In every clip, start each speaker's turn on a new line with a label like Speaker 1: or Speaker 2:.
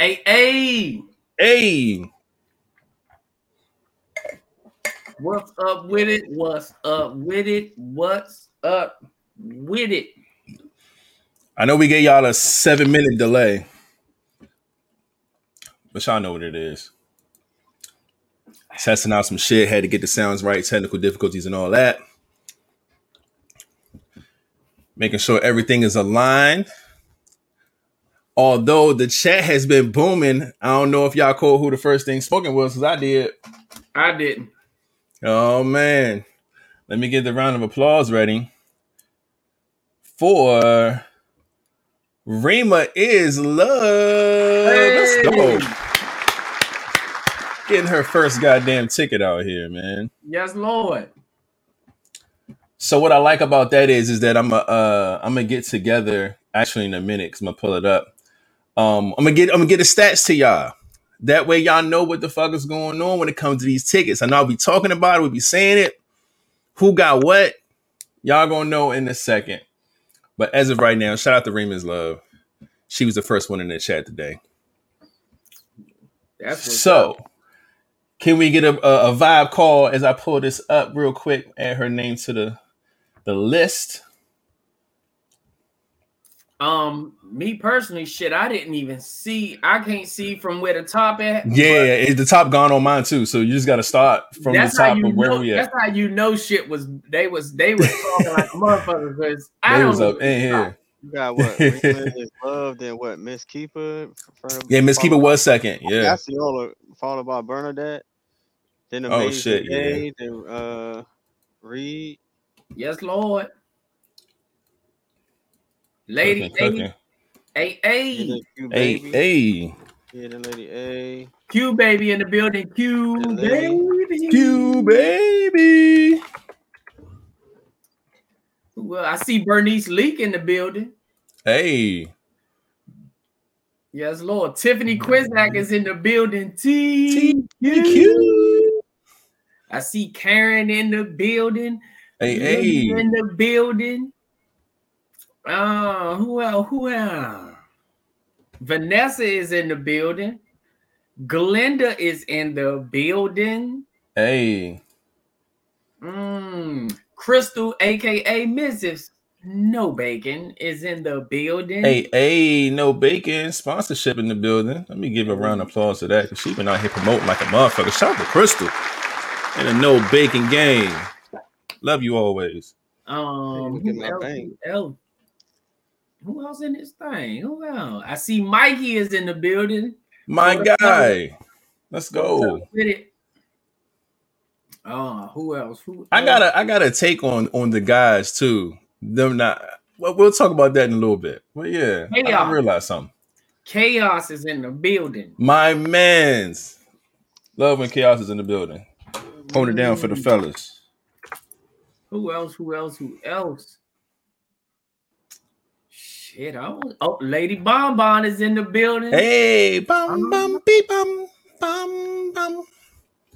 Speaker 1: Hey, hey,
Speaker 2: Hey,
Speaker 1: what's up with it? What's up with it? What's up with it?
Speaker 2: I know we gave y'all a seven minute delay, but y'all know what it is. Testing out some shit, had to get the sounds right, technical difficulties and all that. Making sure everything is aligned. Although the chat has been booming, I don't know if y'all caught who the first thing spoken was, because I did.
Speaker 1: I didn't.
Speaker 2: Oh man. Let me get the round of applause ready for Rima is love. Let's go. Getting her first goddamn ticket out here, man.
Speaker 1: Yes, Lord.
Speaker 2: So what I like about that is is that I'm a, uh I'm gonna get together actually in a minute because I'm gonna pull it up. Um I'm gonna get I'm gonna get the stats to y'all. That way y'all know what the fuck is going on when it comes to these tickets. Know I'll be talking about it, we'll be saying it. Who got what? Y'all gonna know in a second. But as of right now, shout out to Raymond's Love. She was the first one in the chat today. So,
Speaker 1: up.
Speaker 2: can we get a, a, a vibe call as I pull this up real quick? Add her name to the the list.
Speaker 1: Um, me personally, shit, I didn't even see. I can't see from where the top at.
Speaker 2: Yeah, it's the top gone on mine too. So you just got to start from the top of where
Speaker 1: know.
Speaker 2: we
Speaker 1: That's how you know shit was. They was. They was talking like a motherfucker because I
Speaker 2: They
Speaker 1: don't
Speaker 2: was up in here.
Speaker 3: You got what? Rima is love, then what? Miss Keeper. Fern-
Speaker 2: Yeah, Miss Keeper
Speaker 3: followed
Speaker 2: was second.
Speaker 3: Yeah,
Speaker 2: Yeah.
Speaker 3: I see all of followed by Bernadette. Then the
Speaker 2: Oh,
Speaker 3: Amazing
Speaker 2: shit, yeah.
Speaker 3: Day, Then uh, Reed.
Speaker 1: Yes, Lord. Lady
Speaker 2: Cooking, cooking.
Speaker 1: A, A,
Speaker 3: Then
Speaker 1: A,
Speaker 3: the Q
Speaker 2: Hey,
Speaker 3: baby.
Speaker 2: hey,
Speaker 3: Yeah, then Lady A.
Speaker 1: Q baby in the building. Q
Speaker 3: Yeah, lady.
Speaker 1: baby.
Speaker 2: Q baby.
Speaker 1: Well, I see Bernice Leak in the building.
Speaker 2: Hey,
Speaker 1: Yes, Lord. Tiffany Quizak is in the building. T.
Speaker 2: Q.
Speaker 1: I see Karen in the building.
Speaker 2: Hey,
Speaker 1: Lily
Speaker 2: hey.
Speaker 1: in the building. Uh, who else? Who else? Vanessa is in the building. Glenda is in the building.
Speaker 2: Hey.
Speaker 1: Mm, Crystal, aka Mrs. No Bacon, is in the building.
Speaker 2: Hey, hey, no bacon sponsorship in the building. Let me give a round of applause to that because she been out here promoting like a motherfucker. Shout out to Crystal and a no bacon game. Love you always.
Speaker 1: Um,
Speaker 3: Look at
Speaker 1: who
Speaker 3: my
Speaker 1: else,
Speaker 3: bank.
Speaker 1: who else? Who else in this thing? Who else? I see Mikey is in the building.
Speaker 2: My
Speaker 1: What's up?
Speaker 2: guy. Let's go.
Speaker 1: with it? Oh, who else? Who
Speaker 2: I
Speaker 1: else?
Speaker 2: got a I got a take on on the guys too. Them not well, we'll talk about that in a little bit. But yeah,
Speaker 1: Hey,
Speaker 2: I realized something.
Speaker 1: Chaos is in the building.
Speaker 2: My man's love when chaos is in the building. Hold it down for the mm. fellas.
Speaker 1: Who else? Who else? Who else? Shit, I don't, oh, Lady Bonbon is in the building.
Speaker 2: Hey, bum bum beep bum bum bum.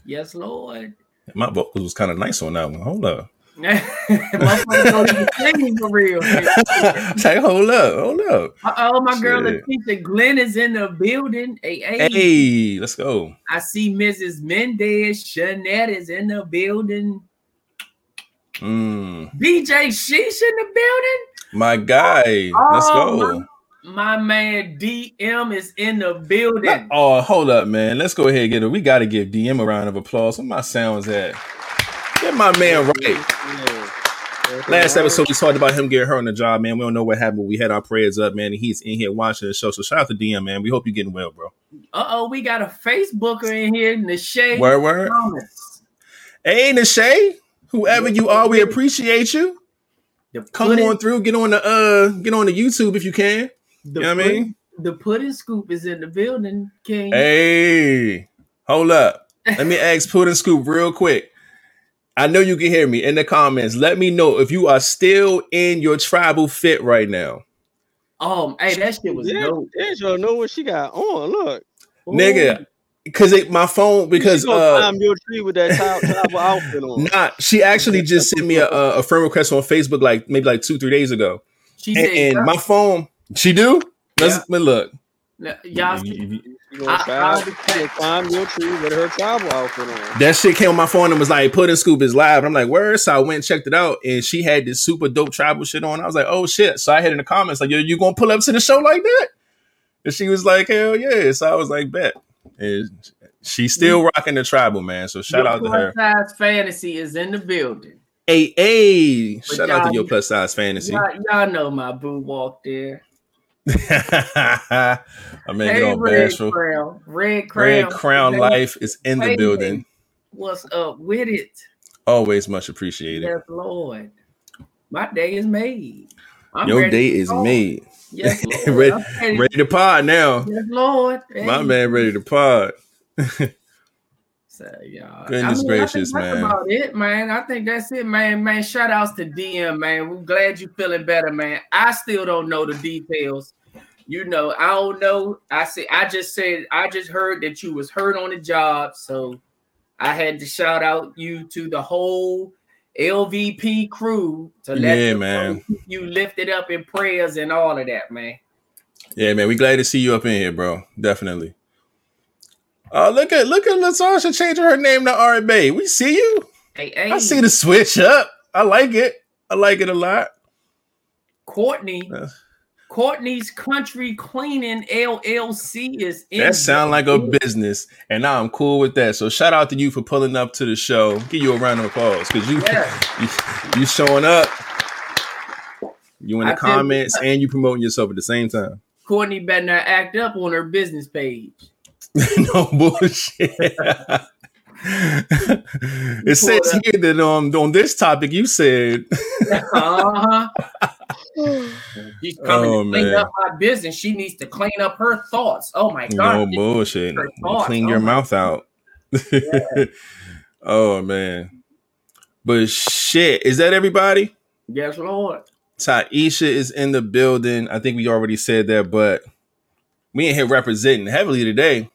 Speaker 1: Yes, Lord.
Speaker 2: My vocals was kind of nice on that one. Hold up.
Speaker 1: Motherfucker don't even sing for real.
Speaker 2: Say, hold up, hold up.
Speaker 1: Oh, my girl
Speaker 2: Shit.
Speaker 1: Letitia Glenn is in the building. Hey, hey.
Speaker 2: Hey, let's go.
Speaker 1: I see Mrs. Mendez. Shanette is in the building.
Speaker 2: Mm,
Speaker 1: BJ Sheesh in the building.
Speaker 2: My guy. Let's
Speaker 1: Oh,
Speaker 2: go.
Speaker 1: My man DM is in the building.
Speaker 2: Oh, hold up, man. Let's go ahead and get it. We got to give DM a round of applause. Where my sounds at? Get my man right.
Speaker 3: Yeah.
Speaker 2: Last episode, we talked about him getting hurt on the job, man. We don't know what happened. We had our prayers up, man. And he's in here watching the show. So shout out to DM, man. We hope you're getting well, bro.
Speaker 1: Uh oh, we got a Facebooker in here in the shade.
Speaker 2: Word, word. Hey, Nashay, whoever you are, we appreciate you.
Speaker 1: The
Speaker 2: Come
Speaker 1: pudding,
Speaker 2: on through. Get on the uh, get on the YouTube if you can.
Speaker 1: the
Speaker 2: You know what I mean?
Speaker 1: The pudding scoop is in the building, King.
Speaker 2: Hey, hold up. Let me ask Pudding Scoop real quick. I know you can hear me in the comments. Let me know if you are still in your tribal fit right now.
Speaker 1: Oh, hey, that shit was
Speaker 3: Yeah,
Speaker 1: dope.
Speaker 3: Angela know what she got on. Look.
Speaker 1: Ooh,
Speaker 2: Nigga, Because it my phone because
Speaker 3: she
Speaker 2: uh
Speaker 3: climb your tree with that child outfit on.
Speaker 2: not she actually just sent me a, a a friend request on Facebook like maybe like two three days ago.
Speaker 1: she
Speaker 2: And,
Speaker 1: said,
Speaker 2: and my phone she do let's
Speaker 1: Yeah.
Speaker 2: let me look
Speaker 1: Now, Y'all,
Speaker 2: You- you-
Speaker 3: She gonna
Speaker 1: I-
Speaker 3: climb,
Speaker 1: I-
Speaker 3: climb your tree with her tribal outfit on.
Speaker 2: That shit came on my phone and was like, "Pudding Scoop is live." And I'm like, "Where?" So I went and checked it out, and she had this super dope tribal shit on. I was like, "Oh shit!" So I hit in the comments like, "Yo, you gonna pull up to the show like that?" And she was like, "Hell yeah!" So I was like, "Bet." And she's still mm. rocking the tribal man. So shout
Speaker 1: your
Speaker 2: out to her.
Speaker 1: plus size fantasy is in the building.
Speaker 2: Hey, hey!
Speaker 1: But
Speaker 2: Shout out to your plus size fantasy.
Speaker 1: Y'all, y'all know my boo walk there.
Speaker 2: I mean, get
Speaker 1: Hey,
Speaker 2: all
Speaker 1: Red
Speaker 2: bashful.
Speaker 1: Crown. Red Crown.
Speaker 2: Red Crown Life is in the building.
Speaker 1: What's up with it?
Speaker 2: Always much appreciated.
Speaker 1: Yes, Lord. My day is made. I'm
Speaker 2: Your day is made.
Speaker 1: Yes,
Speaker 2: Ready-
Speaker 1: ready.
Speaker 2: Ready to pod now.
Speaker 1: Yes, Lord.
Speaker 2: My man ready to pod.
Speaker 1: So, y'all.
Speaker 2: Goodness
Speaker 1: I
Speaker 2: gracious,
Speaker 1: think that's
Speaker 2: man.
Speaker 1: about it, man. I think that's it, man. Man, shout outs to DM, man. We're glad you feeling better, man. I still don't know the details. You know, I don't know. I say I just said I just heard that you was hurt on the job, so I had to shout out you to the whole LVP crew to let
Speaker 2: Yeah, man.
Speaker 1: you lifted up in prayers and all of that, man.
Speaker 2: Yeah, man. We glad to see you up in here, bro. Definitely. Oh, look at look at Latasha changing her name to R Bay. We see you.
Speaker 1: Hey, hey,
Speaker 2: I see the switch up. I like it. I like it a lot.
Speaker 1: Courtney.
Speaker 2: Uh.
Speaker 1: Courtney's Country Cleaning LLC is in.
Speaker 2: That sound like a business, and I'm cool with that. So shout out to you for pulling up to the show. Give you a round of applause because you,
Speaker 1: Yeah.
Speaker 2: you you showing up. You in the
Speaker 1: I
Speaker 2: comments and you promoting yourself at the same time.
Speaker 1: Courtney better not act up on her business page.
Speaker 2: no bullshit. it says here that um on this topic you said
Speaker 1: Uh-huh. She's coming
Speaker 2: Oh,
Speaker 1: to clean
Speaker 2: man.
Speaker 1: up my business. She needs to clean up her thoughts. Oh my god!
Speaker 2: no
Speaker 1: bullshit. thoughts.
Speaker 2: Clean
Speaker 1: Oh
Speaker 2: your
Speaker 1: my-
Speaker 2: mouth out. oh man. But shit, is that everybody?
Speaker 1: Yes, Lord.
Speaker 2: Taisha is in the building. I think we already said that, but we in here representing heavily today.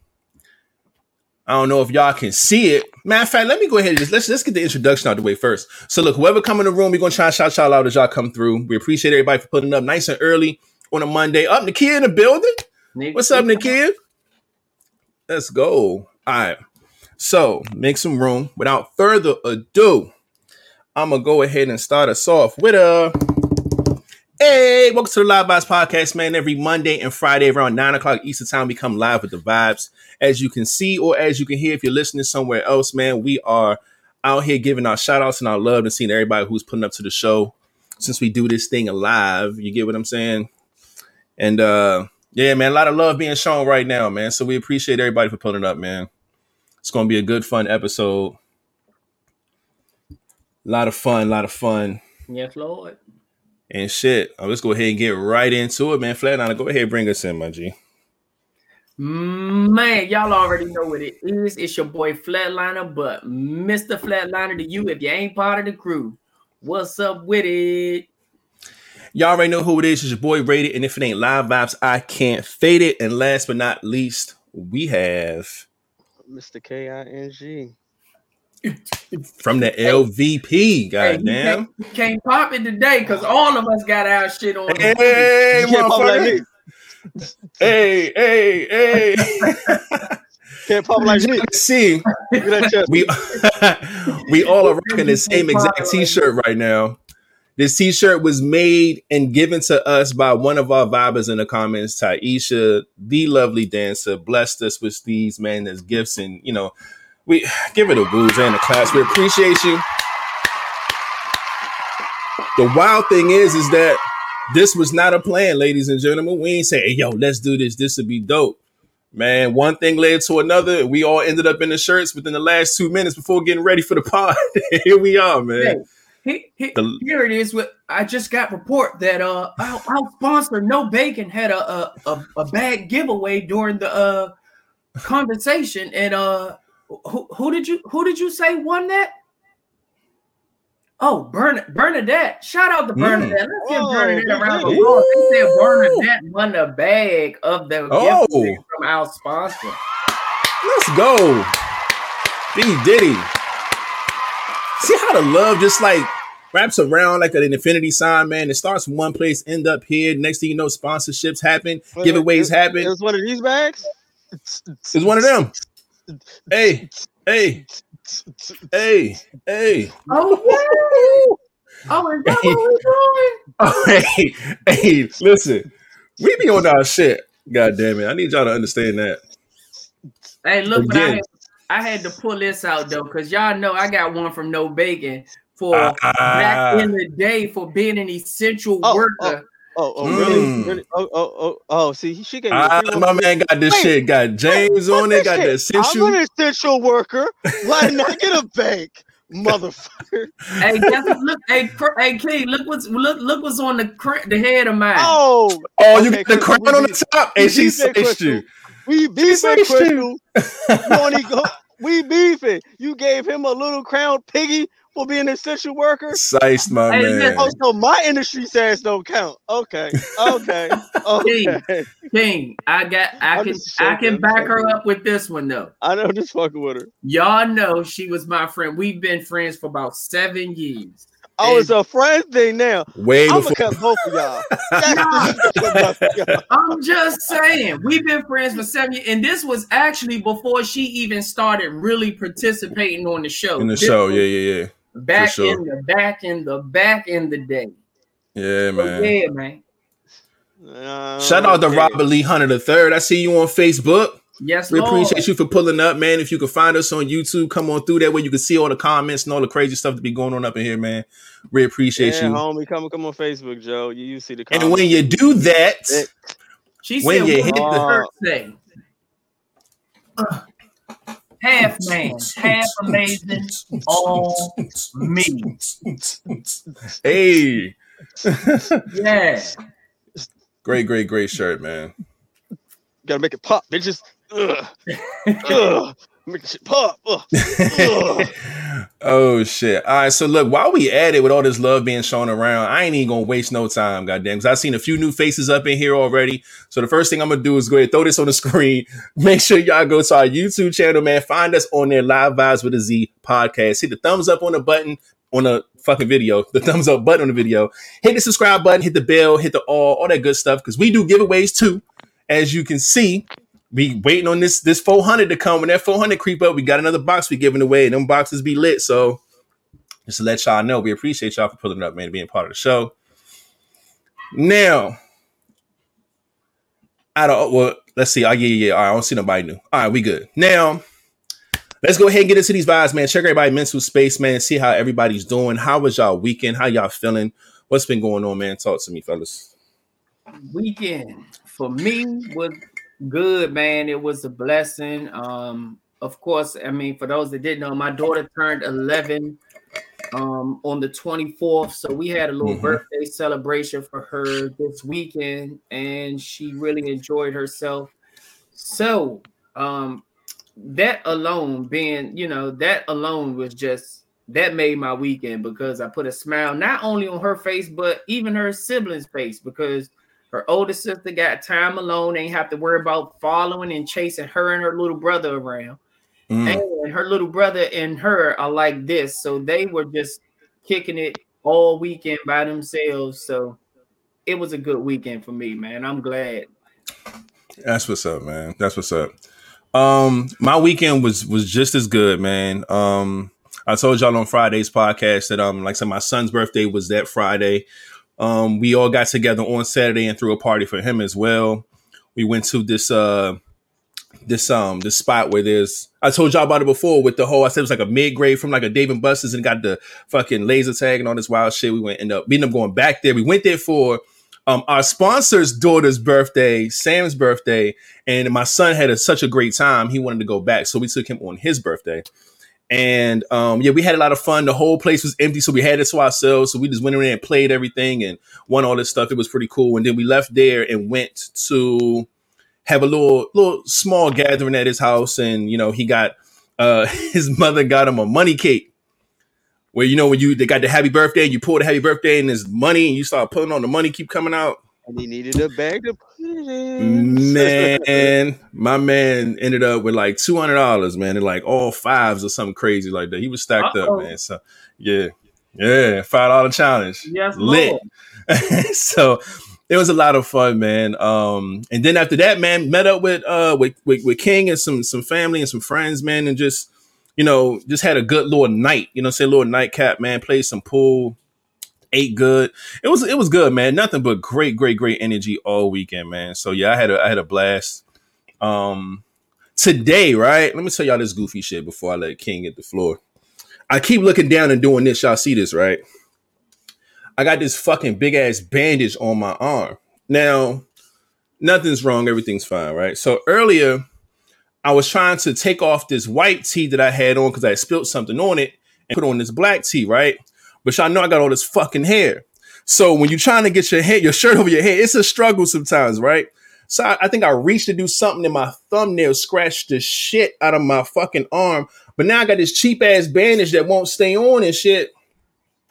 Speaker 2: I don't know if y'all can see it. Matter of fact, let me go ahead and just let's let's get the introduction out the way first. So look, whoever come in the room, we're gonna try and shout y'all out as y'all come through. We appreciate everybody for putting up nice and early on a Monday. Up Nakia in the building.
Speaker 1: Nick-
Speaker 2: What's up, Nakia? Let's go. All right. So make some room. Without further ado, I'm gonna go ahead and start us off with a. Hey, welcome to the Live Vibes Podcast, man. Every Monday and Friday around 9 o'clock Eastern Time, we come live with the vibes. As you can see or as you can hear if you're listening somewhere else, man, we are out here giving our shout outs and our love and seeing everybody who's putting up to the show since we do this thing live. You get what I'm saying? And uh yeah, man, a lot of love being shown right now, man. So we appreciate everybody for pulling up, man. It's gonna be a good, fun episode. A lot of fun, a lot of fun
Speaker 1: Yes, Lord.
Speaker 2: And shit. Uh, let's go ahead and get right into it, man. Flatliner, go ahead and bring us in, my G.
Speaker 1: Man, y'all already know what it is. It's your boy Flatliner, but Mr. Flatliner to you if you ain't part of the crew. What's up with it?
Speaker 2: Y'all already know who it is. It's your boy Rated, and if it ain't live vibes, I can't fade it. And last but not least, we have
Speaker 3: Mr. K I N G.
Speaker 2: from the LVP.
Speaker 1: Hey, you
Speaker 2: Goddamn.
Speaker 1: can't, you can't pop it today because all of us got our shit on.
Speaker 2: Hey,
Speaker 3: You can't pop like me.
Speaker 2: Hey, hey, hey.
Speaker 3: Can't pop like me.
Speaker 2: See.
Speaker 3: Look at that chest.
Speaker 2: we we all are rocking the same exact t-shirt right now. This t-shirt was made and given to us by one of our vibers in the comments, Taisha, the lovely dancer, blessed us with these man as gifts, and you know, we give it a booze and a class. We appreciate you. The wild thing is, is that this was not a plan, ladies and gentlemen. We ain't say, hey, yo, let's do this. This would be dope. Man, one thing led to another. We all ended up in the shirts within the last two minutes before getting ready for the pod. Here we are, man.
Speaker 1: Hey, he- he-
Speaker 2: The-
Speaker 1: here it is. With I just got report that uh our, our sponsor No Bacon had a, a a a bag giveaway during the uh conversation, and uh who who did you who did you say won that? Oh, Bern- Bernadette! Shout out to
Speaker 2: Mm.
Speaker 1: Bernadette. Let's give
Speaker 3: Oh,
Speaker 1: Bernadette a round of applause. They said Bernadette won the bag of the
Speaker 2: Oh.
Speaker 1: giveaway from our sponsor.
Speaker 2: Let's go. D Diddy. See how the love just like wraps around like an infinity sign, man. It starts in one place, end up here. Next thing you know, sponsorships happen, giveaways
Speaker 3: It
Speaker 2: happen.
Speaker 3: was one of these bags.
Speaker 2: It's one of them. Hey, hey, hey, hey.
Speaker 1: Oh yeah. Oh, is that what we're doing?
Speaker 2: Oh, hey, hey, listen. We be on our shit. God damn it. I need y'all to understand that.
Speaker 1: Hey, look, what I, had, I had to pull this out though, because y'all know I got one from No Bacon for
Speaker 2: Ah.
Speaker 1: back in the day for being an essential
Speaker 3: Oh,
Speaker 1: worker.
Speaker 3: Oh, oh, really?
Speaker 2: Mm.
Speaker 3: really? Oh, oh, oh, oh. See, she gave me. a
Speaker 2: Ah, my man got this
Speaker 3: Wait,
Speaker 2: shit. Got James on it.
Speaker 3: Fuck
Speaker 2: Got the
Speaker 3: this shit.
Speaker 2: essential.
Speaker 3: I'm an essential worker. Why did I get a bank, motherfucker?
Speaker 1: hey, guess? Look, hey, cr- hey, King, look what's look look what's on the cr- the head of mine.
Speaker 3: Oh,
Speaker 2: Oh, you
Speaker 3: Okay,
Speaker 2: got the crown
Speaker 3: we
Speaker 2: on the top, and she
Speaker 3: beat that
Speaker 2: sliced you.
Speaker 3: we beefing,
Speaker 2: sliced you.
Speaker 3: Crystal. You go, we beefing. You gave him a little crown piggy for being an essential worker.
Speaker 2: Sliced my
Speaker 1: Hey,
Speaker 2: man.
Speaker 3: Oh, so my industry says don't count. Okay, okay, okay.
Speaker 1: King, I got I
Speaker 3: I'm
Speaker 1: can I can back her up with this one though.
Speaker 3: I know, just fucking with her.
Speaker 1: Y'all know she was my friend. We've been friends for about seven years.
Speaker 3: Oh, it's a friend thing now.
Speaker 2: Way
Speaker 3: I'm
Speaker 2: before.
Speaker 3: gonna cut both of y'all. Both of y'all.
Speaker 1: I'm just saying, we've been friends for seven years, and this was actually before she even started really participating on the show.
Speaker 2: in the
Speaker 1: This
Speaker 2: show,
Speaker 1: was
Speaker 2: yeah, yeah, yeah,
Speaker 1: back
Speaker 2: sure.
Speaker 1: in the back in the back in the day.
Speaker 2: yeah,
Speaker 1: So,
Speaker 2: man.
Speaker 1: yeah, man.
Speaker 3: Uh,
Speaker 2: Shout out to. Robert Lee Hunter the third. I see you on Facebook.
Speaker 1: Yes,
Speaker 2: We
Speaker 1: Lord.
Speaker 2: appreciate you for pulling up, man. If you can find us on YouTube, come on through that way you can see all the comments and all the crazy stuff that be going on up in here, man. We appreciate
Speaker 3: Yeah,
Speaker 2: you.
Speaker 3: homie, come come on Facebook, Joe. You, you see the
Speaker 2: And when you do that,
Speaker 3: It-
Speaker 1: She
Speaker 2: When
Speaker 1: said,
Speaker 2: you hit
Speaker 1: did the
Speaker 3: the-
Speaker 1: shirt say?" Uh, half man, half amazing, all me.
Speaker 2: hey,
Speaker 1: Yeah.
Speaker 2: great, great, great shirt, man.
Speaker 3: gotta make it pop, bitches. Ugh. Ugh. Make shit pop. Ugh. Ugh.
Speaker 2: oh shit! All right, so look, while we at it with all this love being shown around, I ain't even gonna waste no time, goddamn, because I've seen a few new faces up in here already. So the first thing I'm gonna do is go ahead and throw this on the screen. Make sure y'all go to our YouTube channel, man. Find us on there, Live Vibes with a Z podcast. Hit the thumbs up on the button on the fucking video, the thumbs up button on the video. Hit the subscribe button, hit the bell, hit the all, all that good stuff, because we do giveaways too. As you can see, we waiting on this this 400 to come. When that 400 creep up, we got another box we giving away, and them boxes be lit. So just to let y'all know, we appreciate y'all for pulling up, man, being part of the show. Now, I don't. Well, let's see. Oh yeah, yeah. yeah. All right, I don't see nobody new. All right, we good. Now, let's go ahead and get into these vibes, man. Check everybody mental space, man. See how everybody's doing. How was y'all weekend? How y'all feeling? What's been going on, man? Talk to me, fellas.
Speaker 1: weekend for me was good, man. It was a blessing. Um, of course, I mean, for those that didn't know, my daughter turned 11 um, on the 24th, so we had a little
Speaker 2: Mhm.
Speaker 1: birthday celebration for her this weekend, and she really enjoyed herself. So, um, that alone, being, you know, that alone was just that made my weekend because I put a smile not only on her face, but even her siblings' face because her older sister got time alone, ain't have to worry about following and chasing her and her little brother around.
Speaker 2: Mm.
Speaker 1: And her little brother and her are like this. So they were just kicking it all weekend by themselves. So it was a good weekend for me, man. I'm glad.
Speaker 2: That's what's up, man. That's what's up. Um, my weekend was was just as good, man. Um, I told y'all on Friday's podcast that um, like I said, my son's birthday was that Friday. Um, we all got together on Saturday and threw a party for him as well. We went to this uh this um this spot where there's I told y'all about it before with the whole I said it was like a mid grade from like a Dave and Buster's and got the fucking laser tag and all this wild shit. We went end up we ended up going back there. We went there for um our sponsor's daughter's birthday, Sam's birthday, and my son had a, such a great time. He wanted to go back, so we took him on his birthday. And um, yeah, we had a lot of fun. The whole place was empty, so we had it to ourselves. So we just went in there and played everything and won all this stuff. It was pretty cool. And then we left there and went to have a little little small gathering at his house. And you know, he got uh his mother got him a money cake. Where you know when you they got the happy birthday, you pull the happy birthday and there's money and you start pulling on the money keep coming out.
Speaker 3: And he needed a bag to.
Speaker 2: Man, my man ended up with like two hundred dollars, man, and like all fives or something crazy like that. He was stacked
Speaker 1: Uh-oh.
Speaker 2: up, man. So yeah, Yeah, five dollar challenge.
Speaker 1: Yes,
Speaker 2: lit. So it was a lot of fun, man. Um, and then after that, man, met up with uh with, with with King and some some family and some friends, man, and just you know just had a good little night. You know, say a little nightcap, man. Played some pool, ate good. It was it was good, man. Nothing but great, great, great energy all weekend, man. So yeah, I had a I had a blast. Um, today, right? Let me tell y'all this goofy shit before I let King get the floor. I keep looking down and doing this. Y'all see this, right? I got this fucking big ass bandage on my arm. Now, nothing's wrong. Everything's fine, right? So earlier, I was trying to take off this white tee that I had on because I spilled something on it and put on this black tee, right? But y'all know I got all this fucking hair. So when you're trying to get your hair, your shirt over your head, it's a struggle sometimes, right? So I, I think I reached to do something and my thumbnail scratched the shit out of my fucking arm. But now I got this cheap ass bandage that won't stay on and shit.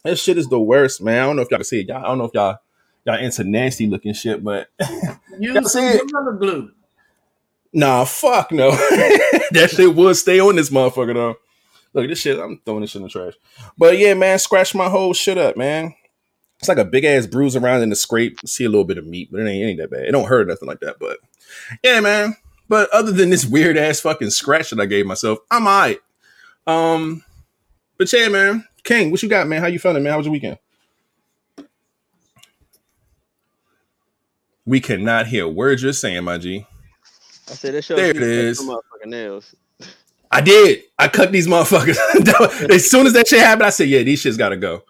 Speaker 2: That shit is the worst, man. I don't know if y'all can see it. Y'all, I don't know if y'all y'all into nasty looking shit, but
Speaker 1: Use some gorilla glue.
Speaker 2: nah, fuck no. that shit would stay on this motherfucker though. Look, this shit, I'm throwing this shit in the trash. But yeah, man, scratch my whole shit up, man. It's like a big ass bruise around in the scrape. See a little bit of meat, but it ain't, it ain't that bad. It don't hurt nothing like that. But yeah, man. But other than this weird ass fucking scratch that I gave myself, I'm alright. Um, but yeah, man. King, what you got, man? How you feeling, man? How was your weekend? We cannot hear words you're saying, my G.
Speaker 3: I said that show.
Speaker 2: There it is.
Speaker 3: Motherfucking nails.
Speaker 2: I did. I cut these motherfuckers. as soon as that shit happened, I said, "Yeah, these shits gotta go."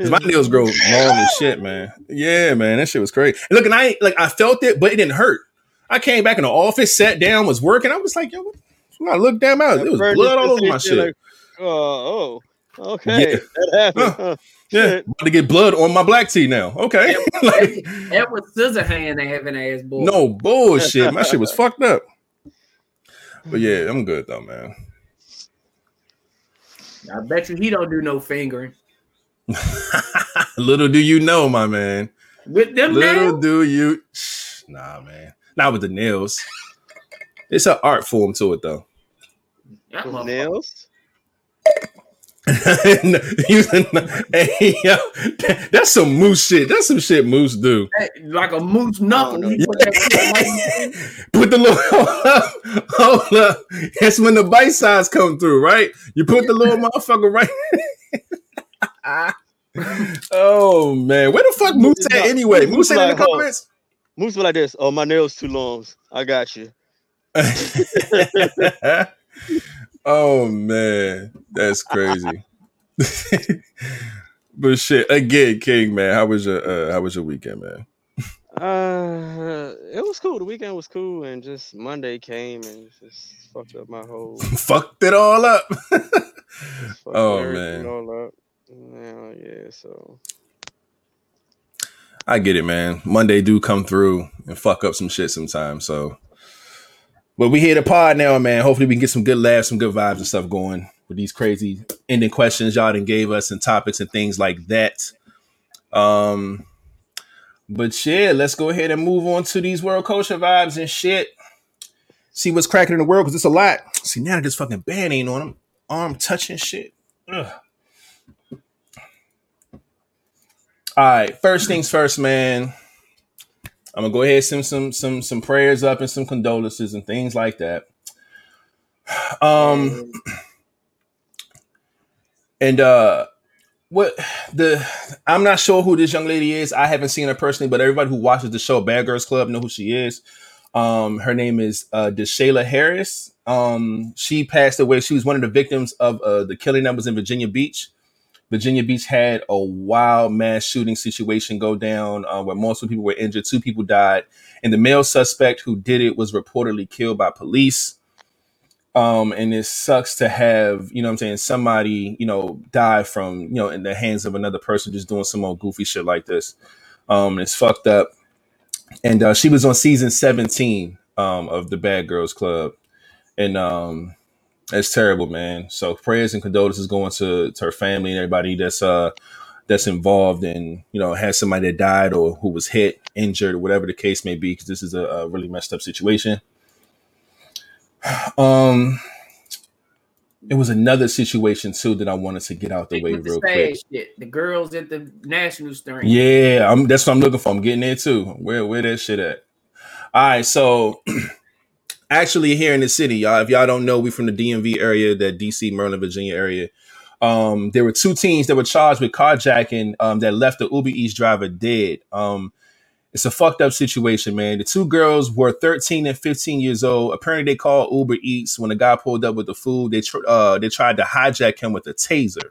Speaker 2: Cause my nails grow long as shit, man. Yeah, man, that shit was crazy. And look, and I like I felt it, but it didn't hurt. I came back in the office, sat down, was working. I was like, "Yo, what?" When I looked down, out, it was blood all over my shit.
Speaker 3: like, oh, oh, okay.
Speaker 2: Yeah.
Speaker 3: That happened.
Speaker 2: Huh.
Speaker 3: huh?
Speaker 2: yeah,
Speaker 3: shit.
Speaker 2: about to get blood on my black tee now. Okay, like
Speaker 1: That was scissor hand having ass boy.
Speaker 2: no bullshit. My shit was fucked up. But yeah, I'm good though, man.
Speaker 1: I bet you he don't do no fingering.
Speaker 2: Little do you know, my man.
Speaker 1: With them
Speaker 2: Little
Speaker 1: nails,
Speaker 2: do you, nah, man. Not with the nails. It's an art form to it, though.
Speaker 1: that
Speaker 3: nails.
Speaker 2: Using- hey, yo, that- that's some moose shit. That's some shit moose do.
Speaker 1: Hey, like a moose knuckle.
Speaker 3: no.
Speaker 1: Put that
Speaker 2: Put the little hold up, hold up. That's when the bite size come through, right? You put the little motherfucker right. oh man, where the fuck Moose at anyway? Moose ain't in the
Speaker 3: Like, oh.
Speaker 2: comments.
Speaker 3: Moves like this. Oh, my nails too long. I got you.
Speaker 2: Oh man, that's crazy. but shit, again, King man, how was your uh, how was your weekend, man?
Speaker 3: Uh, it was cool. The weekend was cool, and just Monday came and just fucked up my whole.
Speaker 2: Fucked it all up. Oh, man.
Speaker 3: all up. Yeah, yeah. So
Speaker 2: I get it, man. Monday do come through and fuck up some shit sometimes. So, but we here to pod now, man. Hopefully, we can get some good laughs, some good vibes and stuff going with these crazy ending questions y'all done gave us and topics and things like that. Um, but yeah, let's go ahead and move on to these world culture vibes and shit. See what's cracking in the world because it's a lot. See now this fucking band ain't on them, arm touching shit. Ugh. All right, first things first, man. I'm gonna go ahead and send some some some prayers up and some condolences and things like that. Um and uh what the I'm not sure who this young lady is. I haven't seen her personally, but everybody who watches the show Bad Girls Club know who she is. Um her name is uh Deshayla Harris. Um she passed away. She was one of the victims of uh the killing that was in Virginia Beach. Virginia Beach had a wild mass shooting situation go down uh, where multiple people were injured. Two people died, and the male suspect who did it was reportedly killed by police. Um, and it sucks to have, you know what I'm saying, somebody, you know, die from, you know, in the hands of another person just doing some old goofy shit like this. Um, it's fucked up. And uh, she was on season 17 um, of the Bad Girls Club. And um, it's terrible, man. So prayers and condolences going to, to her family and everybody that's uh that's involved and you know has somebody that died or who was hit, injured, or whatever the case may be, because this is a, a really messed up situation. Um, it was another situation too that I wanted to get out the way
Speaker 1: With the
Speaker 2: real quick.
Speaker 1: shit. The girls at the national string.
Speaker 2: Yeah, I'm that's what I'm looking for. I'm getting there too. Where where that shit at? All right, so actually here in the city, y'all, if y'all don't know, we from the DMV area, that DC, Maryland, Virginia area. Um, there were two teens that were charged with carjacking um, that left the Uber Eats driver dead. Um, it's a fucked up situation, man. The two girls were 13 and 15 years old. Apparently, they called Uber Eats when the guy pulled up with the food. They tr- uh, they tried to hijack him with a taser.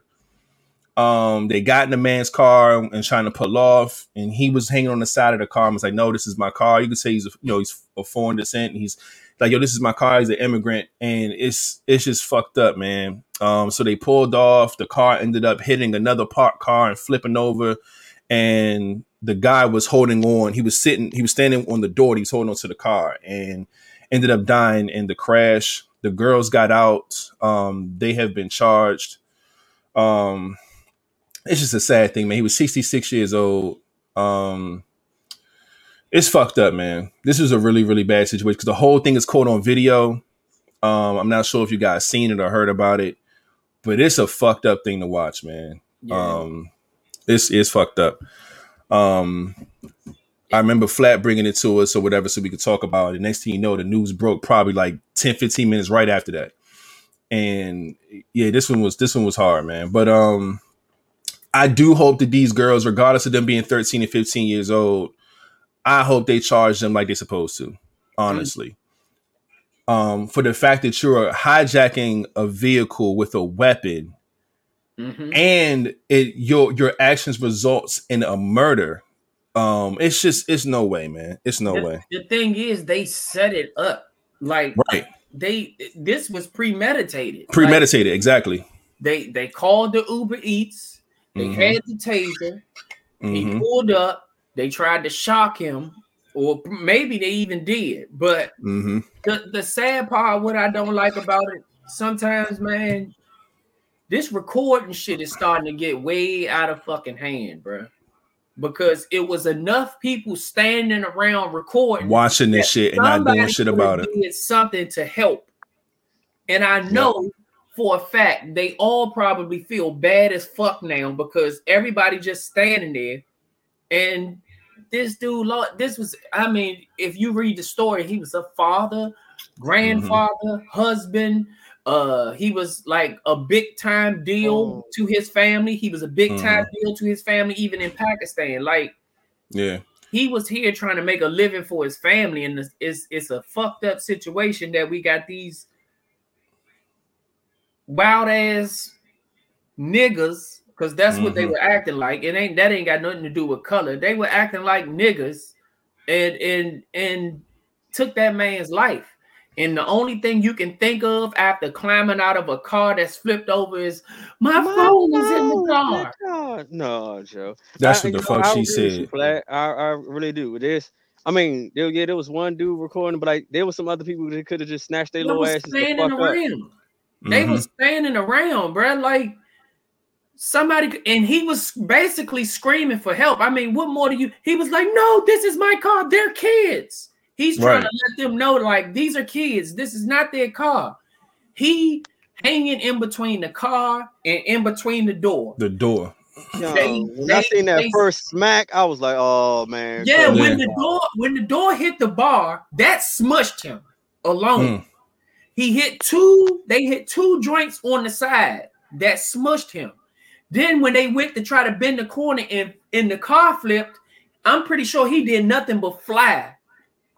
Speaker 2: Um, they got in the man's car and trying to pull off, and he was hanging on the side of the car and was like, "No, this is my car." You could say he's a, you know he's a foreign descent. He's like, "Yo, this is my car." He's an immigrant, and it's it's just fucked up, man. Um, so they pulled off. The car ended up hitting another parked car and flipping over, and the guy was holding on. He was sitting. He was standing on the door. He was holding on to the car and ended up dying in the crash. The girls got out. Um, they have been charged. Um, it's just a sad thing, man. He was 66 years old. Um, it's fucked up, man. This is a really, really bad situation because the whole thing is caught on video. Um, I'm not sure if you guys seen it or heard about it, but it's a fucked up thing to watch, man.
Speaker 1: Yeah.
Speaker 2: Um, it's it's fucked up. Um, I remember Flat bringing it to us or whatever, so we could talk about it. Next thing you know, the news broke probably like 10, 15 minutes right after that. And yeah, this one was this one was hard, man. But um, I do hope that these girls, regardless of them being 13 and 15 years old, I hope they charge them like they're supposed to, honestly. Um, for the fact that you're hijacking a vehicle with a weapon
Speaker 1: Mhm.
Speaker 2: and it your your actions results in a murder. Um, it's just it's no way, man. It's no
Speaker 1: the,
Speaker 2: way.
Speaker 1: the thing is, they set it up like
Speaker 2: Right.
Speaker 1: they. This was premeditated. Like,
Speaker 2: Premeditated, exactly.
Speaker 1: they they called the Uber Eats. They
Speaker 2: Mhm.
Speaker 1: had the taser. He
Speaker 2: Mhm.
Speaker 1: pulled up. They tried to shock him, or maybe they even did. But
Speaker 2: Mhm.
Speaker 1: the, the sad part, what I don't like about it, sometimes, man, this recording shit is starting to get way out of fucking hand, bro. Because it was enough people standing around recording,
Speaker 2: Watching this shit and not doing shit about it.
Speaker 1: Did something to help, and I know for a fact they all probably feel bad as fuck now because everybody just standing there, and this dude, this was, I mean, if you read the story, he was a father, grandfather, husband. Uh, he was like a big time deal
Speaker 3: Oh.
Speaker 1: to his family. He was a big time deal to his family, even in Pakistan. Like
Speaker 2: Yeah.
Speaker 1: he was here trying to make a living for his family, and it's it's, it's a fucked up situation that we got these wild ass niggas because that's what they
Speaker 2: Mhm.
Speaker 1: were acting like. It ain't that ain't got nothing to do with color. They were acting like niggas, and and and took that man's life. And the only thing you can think of after climbing out of a car that's flipped over is my, phone is in the car.
Speaker 3: car. No, Joe.
Speaker 2: That's
Speaker 3: I-
Speaker 2: what the
Speaker 3: you know,
Speaker 2: fuck
Speaker 3: I
Speaker 2: she
Speaker 3: agree with you,
Speaker 2: said.
Speaker 3: Flat. I, I really do. With this, I mean, there, yeah, there was one dude recording, but like there was some other people that could have just snatched their little
Speaker 1: was
Speaker 3: asses the
Speaker 1: standing
Speaker 3: fuck up.
Speaker 1: around. They
Speaker 2: Mhm.
Speaker 1: was standing around, bro. Like somebody, and he was basically screaming for help. I mean, what more do you? He was like, "No, this is my car. They're kids." He's trying
Speaker 2: Right.
Speaker 1: to let them know, like, these are kids. This is not their car. He hanging in between the car and in between the door.
Speaker 2: the door.
Speaker 3: Yo,
Speaker 1: They-
Speaker 3: when I seen that
Speaker 1: they-
Speaker 3: first smack, I was like, oh man.
Speaker 1: Yeah,
Speaker 3: come
Speaker 1: when
Speaker 3: on.
Speaker 1: the door when the door hit the bar, that smushed him alone.
Speaker 2: Mm.
Speaker 1: He hit two, they hit two joints on the side that smushed him. Then when they went to try to bend the corner and, and the car flipped, I'm pretty sure he did nothing but fly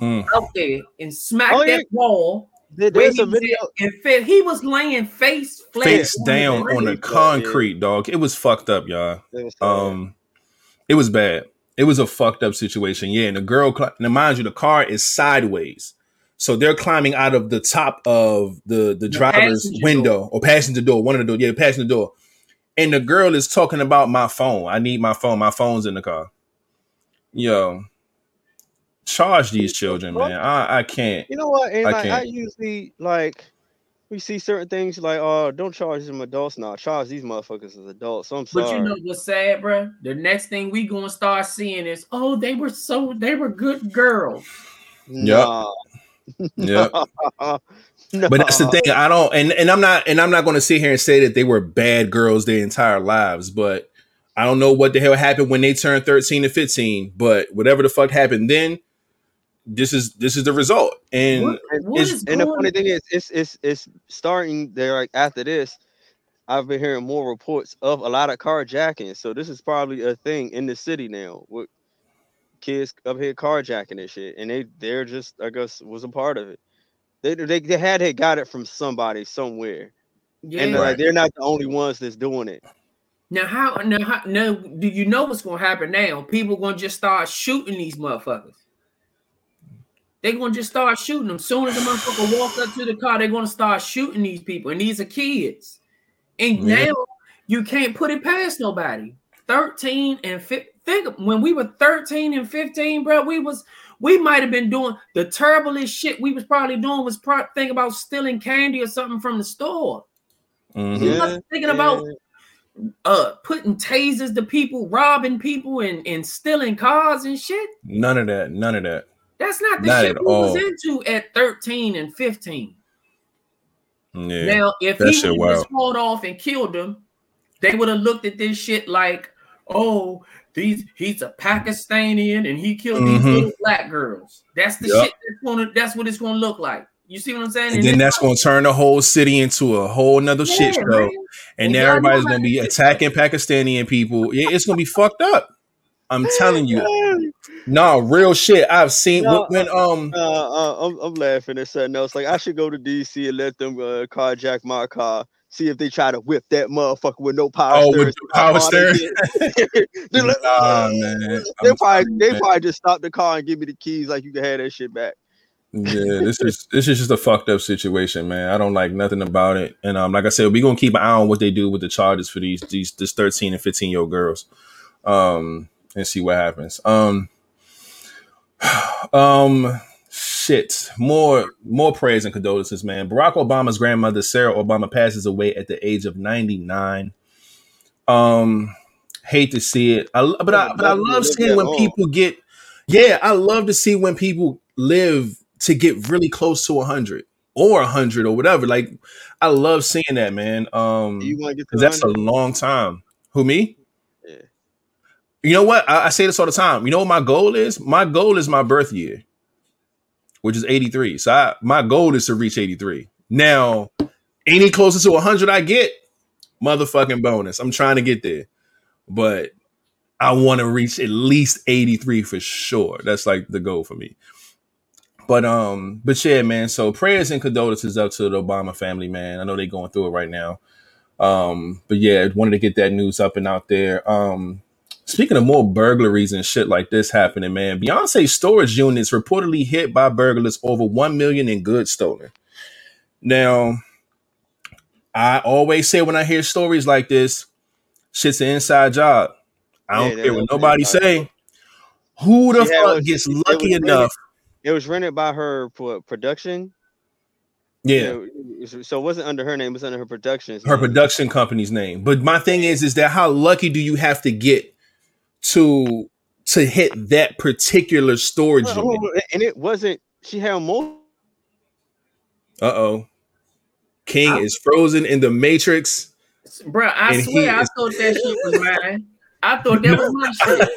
Speaker 2: Mm.
Speaker 1: out there and smack
Speaker 3: Oh, yeah.
Speaker 1: that wall.
Speaker 3: There- there's
Speaker 1: he
Speaker 3: a
Speaker 1: was
Speaker 3: video.
Speaker 1: and fell. He was laying face flat
Speaker 2: Face
Speaker 1: on
Speaker 2: down
Speaker 1: the
Speaker 2: on the
Speaker 1: ground.
Speaker 2: concrete, dog. It was fucked up, y'all.
Speaker 3: It was,
Speaker 2: Um, it was bad. It was a fucked up situation. Yeah, and the girl, cli- now mind you, the car is sideways, so they're climbing out of the top of the the, driver's
Speaker 1: passenger
Speaker 2: window or passenger door, one of the door, yeah, passenger door. And the girl is talking about my phone. I need my phone. My phone's in the car. Yo, charge these children, man. I I can't.
Speaker 3: You know what? And
Speaker 2: I
Speaker 3: like, I usually like we see certain things like, oh, don't charge them adults now. Charge these motherfuckers as adults. So I'm sorry.
Speaker 1: But you know what's sad, bro? The next thing we gonna start seeing is, oh, they were so they were good girls.
Speaker 3: Nah.
Speaker 2: Yeah.
Speaker 3: No.
Speaker 2: But that's the thing. I don't, and, and I'm not, and I'm not going to sit here and say that they were bad girls their entire lives. But I don't know what the hell happened when they turned 13 and 15. But whatever the fuck happened then, this is this is the result. And
Speaker 1: What-
Speaker 3: And,
Speaker 1: what
Speaker 3: it's- and the funny thing is, it's it's it's starting there. Like after this, I've been hearing more reports of a lot of carjacking. So this is probably a thing in the city now with kids up here carjacking and shit. And they they're just I guess was a part of it. They they, they had had got it from somebody somewhere, uh,
Speaker 1: yeah.
Speaker 3: and
Speaker 2: Right.
Speaker 3: like they're not the only ones that's doing it.
Speaker 1: Now how now how now do you know what's gonna happen now? People gonna just start shooting these motherfuckers. They gonna just start shooting them. Soon as the motherfucker walk up to the car, they're gonna start shooting these people, and these are kids. And
Speaker 2: Yeah.
Speaker 1: now you can't put it past nobody. 13 and 15. Think when we were 13 and 15, bro, we was we might have been doing the terriblest shit we was probably doing was pro- think about stealing candy or something from the store.
Speaker 2: mhm.
Speaker 1: We wasn't thinking about uh putting tasers to people, robbing people, and, and stealing cars and shit.
Speaker 2: none of that, none of that.
Speaker 1: That's not the
Speaker 2: Not
Speaker 1: shit
Speaker 2: at
Speaker 1: we was into at 13 and 15.
Speaker 2: Yeah,
Speaker 1: Now, if
Speaker 2: that
Speaker 1: he
Speaker 2: shit
Speaker 1: would pulled off and killed them, they would have looked at this shit like, oh, these he's a Pakistani and he killed these
Speaker 2: Mhm.
Speaker 1: little black girls. That's the
Speaker 2: Yup.
Speaker 1: shit that's gonna that's what it's gonna look like. You see what I'm saying?
Speaker 2: and then that's going to turn the whole city into a whole nother
Speaker 1: like,
Speaker 2: shit show.
Speaker 1: man.
Speaker 2: And
Speaker 1: And
Speaker 2: now everybody's gonna be attacking Pakistani and people. Yeah, it's gonna be fucked up. I'm telling you. No, real shit. I've seen
Speaker 3: No,
Speaker 2: when, when um
Speaker 3: Uh, uh, I'm, I'm laughing at something else. Like I should go to DC and let them uh, carjack my car. See if they try to whip that motherfucker with no power
Speaker 2: Oh, with the power steering?
Speaker 3: they like,
Speaker 2: Nah, man.
Speaker 3: They
Speaker 2: I'm
Speaker 3: probably
Speaker 2: you,
Speaker 3: they
Speaker 2: man.
Speaker 3: probably just stop the car and give me the keys like you can have that shit back.
Speaker 2: Yeah, this is this is just a fucked up situation, man. I don't like nothing about it. And um, like I said, we're gonna keep an eye on what they do with the charges for these these this 13 and 15 year old girls. Um, and see what happens. Um um shit. More more prayers and condolences, man. Barack Obama's grandmother, Sarah Obama, passes away at the age of 99. Um hate to see it. I, but I but I love seeing when people get yeah, I love to see when people live to get really close to 100 or 100 or whatever. Like, I love seeing that, man. Um,
Speaker 3: You want to get to
Speaker 2: because that's a long time. Who me?
Speaker 3: Yeah.
Speaker 2: You know what? I, I say this all the time. You know what my goal is? My goal is my birth year, which is 83. So I, my goal is to reach 83. Now, any closer to 100 I get, motherfucking bonus. I'm trying to get there, but I want to reach at least 83 for sure. That's like the goal for me. But um, but yeah, man. So prayers and condolences up to the Obama family, man. I know they're going through it right now. Um, but yeah, wanted to get that news up and out there. Um, speaking of more burglaries and shit like this happening, man, Beyonce storage units reportedly hit by burglars over one million in goods stolen. Now, I always say when I hear stories like this, shit's an inside job. I don't
Speaker 3: Yeah,
Speaker 2: care what nobody say. Who the
Speaker 3: Yeah,
Speaker 2: fuck
Speaker 3: was-
Speaker 2: gets
Speaker 3: it
Speaker 2: lucky
Speaker 3: rented-
Speaker 2: enough?
Speaker 3: It was rented by her for production.
Speaker 2: Yeah.
Speaker 3: You know, so it wasn't under her name; it was under her productions.
Speaker 2: her production company's name. But my thing is, is that how lucky do you have to get to to hit that particular storage unit?
Speaker 3: and it wasn't. She had more.
Speaker 2: Uh oh, King
Speaker 1: I-
Speaker 2: is frozen in the Matrix.
Speaker 1: Bro, I
Speaker 2: And he
Speaker 1: swear I
Speaker 2: is-
Speaker 1: thought that shit was mine. I thought that was my shit.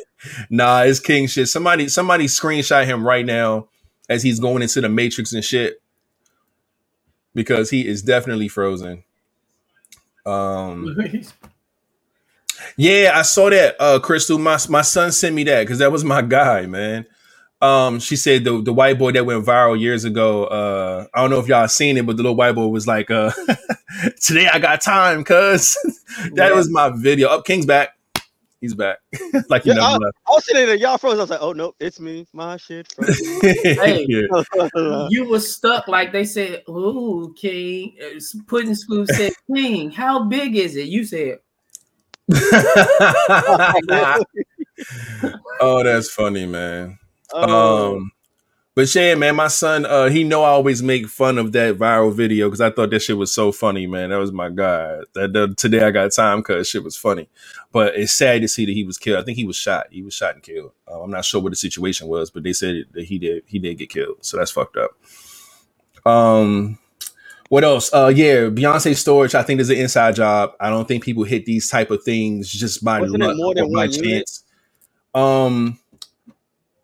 Speaker 2: Nah, it's King shit. Somebody, somebody screenshot him right now as he's going into the Matrix and shit because he is definitely frozen. Um, Yeah, I saw that, uh, Crystal. My my son sent me that because that was my guy, man. Um, she said the the white boy that went viral years ago. Uh, I don't know if y'all seen it, but the little white boy was like, uh, "Today I got time, cuz." that
Speaker 1: Yeah.
Speaker 2: was my video. Up, King's back. He's back. like you
Speaker 3: yeah,
Speaker 2: never
Speaker 3: I,
Speaker 2: left.
Speaker 3: I was sitting there, y'all froze. I was like, "Oh no, it's me, my shit."
Speaker 1: Hey.
Speaker 2: Yeah.
Speaker 1: You was stuck like they said, Ooh, King. Uh, Pudding School said, King, how big is it? You said,
Speaker 2: oh, that's funny, man.
Speaker 3: Oh,
Speaker 2: Um, but yeah, man, my son, uh, he know I always make fun of that viral video because I thought that shit was so funny, man. That was my guy. That, that- today I got time because shit was funny. But it's sad to see that he was killed. I think he was shot. He was shot and killed. Uh, I'm not sure what the situation was, but they said that he did he did get killed. So that's fucked up. Um, What else? Uh, yeah, Beyonce storage. I think is an inside job. I don't think people hit these type of things just by
Speaker 3: Wasn't
Speaker 2: luck
Speaker 3: more than
Speaker 2: or by
Speaker 3: one unit?
Speaker 2: chance. Um,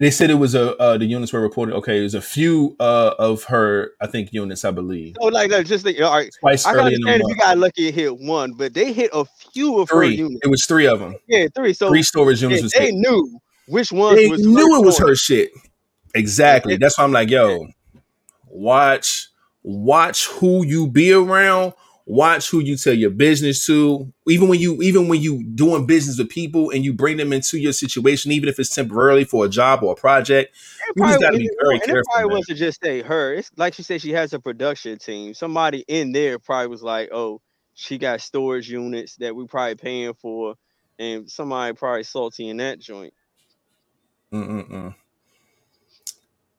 Speaker 2: they said it was a uh, the units were reported. Okay, it was a few uh of her, I think, units, I believe.
Speaker 3: Oh, like, like, just think, all right.
Speaker 2: Twice
Speaker 3: I can
Speaker 2: early in the
Speaker 3: understand if you got lucky and hit one, but they hit a few of her
Speaker 2: Three.
Speaker 3: units.
Speaker 2: It was three of them.
Speaker 3: Yeah, three. So
Speaker 2: Three storage
Speaker 3: yeah,
Speaker 2: units was
Speaker 3: they
Speaker 2: hit.
Speaker 3: knew which one.
Speaker 2: They
Speaker 3: was
Speaker 2: knew it was
Speaker 3: her.
Speaker 2: her shit. Exactly. That's why I'm like, yo, watch, watch who you be around. Watch who you tell your business to. Even when you, even when you doing business with people and you bring them into your situation, even if it's temporarily for a job or a project,
Speaker 3: It
Speaker 2: You just gotta be very
Speaker 3: it
Speaker 2: careful,
Speaker 3: probably
Speaker 2: man.
Speaker 3: wasn't just say her. It's like she said, she has a production team. Somebody in there probably was like, "Oh, she got storage units that we probably paying for," and somebody probably salty in that joint.
Speaker 2: Mm-mm-mm.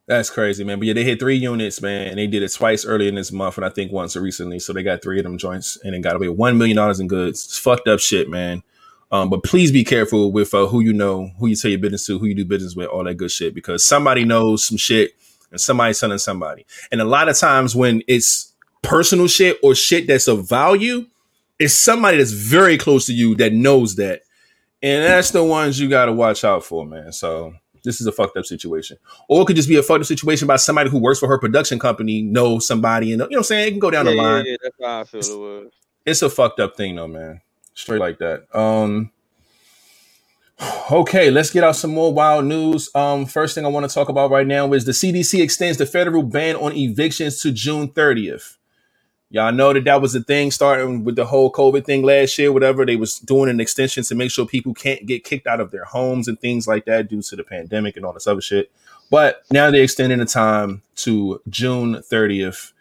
Speaker 2: That's crazy, man. But yeah, they hit three units, man, and they did it twice earlier in this month, and I think once recently. So they got three of them joints, and then got away one million dollars in goods. It's fucked up shit, man. Um, but please be careful with uh, who you know, who you tell your business to, who you do business with, all that good shit, because somebody knows some shit, and somebody's telling somebody. And a lot of times when it's personal shit or shit that's of value, it's somebody that's very close to you that knows that, and that's the ones you got to watch out for, man. So this is a fucked up situation. Or it could just be a fucked up situation by somebody who works for her production company, knows somebody, and you know what I'm saying? It can go down
Speaker 3: yeah,
Speaker 2: the line.
Speaker 3: yeah, that's how I feel it was.
Speaker 2: It's a fucked up thing though, man. Straight like that. Um Okay, let's get out some more wild news. Um, first thing I want to talk about right now is the CDC extends the federal ban on evictions to June 30th. Y'all know that that was the thing starting with the whole COVID thing last year, whatever. They was doing an extension to make sure people can't get kicked out of their homes and things like that due to the pandemic and all this other shit. But now they're extending the time to June 30th.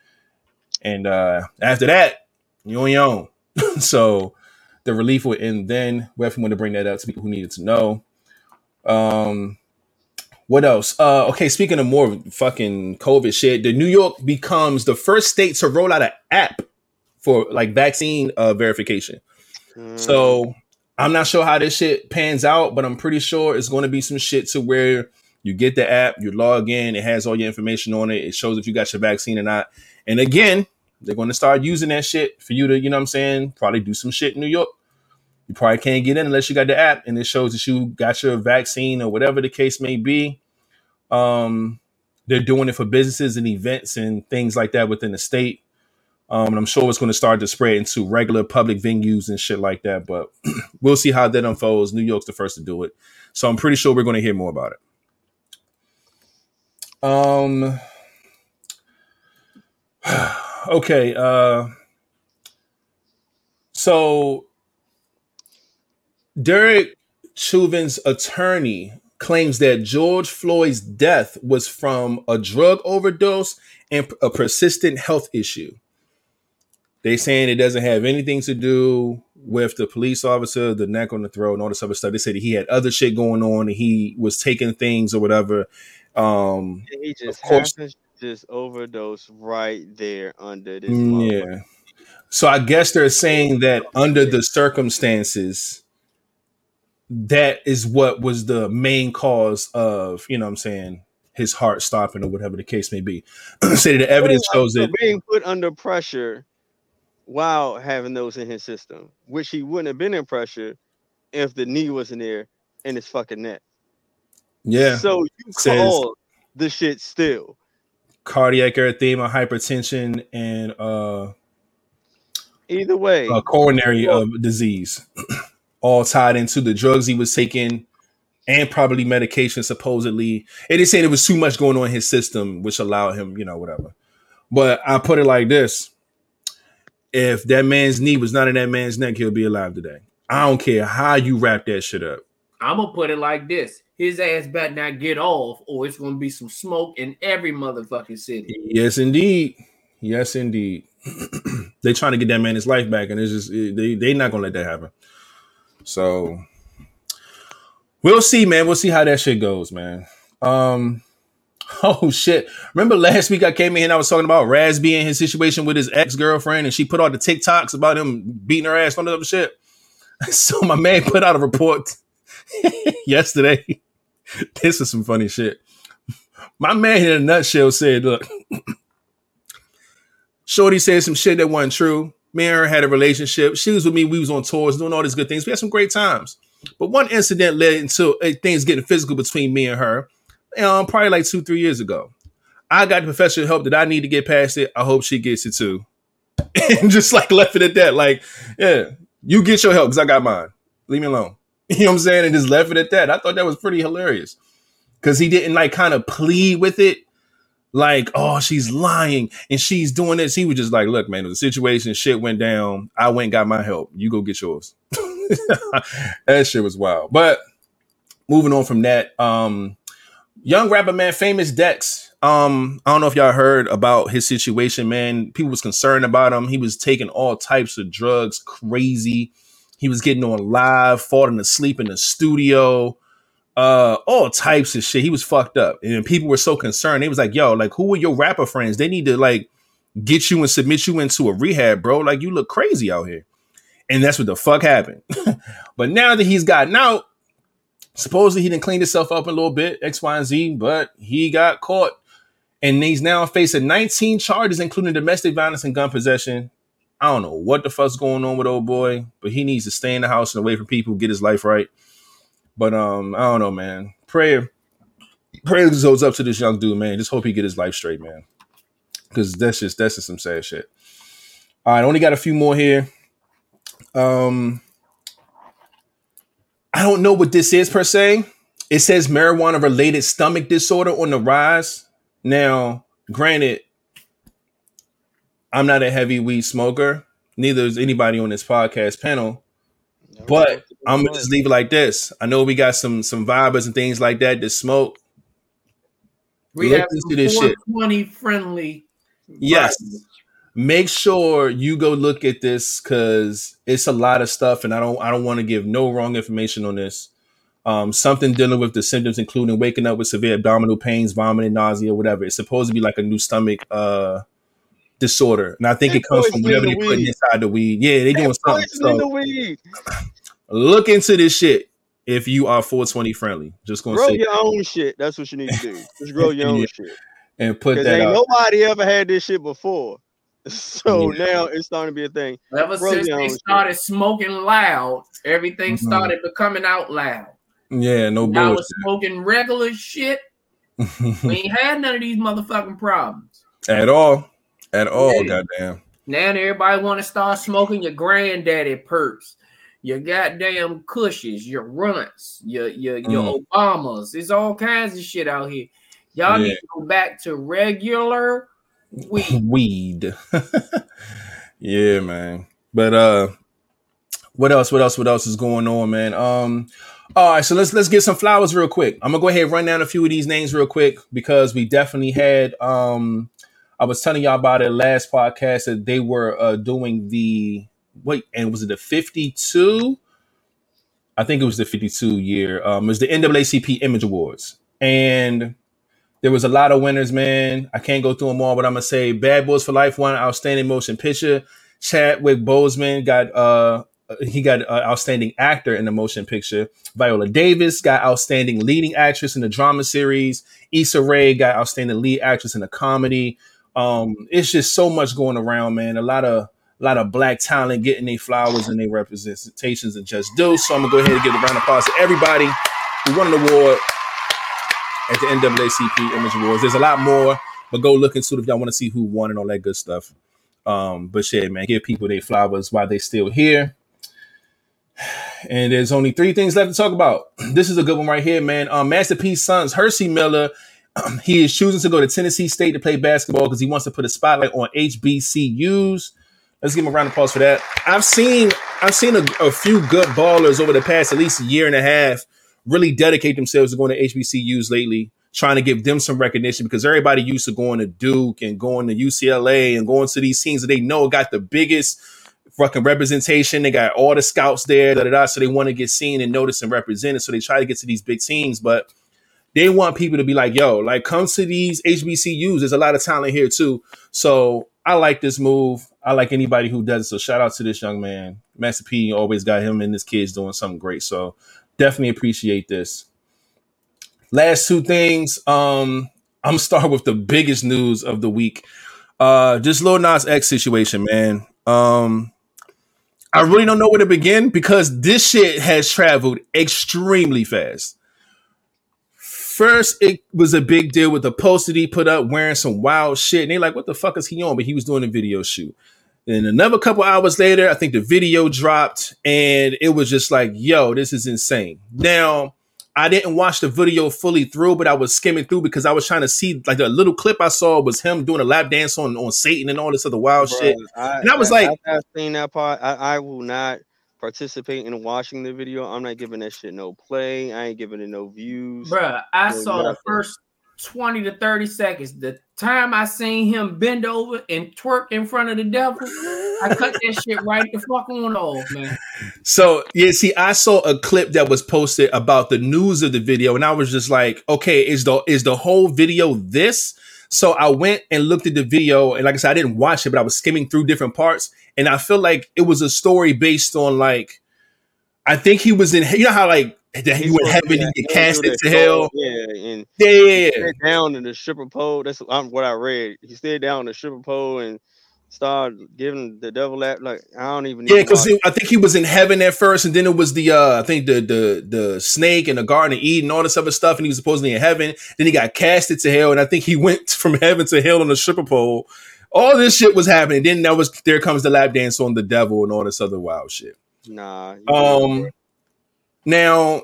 Speaker 2: And uh, after that, you on your own. so the relief will end then. We want to bring that up to people who needed to know. Um, what else? Uh, okay, speaking of more fucking COVID shit, the New York becomes the first state to roll out an app for like vaccine uh, verification.
Speaker 3: Mm,
Speaker 2: So I'm not sure how this shit pans out, but I'm pretty sure it's going to be some shit to where you get the app, you log in, it has all your information on it, it shows if you got your vaccine or not. And again, they're going to start using that shit for you to, you know what I'm saying, probably do some shit in New York. You probably can't get in unless you got the app and it shows that you got your vaccine or whatever the case may be. Um, they're doing it for businesses and events and things like that within the state. Um, and I'm sure it's going to start to spread into regular public venues and shit like that. But we'll see how that unfolds. New York's the first to do it, so I'm pretty sure we're going to hear more about it. Um. Okay. Uh. So Derek Chauvin's attorney claims that George Floyd's death was from a drug overdose and a persistent health issue. They saying it doesn't have anything to do with the police officer, the neck on the throat, and all this other stuff. They said he had other shit going on and he was taking things or whatever. Um,
Speaker 3: he just
Speaker 2: course-
Speaker 3: happens to just overdose right there under this.
Speaker 2: Yeah. So I guess they're saying that under the circumstances, that is what was the main cause of, you know what I'm saying, his heart stopping or whatever the case may be. Say the evidence shows that
Speaker 3: being put under pressure while having those in his system, which he wouldn't have been in pressure if the knee wasn't there in his fucking neck.
Speaker 2: yeah,
Speaker 3: So you
Speaker 2: Says-
Speaker 3: call the shit still.
Speaker 2: cardiac arrhythmia, hypertension, and uh,
Speaker 3: Either way,
Speaker 2: uh coronary uh, disease, all tied into the drugs he was taking and probably medication supposedly. And they said it was too much going on in his system, which allowed him, you know, whatever. But I put it like this. If that man's knee was not in that man's neck, he'll be alive today. I don't care how you wrap that shit up.
Speaker 1: I'm gonna put it like this: his ass better not get off, or it's gonna be some smoke in every motherfucking city.
Speaker 2: Yes, indeed. Yes, indeed. they trying to get that man his life back, and it's just they they not gonna let that happen. So we'll see, man. We'll see how that shit goes, man. Um. Oh shit! Remember last week I came in and I was talking about Rasby and his situation with his ex girlfriend, and she put all the TikToks about him beating her ass, that other shit. So my man put out a report yesterday. this is some funny shit. My man in a nutshell said, "Look, Shorty said some shit that wasn't true. Me and her had a relationship. She was with me. We was on tours, doing all these good things. We had some great times. But one incident led into uh, things getting physical between me and her. Um, probably like two, three years ago. I got the professional help that I need to get past it. I hope she gets it too. and just like left it at that. Like, yeah, you get your help because I got mine. Leave me alone. You know what I'm saying? And just left it at that. I thought that was pretty hilarious because he didn't like kind of plead with it like, oh, she's lying and she's doing this. He was just like, look, man, the situation shit went down. I went got my help. You go get yours. that shit was wild. But moving on from that, um, young rapper man, famous Dex. Um, I don't know if y'all heard about his situation, man. People was concerned about him. He was taking all types of drugs, crazy. He was getting on live, falling asleep in the studio uh all types of shit. He was fucked up. And people were so concerned. They was like, yo, like who are your rapper friends? They need to like get you and submit you into a rehab, bro. Like you look crazy out here. And that's what the fuck happened. but now that he's gotten out, supposedly he didn't clean himself up a little bit, X, Y, and Z, but he got caught. And he's now facing 19 charges, including domestic violence and gun possession. I don't know what the fuck's going on with old boy, but he needs to stay in the house and away from people, get his life right. But um, I don't know, man. Prayer, prayer goes up to this young dude, man. Just hope he get his life straight, man. Because that's just that's just some sad shit. All right, only got a few more here. Um, I don't know what this is per se. It says marijuana related stomach disorder on the rise. Now, granted, I'm not a heavy weed smoker. Neither is anybody on this podcast panel. But I'm gonna just leave it like this. I know we got some some vibers and things like that that smoke.
Speaker 1: We Look have into this shit. friendly.
Speaker 2: Yes. Vibes. Make sure you go look at this because it's a lot of stuff, and I don't I don't want to give no wrong information on this. Um, something dealing with the symptoms, including waking up with severe abdominal pains, vomiting, nausea, whatever. It's supposed to be like a new stomach uh disorder, and I think it comes from whatever they put inside the weed. Yeah, they doing something. So, the weed. Look into this shit if you are 420 friendly. Just gonna
Speaker 3: grow
Speaker 2: say
Speaker 3: your that. own shit. That's what you need to do. Just grow your own yeah. shit.
Speaker 2: And put that.
Speaker 3: Ain't out. nobody ever had this shit before. So yeah. now it's starting to be a thing.
Speaker 1: Ever grow since they started shit. smoking loud, everything mm-hmm. started becoming out loud.
Speaker 2: Yeah, no
Speaker 1: now bullshit. smoking regular shit. we ain't had none of these motherfucking problems
Speaker 2: at all. At all, yeah. goddamn.
Speaker 1: Now everybody want to start smoking your granddaddy perks your goddamn cushions, your runts, your your your mm. Obamas. It's all kinds of shit out here. Y'all yeah. need to go back to regular weed.
Speaker 2: weed. yeah, man. But uh what else? What else? What else is going on, man? Um all right, so let's let's get some flowers real quick. I'm gonna go ahead and run down a few of these names real quick because we definitely had um I was telling y'all about it last podcast that they were uh doing the wait, and was it the 52? I think it was the 52 year. Um, it was the NAACP Image Awards. And there was a lot of winners, man. I can't go through them all, but I'm gonna say Bad Boys for Life won Outstanding Motion Picture. Chadwick Boseman got uh he got uh, outstanding actor in the motion picture. Viola Davis got outstanding leading actress in the drama series. Issa Rae got outstanding lead actress in a comedy. Um, it's just so much going around, man. A lot of a lot of black talent getting their flowers and their representations and just do. So I'm gonna go ahead and give a round of applause to everybody who won an award at the NAACP Image Awards. There's a lot more, but go look into it if y'all want to see who won and all that good stuff. Um, but shit, man, give people their flowers while they still here. And there's only three things left to talk about. This is a good one right here, man. Um, Master P's sons, Hercy Miller, he is choosing to go to Tennessee State to play basketball because he wants to put a spotlight on HBCUs. Let's give him a round of applause for that. I've seen I've seen a, a, few good ballers over the past at least a year and a half really dedicate themselves to going to HBCUs lately, trying to give them some recognition because everybody used to going to Duke and going to UCLA and going to these teams that they know got the biggest fucking representation. They got all the scouts there, da, da, da, so they want to get seen and noticed and represented. So they try to get to these big teams, but they want people to be like, yo, like come to these HBCUs. There's a lot of talent here too. So I like this move. I like anybody who does it. So shout out to this young man. Master P always got him and his kids doing something great. So definitely appreciate this. Last two things. Um, I'm gonna start with the biggest news of the week. Uh, just Lil Nas X situation, man. Um, I really don't know where to begin because this shit has traveled extremely fast. First, it was a big deal with the post that he put up wearing some wild shit. And they like, what the fuck is he on? But he was doing a video shoot. And another couple hours later, I think the video dropped and it was just like, yo, this is insane. Now, I didn't watch the video fully through, but I was skimming through because I was trying to see like the little clip I saw was him doing a lap dance on, on Satan and all this other wild Bro, shit. I, and I was I, like,
Speaker 3: I've seen that part. I, I will not participate in watching the video. I'm not giving that shit no play. I ain't giving it no views.
Speaker 1: Bruh, I no saw nothing. the first 20 to 30 seconds. The time I seen him bend over and twerk in front of the devil, I cut that shit right the fuck on off, man.
Speaker 2: So yeah, see, I saw a clip that was posted about the news of the video, and I was just like, okay, is the is the whole video this? So I went and looked at the video, and like I said, I didn't watch it, but I was skimming through different parts, and I feel like it was a story based on like, I think he was in, you know how like that he would heaven and get casted to hell.
Speaker 3: Yeah, and
Speaker 2: yeah, yeah, yeah.
Speaker 3: down in the stripper pole. That's what I read. He stayed down in the stripper pole and started giving the devil that. Like I don't even.
Speaker 2: Yeah, because I think he was in heaven at first, and then it was the uh I think the the the snake and the Garden of Eden, all this other stuff, and he was supposedly in heaven. Then he got casted to hell, and I think he went from heaven to hell on the stripper pole. All this shit was happening. Then that was there comes the lap dance on the devil and all this other wild shit.
Speaker 3: Nah.
Speaker 2: Um. Now,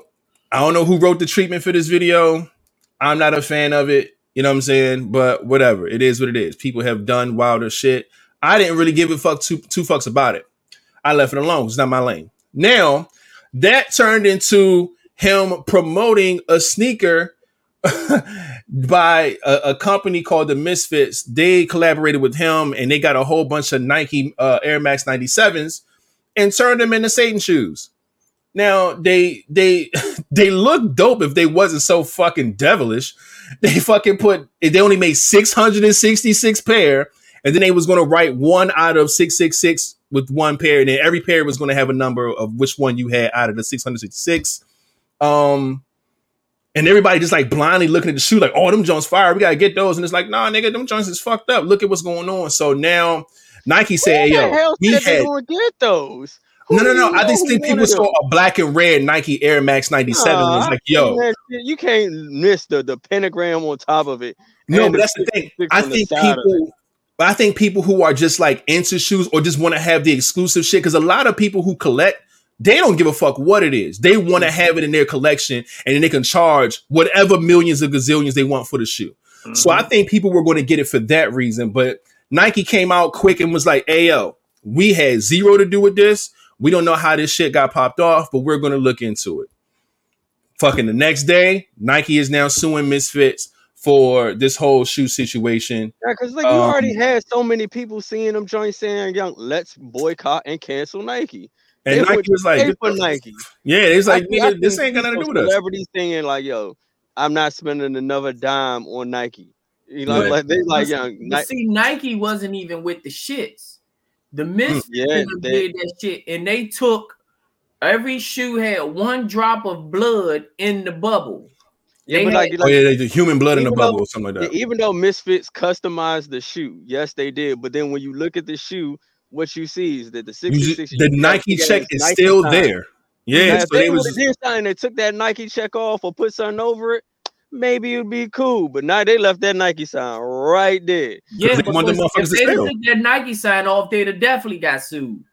Speaker 2: I don't know who wrote the treatment for this video. I'm not a fan of it. You know what I'm saying? But whatever. It is what it is. People have done wilder shit. I didn't really give a fuck two, two fucks about it. I left it alone. It's not my lane. Now, that turned into him promoting a sneaker by a, a, company called the Misfits. They collaborated with him and they got a whole bunch of Nike uh, Air Max 97s and turned them into Satan shoes. Now they they they look dope if they wasn't so fucking devilish. They fucking put they only made 666 pair, and then they was gonna write one out of 666 with one pair, and then every pair was gonna have a number of which one you had out of the 666. Um and everybody just like blindly looking at the shoe, like, oh, them Jones fire. We gotta get those. And it's like, nah, nigga, them Jones is fucked up. Look at what's going on. So now Nike said, hey, yo,
Speaker 3: we had they gonna get those.
Speaker 2: No, no, no. I just think people saw a black and red Nike Air Max 97 uh, and was like, yo.
Speaker 3: You can't miss the, the pentagram on top of it.
Speaker 2: No, but that's the thing. I think people but I think people who are just like into shoes or just want to have the exclusive shit, because a lot of people who collect, they don't give a fuck what it is. They want to mm-hmm. have it in their collection and then they can charge whatever millions of gazillions they want for the shoe. Mm-hmm. So I mm-hmm. think people were going to get it for that reason. But Nike came out quick and was like, Ayo, we had zero to do with this. We don't know how this shit got popped off, but we're going to look into it. Fucking the next day, Nike is now suing Misfits for this whole shoe situation.
Speaker 3: Yeah, because like um, you already had so many people seeing them joints saying, "Young, let's boycott and cancel Nike."
Speaker 2: And they Nike was like,
Speaker 3: for Nike.
Speaker 2: Yeah, it's like, I, this ain't got nothing to do with us.
Speaker 3: Celebrities saying like, "Yo, I'm not spending another dime on Nike." You know, yeah. like they like, young.
Speaker 1: Ni- see, Nike wasn't even with the shits. The hmm. Misfits yeah, they, did that shit, and they took every shoe had one drop of blood in the bubble.
Speaker 2: Yeah, but like, like, oh yeah, the human blood in the bubble though, or something like that.
Speaker 3: Even though Misfits customized the shoe, yes, they did. But then when you look at the shoe, what you see is that the 66
Speaker 2: the Nike check is Nike still time. there. Yeah,
Speaker 3: so they, they was did something, they took that Nike check off or put something over it maybe it'd be cool. But now they left that Nike sign right there.
Speaker 1: Yeah, they want the if they took that Nike sign off, they'd have definitely got sued.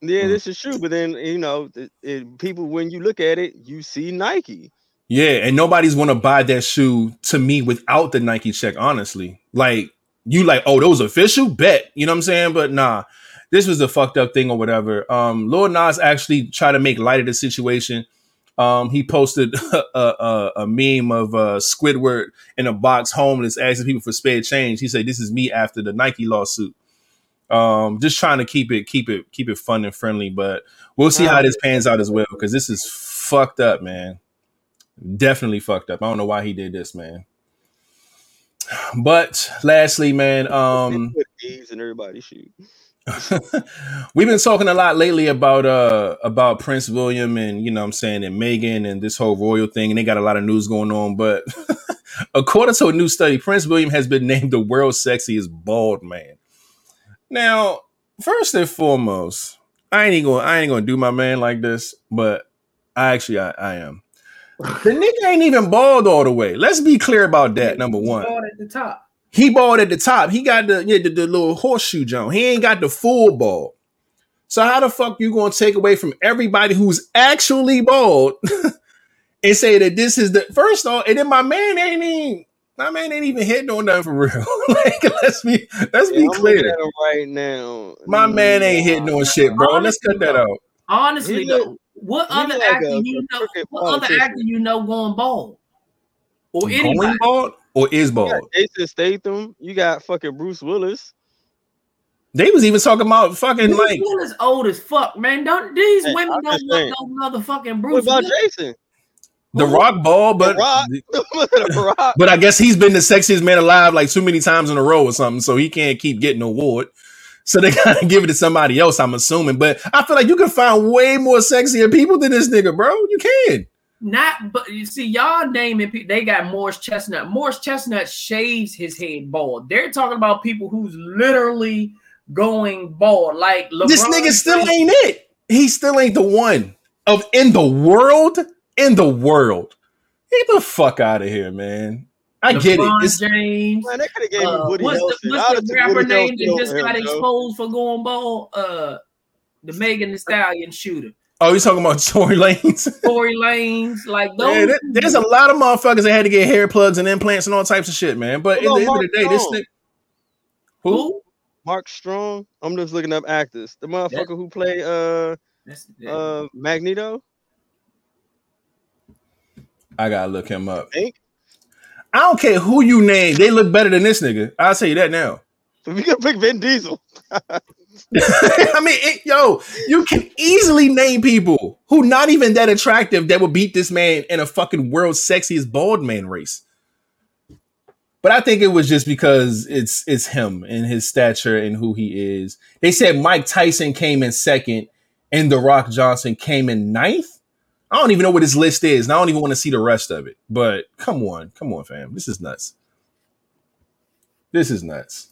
Speaker 3: Yeah, mm. this is true. But then you know, it, it, people when you look at it, you see Nike.
Speaker 2: Yeah, and nobody's gonna buy that shoe to me without the Nike check. Honestly, like you like, oh, those official bet. You know what I'm saying? But nah, this was a fucked up thing or whatever. Um, Lil Nas actually tried to make light of the situation um, he posted a, a, a, meme of uh, Squidward in a box homeless asking people for spare change. He said, "This is me after the Nike lawsuit." Um, just trying to keep it keep it keep it fun and friendly, but we'll see how this pans out as well because this is fucked up, man. Definitely fucked up. I don't know why he did this, man. But lastly, man, um,
Speaker 3: and everybody shoot.
Speaker 2: We've been talking a lot lately about uh about Prince William and you know what I'm saying and Meghan and this whole royal thing and they got a lot of news going on but according to a new study Prince William has been named the world's sexiest bald man. Now, first and foremost, I ain't gonna I ain't gonna do my man like this, but I actually I, I am. The nigga ain't even bald all the way. Let's be clear about that. Number one,
Speaker 1: Bald at the top.
Speaker 2: He bald at the top. He got the yeah the, the little horseshoe joint. He ain't got the full bald. So how the fuck you gonna take away from everybody who's actually bald and say that this is the first off? And then my man ain't even my man ain't even hitting on nothing for real. like let's be let's
Speaker 3: Yeah,
Speaker 2: be
Speaker 3: I'm
Speaker 2: clear.
Speaker 3: at him right now.
Speaker 2: My man ain't hitting on shit, bro. Let's cut that out.
Speaker 1: Honestly,
Speaker 3: look-
Speaker 1: though, what other
Speaker 3: like
Speaker 1: actor you know? What other actor you know going bald? Or
Speaker 2: Going
Speaker 1: anybody?
Speaker 2: bald or is
Speaker 3: You got
Speaker 2: bald?
Speaker 3: Jason Statham. You got fucking Bruce Willis.
Speaker 2: They was even talking about fucking
Speaker 1: Bruce
Speaker 2: like
Speaker 1: Willis old as fuck, man. Don't these
Speaker 3: Hey,
Speaker 1: women don't
Speaker 3: just
Speaker 1: look no motherfucking Bruce?
Speaker 3: What about
Speaker 1: Willis?
Speaker 3: Jason?
Speaker 2: the Rock ball, but
Speaker 3: The Rock. the Rock.
Speaker 2: but I guess he's been the sexiest man alive like too many times in a row or something, so he can't keep getting an award. So they gotta give it to somebody else, I'm assuming. But I feel like you can find way more sexier people than this nigga, bro. You can.
Speaker 1: Not, but you see, y'all naming people. They got Morris Chestnut. Morris Chestnut shaves his head bald. They're talking about people who's literally going bald. Like LeBron
Speaker 2: this nigga still ain't it. He still ain't the one of in the world. In the world. Get the fuck out of here, man. I get it. It's,
Speaker 1: James.
Speaker 3: Man, they could have gave me
Speaker 1: Uh,
Speaker 3: Woody
Speaker 1: what's
Speaker 3: Nelson.
Speaker 1: the, what's
Speaker 3: would've
Speaker 1: the rapper
Speaker 3: Woody
Speaker 1: name that just got
Speaker 3: Joe.
Speaker 1: exposed for going bald? Uh, the Megan Thee Stallion shooter,
Speaker 2: oh, you talking about Tory Lanez?
Speaker 1: Tory Lanez, Like those.
Speaker 2: Yeah, there- there's a lot of motherfuckers that had to get hair plugs and implants and all types of shit, man. But at
Speaker 3: What
Speaker 2: the end
Speaker 3: about
Speaker 2: of the day, this
Speaker 3: Mark
Speaker 2: nigga. Who?
Speaker 1: who?
Speaker 3: Mark Strong. I'm just looking up actors. The motherfucker who played uh uh Magneto.
Speaker 2: I gotta look him up.
Speaker 3: Think.
Speaker 2: I don't care who you name, they look better than this nigga. I'll tell you that now.
Speaker 3: So we can pick Vin Diesel.
Speaker 2: I mean, it, yo, you can easily name people who not even that attractive that would beat this man in a fucking world's sexiest bald man race. But I think it was just because it's it's him and his stature and who he is. They said Mike Tyson came in second and The Rock Johnson came in ninth. I don't even know what his list is, and I don't even want to see the rest of it. But come on, come on, fam. This is nuts. This is nuts.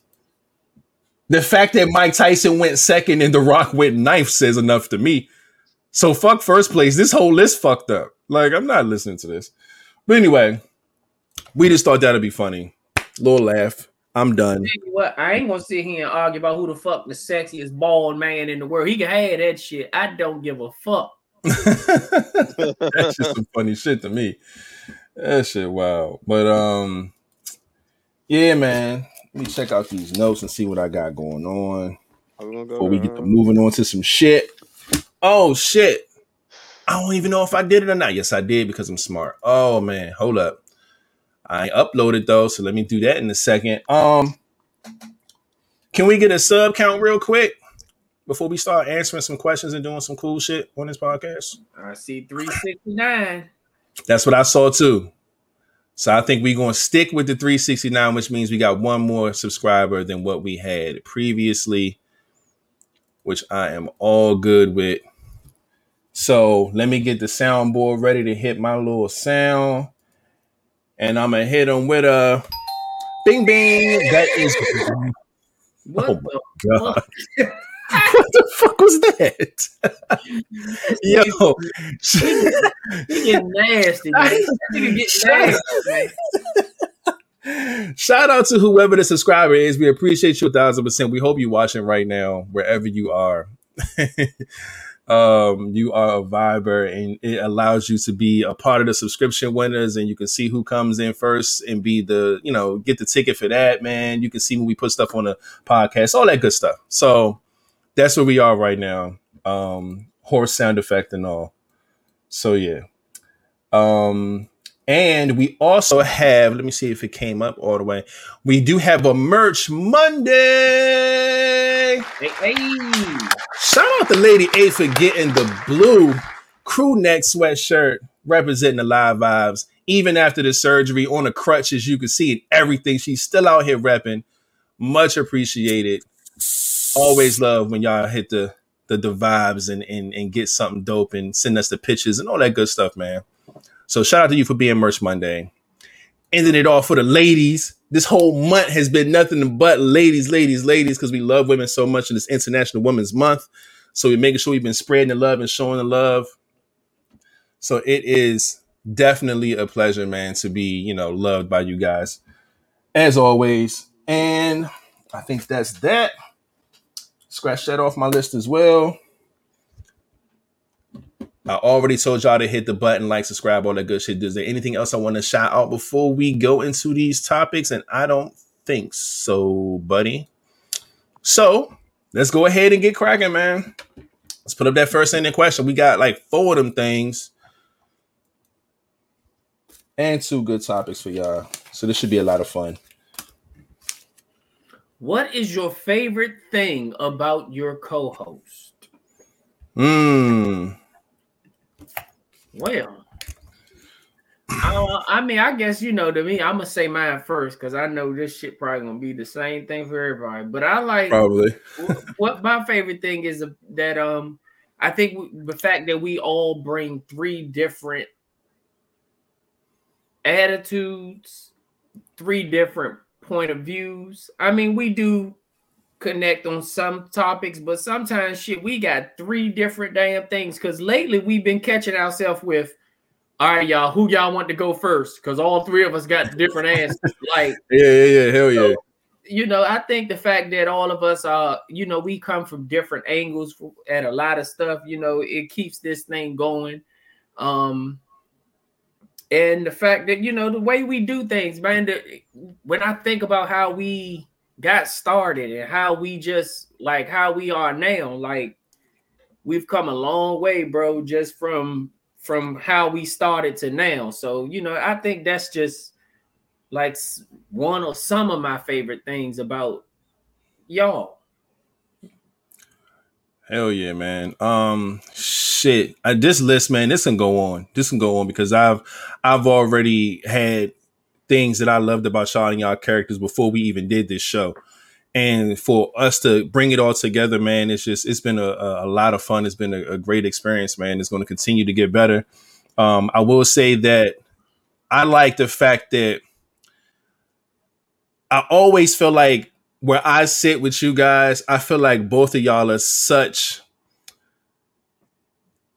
Speaker 2: The fact that Mike Tyson went second and The Rock went ninth says enough to me. So fuck first place. This whole list fucked up. Like I'm not listening to this. But anyway, we just thought that'd be funny. Little laugh. I'm done.
Speaker 1: What, I ain't gonna sit here and argue about who the fuck the sexiest bald man in the world. He can have that shit. I don't give a fuck.
Speaker 2: That's just some funny shit to me. That shit wow. But um, yeah, man. Let me check out these notes and see what I got going on
Speaker 3: we go
Speaker 2: before we get to moving on to some shit. Oh shit. I don't even know if I did it or not. Yes, I did because I'm smart. Oh man, hold up. I uploaded though, so let me do that in a second. Um, can we get a sub count real quick before we start answering some questions and doing some cool shit on this podcast?
Speaker 1: I see 369.
Speaker 2: That's what I saw too. So I think we're going to stick with the 369, which means we got one more subscriber than what we had previously, which I am all good with. So let me get the soundboard ready to hit my little sound. And I'm going to hit them with a bing bing. That is.
Speaker 1: What
Speaker 2: Oh
Speaker 1: the
Speaker 2: God. what the fuck was that? Yo.
Speaker 1: Getting nasty, nigga getting nasty.
Speaker 2: Shout out to whoever the subscriber is. We appreciate you a thousand percent. We hope you're watching right now, wherever you are. um, you are a viber and it allows you to be a part of the subscription winners and you can see who comes in first and be the, you know, get the ticket for that, man. You can see when we put stuff on the podcast, all that good stuff. So that's where we are right now. Um, horse sound effect and all. So yeah. Um, and we also have, let me see if it came up all the way. We do have a merch Monday.
Speaker 1: Hey, hey.
Speaker 2: Shout out to Lady A for getting the blue crew neck sweatshirt representing the live vibes. Even after the surgery on the crutches, you can see it, everything. She's still out here repping. Much appreciated. Always love when y'all hit the the, the vibes and, and and get something dope and send us the pictures and all that good stuff, man. So shout out to you for being Merch Monday. ending it off for the ladies. This whole month has been nothing but ladies, ladies, ladies, because we love women so much in this International Women's Month. So we're making sure we've been spreading the love and showing the love. So it is definitely a pleasure, man, to be, you know, loved by you guys as always. And I think that's that. Scratch that off my list as well. I already told y'all to hit the button, like, subscribe, all that good shit. Is there anything else I want to shout out before we go into these topics? And I don't think so, buddy. So let's go ahead and get cracking, man. Let's put up that first ending question. We got like four of them things and two good topics for y'all. So this should be a lot of fun.
Speaker 1: What is your favorite thing about your co-host?
Speaker 2: Hmm.
Speaker 1: Well, uh, I mean, I guess you know to me, I'm gonna say mine first because I know this shit probably gonna be the same thing for everybody. But I like
Speaker 2: probably
Speaker 1: what my favorite thing is that um I think the fact that we all bring three different attitudes, three different point of views. I mean, we do connect on some topics, but sometimes shit, we got three different damn things. Cause lately we've been catching ourselves with, all right, y'all, who y'all want to go first? Cause all three of us got different answers. Like,
Speaker 2: yeah, yeah, yeah, hell yeah.
Speaker 1: you know, I think the fact that all of us are, you know, we come from different angles at a lot of stuff, you know, it keeps this thing going. Um, and the fact that you know the way we do things, man. The, when I think about how we got started and how we just like how we are now, like we've come a long way, bro, just from from how we started to now. So you know, I think that's just like one of some of my favorite things about y'all.
Speaker 2: Hell yeah, man. Um shit. I, this list, man, this can go on. This can go on because I've I've already had things that I loved about y'all and y'all characters before we even did this show. And for us to bring it all together, man, it's just it's been a, a lot of fun. It's been a, a great experience, man. It's going to continue to get better. Um, I will say that I like the fact that I always feel like where I sit with you guys, I feel like both of y'all are such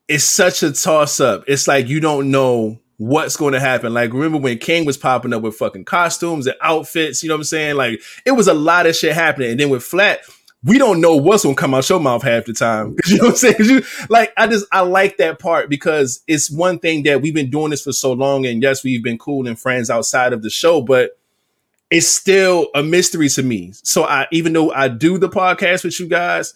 Speaker 2: it's such a toss up. It's like you don't know what's going to happen. Like remember when King was popping up with fucking costumes and outfits, you know what I'm saying? Like it was a lot of shit happening. And then with Flat, we don't know what's gonna come out your mouth half the time. You know what I'm saying? You, like I just I like that part because it's one thing that we've been doing this for so long, and yes, we've been cool and friends outside of the show, but it's still a mystery to me. So I, even though I do the podcast with you guys,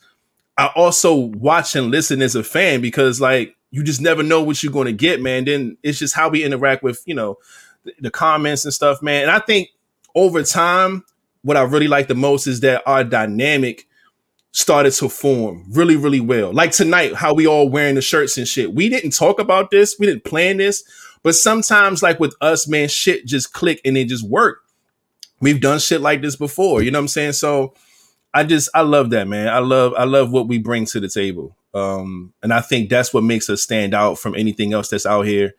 Speaker 2: I also watch and listen as a fan because like you just never know what you're going to get, man. Then it's just how we interact with, you know, the, the comments and stuff, man. And I think over time, what I really like the most is that our dynamic started to form really, really well. Like tonight, how we all wearing the shirts and shit. We didn't talk about this, we didn't plan this, but sometimes, like with us, man, shit just click and it just work. we've done shit like this before. You know what I'm saying? So I just I love that, man. I love I love what we bring to the table. Um, and I think that's what makes us stand out from anything else that's out here.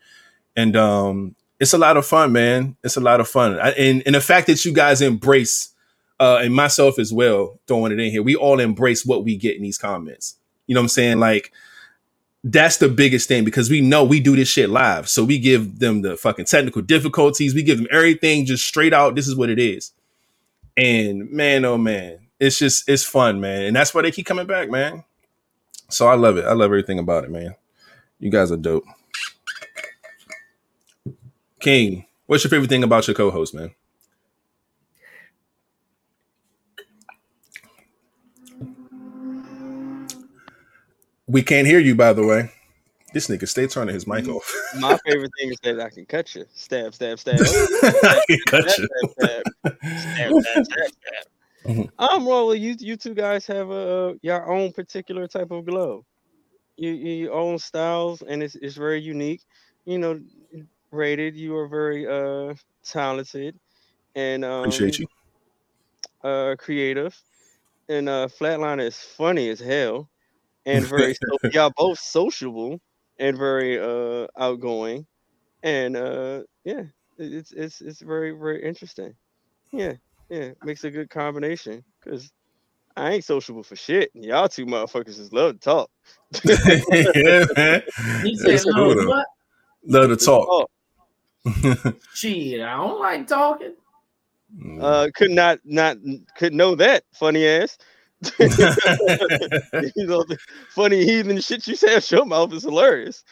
Speaker 2: And um, it's a lot of fun, man. It's a lot of fun. I, and and the fact that you guys embrace uh, and myself as well, throwing it in here, we all embrace what we get in these comments. You know what I'm saying? Like that's the biggest thing because we know we do this shit live. So we give them the fucking technical difficulties. We give them everything just straight out. This is what it is. And man, oh man, it's just, it's fun, man. And that's why they keep coming back, man. So I love it. I love everything about it, man. You guys are dope. King, what's your favorite thing about your co host, man? We can't hear you, by the way. This nigga stay turning his mic off.
Speaker 3: My favorite thing is that I can cut you. Stab, stab, stab. I can cut you. Stab, stab, stab, stab, mm-hmm. I'm rolling. You, you two guys have a your own particular type of glove. You, you own styles, and it's it's very unique. You know, rated. You are very uh talented, and um,
Speaker 2: appreciate you.
Speaker 3: Uh, creative, and uh, Flatline is funny as hell and very so, y'all both sociable and very uh outgoing and uh yeah it's it's it's very very interesting. Yeah, yeah, makes a good combination because I ain't sociable for shit. And Y'all two motherfuckers just love to talk.
Speaker 2: yeah, man.
Speaker 1: He said,
Speaker 2: That's cool,
Speaker 1: what?
Speaker 2: Love to talk.
Speaker 1: Shit, I don't like talking.
Speaker 3: Uh, could not not could know that funny ass. you know, the funny heathen shit you say out your mouth is hilarious.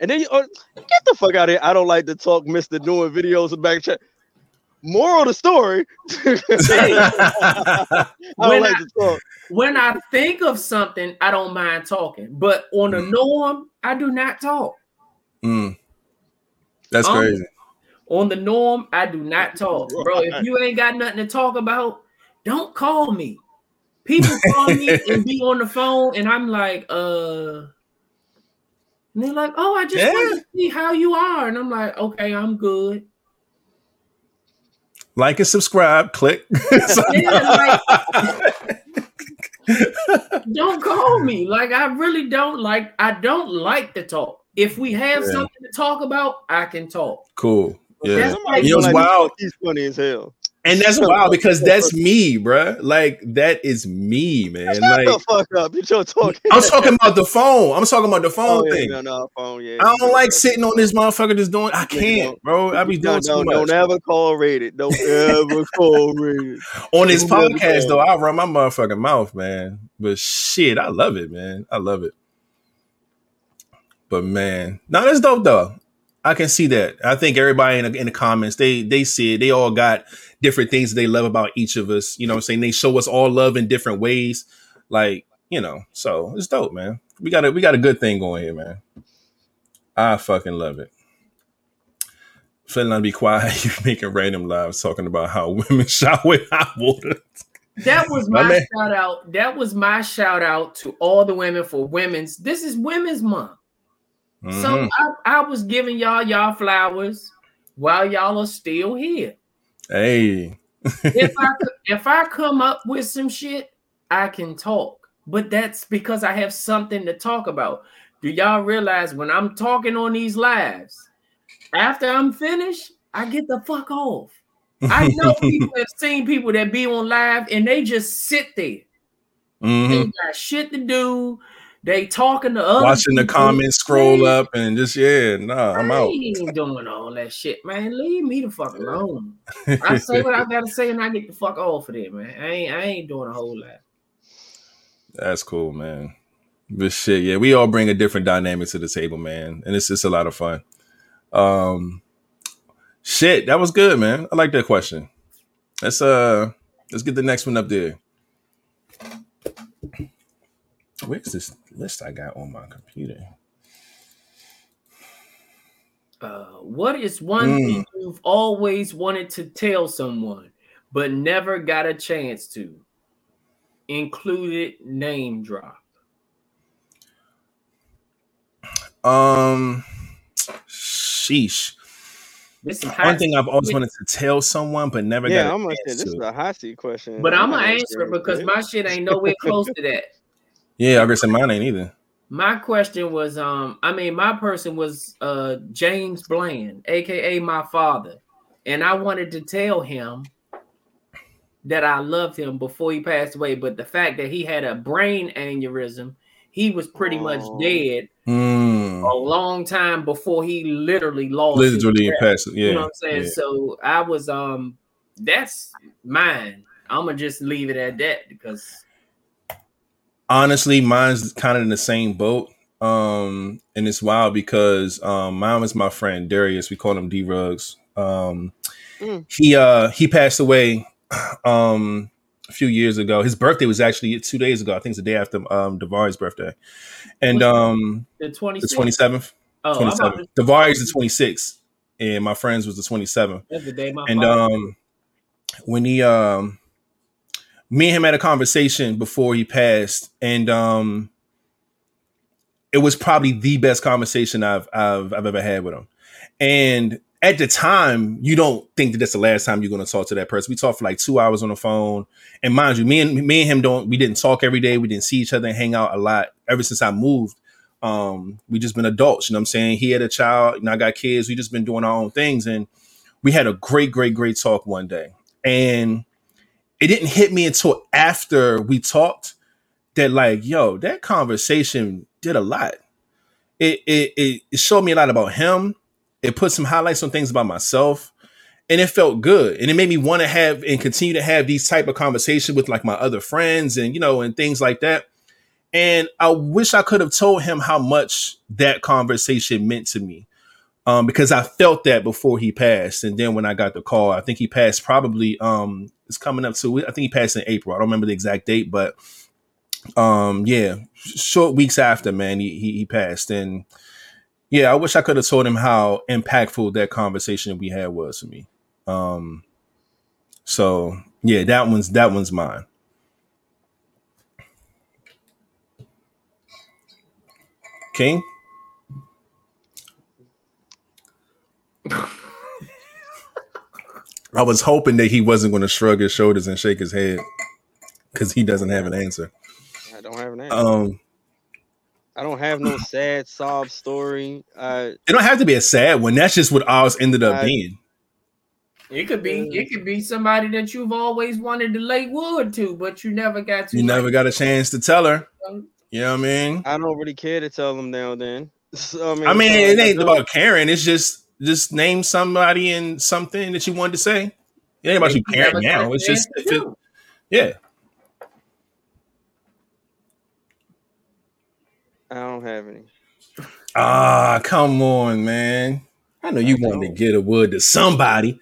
Speaker 3: And then you oh, get the fuck out of here. I don't like to talk, Mister, doing videos in the back chat. Moral of the story. I
Speaker 1: When
Speaker 3: like
Speaker 1: I-
Speaker 3: talk.
Speaker 1: When I think of something, I don't mind talking, but on the
Speaker 2: Mm.
Speaker 1: norm, I do not talk.
Speaker 2: Mm. That's
Speaker 1: Um,
Speaker 2: crazy.
Speaker 1: On the norm, I do not talk, bro. If you ain't got nothing to talk about, don't call me. People call me and be on the phone, and I'm like, uh, and they're like, oh, I just
Speaker 2: Yeah.
Speaker 1: want to see how you are, and I'm like, okay, I'm good.
Speaker 2: Like and subscribe. Click.
Speaker 1: Yeah, Don't call me. Like I really don't like. I don't like to talk. If we have
Speaker 2: Yeah.
Speaker 1: something to talk about, I can talk.
Speaker 2: cool. Yeah.
Speaker 1: That's like-
Speaker 2: You know what's
Speaker 3: Like,
Speaker 2: wild?
Speaker 3: He's funny as hell.
Speaker 2: And that's wild because that's me, bruh. Like that is me, man.
Speaker 3: Shut
Speaker 2: Like
Speaker 3: the fuck up. Just talking.
Speaker 2: I'm talking about the phone. I'm talking about the
Speaker 3: Oh,
Speaker 2: phone
Speaker 3: yeah,
Speaker 2: thing.
Speaker 3: no, no, phone, yeah.
Speaker 2: I don't like sitting on this motherfucker just doing. I can't, bro. I be doing
Speaker 3: No,
Speaker 2: too much.
Speaker 3: don't ever call rated. Don't ever call rated.
Speaker 2: on this
Speaker 3: Don't
Speaker 2: podcast, though, I run my motherfucking mouth, man. But shit, I love it, man. I love it. But man, no, that's dope though. I can see that. I think everybody in the, in the comments they they see it. They all got different things they love about each of us. You know what I'm saying? They show us all love in different ways. Like you know, so it's dope, man. We got a we got a good thing going here, man. I fucking love it. Finna be quiet. You making random lives talking about how women shower with hot water.
Speaker 1: That was
Speaker 2: My
Speaker 1: my, shout out. That was my shout out to all the women for women's. This is Women's Month. So
Speaker 2: Mhm.
Speaker 1: I, I was giving y'all y'all flowers while y'all are still here.
Speaker 2: hey,
Speaker 1: If I if I come up with some shit, I can talk. But that's because I have something to talk about. Do y'all realize when I'm talking on these lives, after I'm finished, I get the fuck off. I know people have seen people that be on live and they just sit there.
Speaker 2: Mhm.
Speaker 1: They got shit to do. They talking to other
Speaker 2: watching the comments scroll up and just yeah, nah, I'm
Speaker 1: I
Speaker 2: out.
Speaker 1: ain't doing all that shit, man. Leave me the fuck alone. I say what I gotta say and I get the fuck off of it, man. I ain't I ain't doing a whole lot.
Speaker 2: That's cool, man. But shit, yeah, we all bring a different dynamic to the table, man, and it's just a lot of fun. Um, shit, that was good, man. I like that question. Let's uh, let's get the next one up there. Where's this list I got on my computer?
Speaker 1: Uh, what is one
Speaker 2: Mm.
Speaker 1: thing you've always wanted to tell someone but never got a chance to? Included name drop.
Speaker 2: Um, sheesh.
Speaker 1: This is
Speaker 2: One thing I've always wanted to tell someone, but never got.
Speaker 3: Yeah,
Speaker 2: got a
Speaker 3: I'm gonna say
Speaker 2: chance
Speaker 3: this is a hot seat question.
Speaker 1: but I'm gonna answer it because my shit ain't nowhere close to that.
Speaker 2: Yeah, I guess mine ain't either.
Speaker 1: My question was, um, I mean, my person was uh James Bland, aka my father, and I wanted to tell him that I loved him before he passed away. But the fact that he had a brain aneurysm, he was pretty much
Speaker 3: Oh.
Speaker 1: dead
Speaker 2: Hmm.
Speaker 1: a long time before he literally lost. his
Speaker 2: Literally
Speaker 1: breath.
Speaker 2: pass. Yeah.
Speaker 1: You know what I'm saying?
Speaker 2: yeah.
Speaker 1: So I was um, that's mine. I'm gonna just leave it at that because
Speaker 2: honestly mine's kind of in the same boat um and it's wild because um mine was my friend darius we call him d rugs um
Speaker 3: Mm.
Speaker 2: he uh he passed away um a few years ago. His birthday was actually two days ago. I think it's the day after um Davari's birthday. And um
Speaker 1: the 20.
Speaker 2: the 27th
Speaker 1: Oh, I'm
Speaker 2: 27th
Speaker 1: to-
Speaker 2: Davari's the 26th and my friends was the 27th
Speaker 1: That's the day my
Speaker 2: and um when he um me and him had a conversation before he passed and um it was probably the best conversation I've I've I've ever had with him. And at the time, you don't think that that's the last time you're going to talk to that person. We talked for like two hours on the phone, and mind you, me and me and him don't we didn't talk every day. We didn't see each other and hang out a lot ever since I moved Um, we just been adults, you know what I'm saying? He had a child, and I got kids. We just been doing our own things. And we had a great, great, great talk one day. And it didn't hit me until after we talked that, like, yo, that conversation did a lot. It it it showed me a lot about him. It put some highlights on things about myself and it felt good and it made me want to have and continue to have these type of conversations with like my other friends and you know and things like that and i wish i could have told him how much that conversation meant to me um, because i felt that before he passed and then when i got the call i think he passed probably um it's coming up to i think he passed in april i don't remember the exact date but um yeah short weeks after man he, he, he passed and yeah i wish i could have told him how impactful that conversation we had was for me um, so yeah, that one's that one's mine. King. I was hoping that he wasn't going to shrug his shoulders and shake his head because he doesn't have an answer.
Speaker 3: I don't have an answer.
Speaker 2: Um,
Speaker 3: I don't have no sad sob story. I,
Speaker 2: it don't have to be a sad one. That's just what ours ended up
Speaker 3: I-
Speaker 2: being.
Speaker 1: It could be it could be somebody that you've always wanted to lay wood to, but you never got to.
Speaker 2: You never got a chance to tell her. You know what I mean?
Speaker 3: I don't really care to tell them now. Then, so, I mean,
Speaker 2: I mean, it ain't about caring. It's just just name somebody and something that you wanted to say. It ain't about you
Speaker 1: never
Speaker 2: caring now. It's just if it, yeah.
Speaker 3: I don't have any.
Speaker 2: Ah, come on, man. I know you wanted to get a wood to somebody.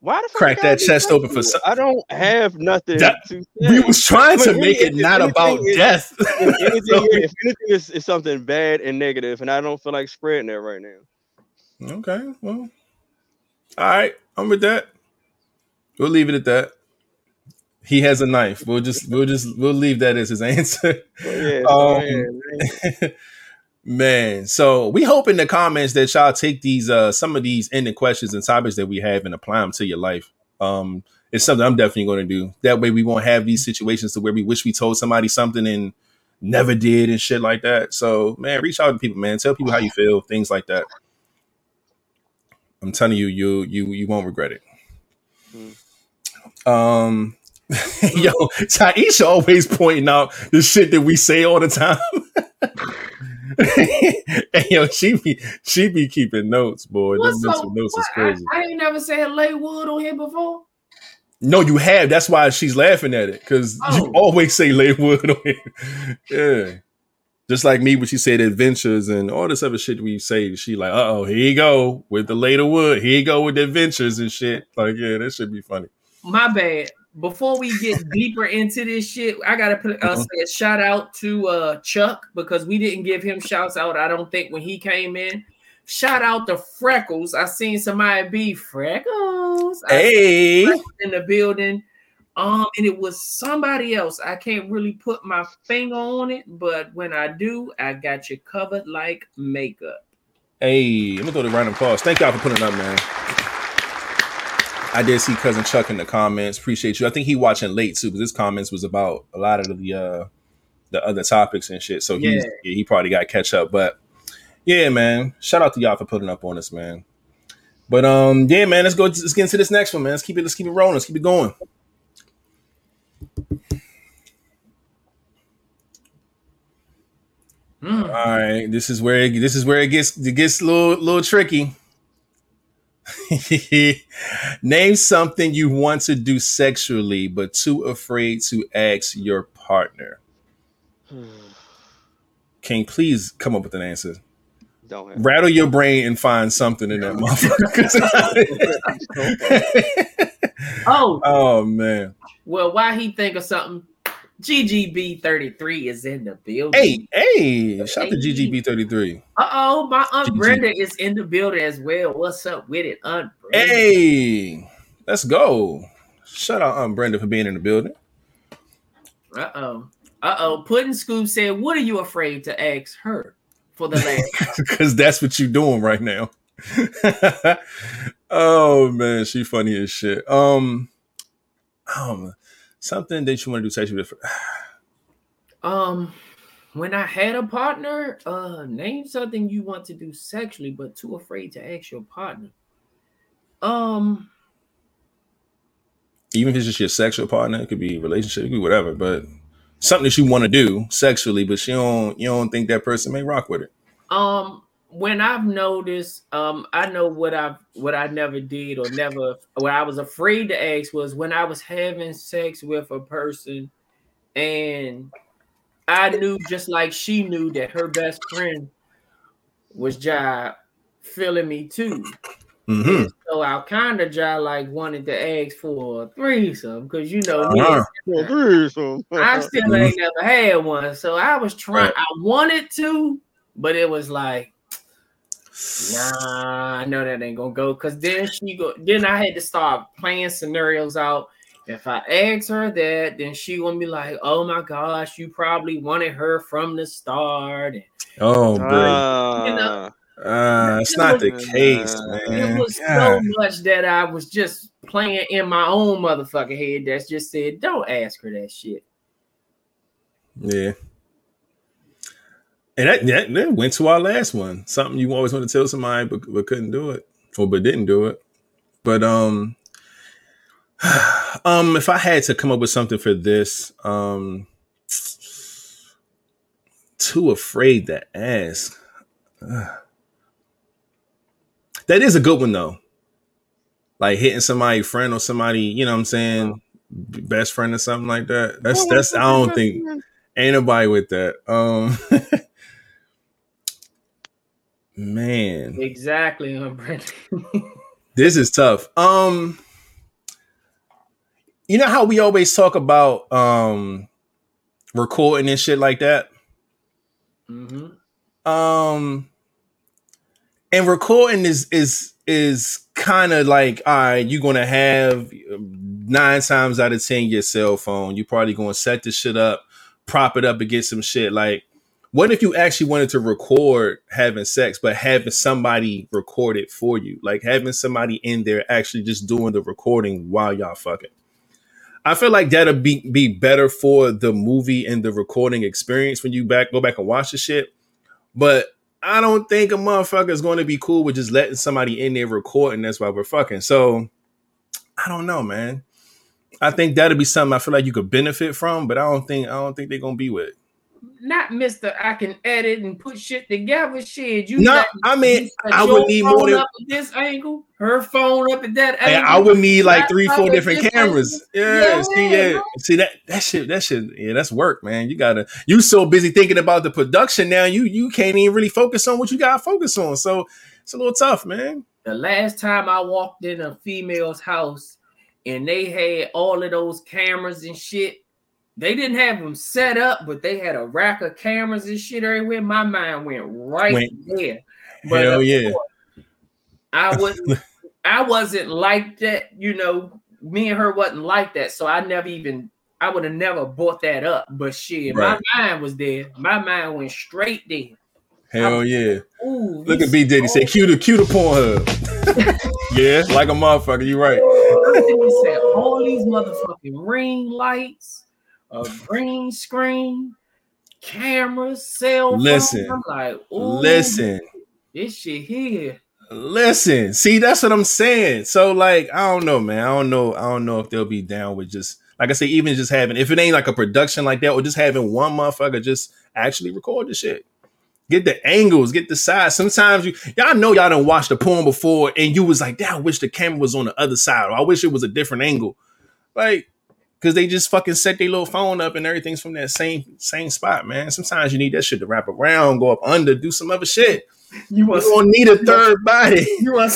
Speaker 3: Why the fuck
Speaker 2: Crack that chest open for some-
Speaker 3: I don't have nothing
Speaker 2: That-
Speaker 3: to say.
Speaker 2: We was trying to make it
Speaker 3: if
Speaker 2: not about
Speaker 3: it-
Speaker 2: death.
Speaker 3: if anything,
Speaker 2: So-
Speaker 3: if anything is, is something bad and negative, and I don't feel like spreading that right now.
Speaker 2: Okay, well, all right. I'm with that. We'll leave it at that. He has a knife. We'll just we'll just we'll leave that as his answer.
Speaker 3: Yeah,
Speaker 2: Um,
Speaker 3: man.
Speaker 2: Man, so we hope in the comments that y'all take these uh some of these ending questions and topics that we have and apply them to your life. Um it's something I'm definitely going to do. That way we won't have these situations to where we wish we told somebody something and never did and shit like that. So, man, reach out to people, man. Tell people how you feel, things like that. I'm telling you, you you you won't regret it. Um Yo, Taisha always pointing out the shit that we say all the time. and yo, she be she be keeping notes, boy.
Speaker 1: What's
Speaker 2: Them
Speaker 1: so,
Speaker 2: notes is
Speaker 1: what? I,
Speaker 2: crazy.
Speaker 1: I ain't never said lay wood on here before.
Speaker 2: no, you have. That's why she's laughing at it because you
Speaker 1: Oh.
Speaker 2: always say lay wood on it. yeah, just like me when she said adventures and all this other shit we say. She like, uh oh, here you go with the later wood. Here you go with the adventures and shit. Like, yeah, that should be funny.
Speaker 1: My bad. Before we get deeper into this shit, I gotta put uh,
Speaker 2: Uh-huh.
Speaker 1: say a shout out to uh Chuck because we didn't give him shouts out. I don't think when he came in. Shout out to Freckles. I seen somebody be Freckles. I
Speaker 2: Hey,
Speaker 1: in the building. Um, and it was somebody else. I can't really put my finger on it, but when I do, I got you covered like makeup.
Speaker 2: hey, let me throw the random calls. Thank y'all for putting up, man. I did see cousin Chuck in the comments. Appreciate you. I think he watching late too because his comments was about a lot of the uh the other topics and shit. So he's,
Speaker 1: Yeah.
Speaker 2: yeah, he probably got to catch up. But yeah, man, shout out to y'all for putting up on us, man. But um, yeah, man, let's go. Let's get into this next one, man. Let's keep it. Let's keep it rolling. Let's keep it going.
Speaker 1: Hmm.
Speaker 2: All right, this is where it, this is where it gets it gets a little little tricky. Name something you want to do sexually, but too afraid to ask your partner. Can you please come up with an answer?
Speaker 3: don't.
Speaker 2: Rattle your brain and find something in that motherfucker.
Speaker 1: Oh,
Speaker 2: oh man!
Speaker 1: well, why he think of something? GGB 33 is in the building.
Speaker 2: Hey, hey! Shout out to GGB thirty three.
Speaker 1: Uh oh, my Aunt
Speaker 2: GG.
Speaker 1: Brenda is in the building as well. What's up with it, Aunt Brenda?
Speaker 2: Hey, let's go! Shout out Aunt Brenda for being in the building.
Speaker 1: Uh oh. Uh oh. Pudding Scoop said, What are you afraid to ask her for the last?
Speaker 2: because that's what you're doing right now. oh man, she funny as shit. Um, um, something that you want to do sexually with.
Speaker 1: um, when I had a partner, uh, name something you want to do sexually, but too afraid to ask your partner. Um,
Speaker 2: even if it's just your sexual partner, it could be relationship, it could be whatever, but something that you want to do sexually, but you don't you don't think that person may rock with it.
Speaker 1: Um, when I've noticed, um, I know what I've what I never did or never what I was afraid to ask was when I was having sex with a person and I knew just like she knew that her best friend was job feeling me too.
Speaker 2: Mm-hmm.
Speaker 1: So I kind of just like wanted to ask for a threesome because you know
Speaker 2: Uh-huh.
Speaker 3: Well, threesome.
Speaker 1: I still ain't never had one. So I was trying.
Speaker 2: Right.
Speaker 1: I wanted to, but it was like, nah, I know that ain't gonna go. Cause then she go. Then I had to start playing scenarios out. If I ask her that, then she gonna be like, "Oh my gosh, you probably wanted her from the start." And
Speaker 2: Oh, boy.
Speaker 3: Ah,
Speaker 1: You know,
Speaker 2: Uh, it's not the case,
Speaker 1: it was
Speaker 2: God.
Speaker 1: so much that I was just playing in my own motherfucking head. That's just said, "Don't ask her that shit."
Speaker 2: Yeah. And that, that, that went to our last one. Something you always want to tell somebody but, but couldn't do it. Or but didn't do it. But um um if I had to come up with something for this, um too afraid to ask. That is a good one though. Like hitting somebody friend or somebody, you know what I'm saying, best friend or something like that. That's that's I don't think Ain't nobody with that. Um Man,
Speaker 1: Exactly, huh,
Speaker 2: this is tough. Um You know how we always talk about um recording and shit like that?
Speaker 1: hmm
Speaker 2: Um and recording is is is kind of like all right, you're gonna have nine times out of ten your cell phone. You're probably gonna set this shit up, prop it up against some shit. Like, what if you actually wanted to record having sex, but having somebody record it for you? Like having somebody in there actually just doing the recording while y'all fucking. I feel like that'd be be better for the movie and the recording experience when you back go back and watch the shit. But I don't think a motherfucker is going to be cool with just letting somebody in there recording. That's why we're fucking. So I don't know, man. I think that'd be something I feel like you could benefit from, but I don't think I don't think they're gonna be with.
Speaker 1: Not Mister. I can edit and put shit together. Shit, you.
Speaker 2: No,
Speaker 1: got-
Speaker 2: I mean, I would need more than-
Speaker 1: up at this angle. Her phone up at that
Speaker 2: And
Speaker 1: angle.
Speaker 2: I would need like three, four different cameras. Yeah,
Speaker 1: Yeah,
Speaker 2: see, yeah,
Speaker 1: bro.
Speaker 2: see that that shit, that shit, yeah, that's work, man. You gotta, you so busy thinking about the production now, you you can't even really focus on what you gotta focus on. So it's a little tough, man.
Speaker 1: The last time I walked in a female's house and they had all of those cameras and shit, they didn't have them set up, but they had a rack of cameras and shit everywhere. My mind went right
Speaker 2: Went-
Speaker 1: there. But
Speaker 2: Hell yeah.
Speaker 1: course, I wasn't I wasn't like that, you know. Me and her wasn't like that, so I never even I would have never bought that up. But shit,
Speaker 2: Right.
Speaker 1: my mind was there. My mind went straight there.
Speaker 2: Hell yeah.
Speaker 1: Ooh,
Speaker 2: Look at B Diddy say cue the cue the Pornhub. yeah, like a motherfucker. You right.
Speaker 1: He said all these motherfucking ring lights, a green screen, cameras, cell phone.
Speaker 2: Listen.
Speaker 1: I'm like,
Speaker 2: Listen,
Speaker 1: this shit here.
Speaker 2: listen. See, that's what I'm saying. So, like, I don't know, man. I don't know. I don't know if they'll be down with just like I say, even just having if it ain't like a production like that, or just having one motherfucker just actually record the shit. Get the angles, get the size. Sometimes you y'all know y'all done watched the porn before, and you was like, "Damn, I wish the camera was on the other side, or I wish it was a different angle." Like, because they just fucking set their little phone up and everything's from that same same spot, man. Sometimes you need that shit to wrap around, go up under, do some other shit.
Speaker 1: You
Speaker 2: You
Speaker 1: want
Speaker 2: don't need a third body.
Speaker 1: you want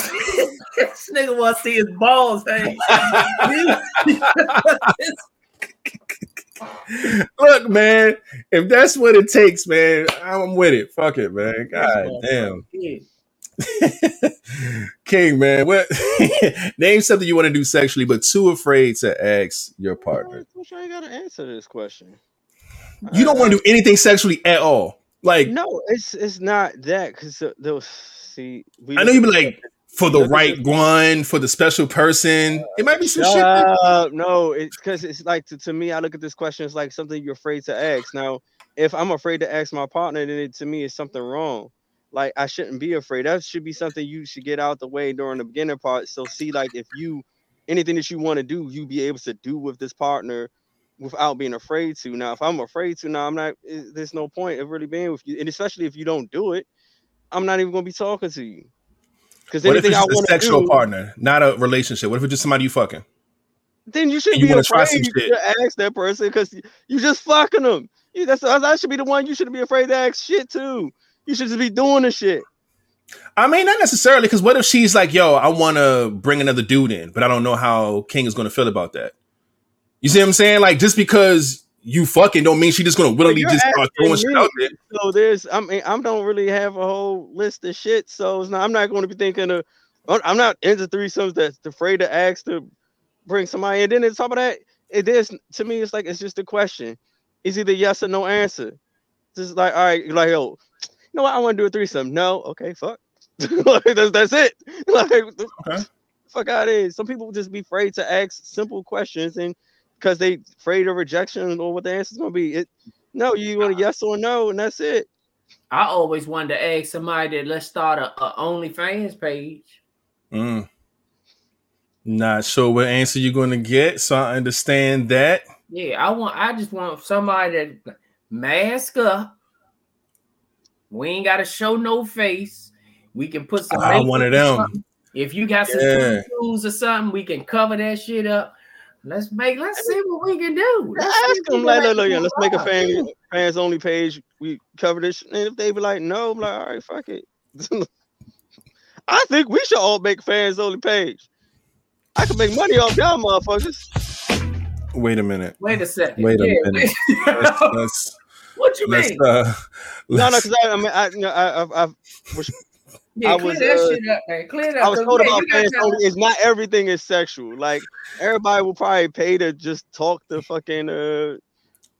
Speaker 1: this nigga want to see his balls hang.
Speaker 2: Look, man, if that's what it takes, man, I'm with it. Fuck it, man. God damn. King, man, what name something you want to do sexually, but too afraid to ask your partner.
Speaker 3: I'm sure you gotta answer this question.
Speaker 2: You don't want to do uh, anything sexually at all. Like,
Speaker 3: No, it's it's not that because was see. We
Speaker 2: I know you'd be like, for the right one, for the special person. Uh, it might be some shit. Like-
Speaker 3: No, it's because it's like to, to me, I look at this question as like something you're afraid to ask. Now, if I'm afraid to ask my partner, then it, to me it's something wrong. Like I shouldn't be afraid. That should be something you should get out the way during the beginning part. So see, like if you anything that you want to do, you be able to do with this partner without being afraid to. Now, if I'm afraid to, now I'm not. eh, There's no point of really being with you, and especially if you don't do it, I'm not even gonna be talking to you. Because
Speaker 2: if it's
Speaker 3: I
Speaker 2: a
Speaker 3: want to
Speaker 2: sexual
Speaker 3: do,
Speaker 2: partner, not a relationship? What if it's just somebody you fucking?
Speaker 3: then you shouldn't
Speaker 2: you
Speaker 3: be afraid to ask that person because you just fucking them. You, that's that should be the one you shouldn't be afraid to ask shit to. You should just be doing the shit.
Speaker 2: I mean, not necessarily, because what if she's like, "Yo, I want to bring another dude in, but I don't know how King is going to feel about that." You see what I'm saying? Like, just because you fucking don't mean she just going to willingly just start throwing shit out there.
Speaker 3: So there's, I mean, I don't really have a whole list of shit. So it's not, I'm not going to be thinking of, I'm not into threesomes that's afraid to ask to bring somebody. And then on top of that, it is to me, it's like it's just a question. It's either yes or no answer. Just like, all right, like, yo, know what? I want to do a threesome. No, okay, fuck. like, that's, that's it. Like,
Speaker 2: Okay.
Speaker 3: fuck out of here. Some people just be afraid to ask simple questions and because they afraid of rejection or what the answer's gonna be. It no, you want a yes or no, and that's it.
Speaker 1: I always wanted to ask somebody that let's start a, a OnlyFans page.
Speaker 2: Mm. Not sure what answer you're going to get, so I understand that.
Speaker 1: Yeah, I want. I just want somebody that mask up. We ain't got to show no face. We can put some.
Speaker 2: I
Speaker 1: makeup
Speaker 2: one of them.
Speaker 1: If you got some
Speaker 2: Yeah.
Speaker 1: tattoos or something, we can cover that shit up. Let's make. Let's see what we can do. Let's
Speaker 3: Ask them like, look, look, yeah, let's make a fan fans only page. We cover this, and if they be like, no, I'm like, all right, fuck it. I think we should all make fans only page. I can make money off y'all motherfuckers.
Speaker 2: Wait a minute.
Speaker 1: Wait a second.
Speaker 2: Wait a
Speaker 1: Yeah,
Speaker 2: minute. Let's let's,
Speaker 1: what you
Speaker 2: let's
Speaker 1: mean?
Speaker 2: uh
Speaker 3: No, no, because I, I mean, I, you know, I, I, I was
Speaker 1: yeah,
Speaker 3: I
Speaker 1: clear
Speaker 3: was,
Speaker 1: that
Speaker 3: uh,
Speaker 1: shit up, man. Clear that.
Speaker 3: I was told
Speaker 1: Yeah,
Speaker 3: about fans only. It's not everything is sexual. Like everybody will probably pay to just talk to fucking uh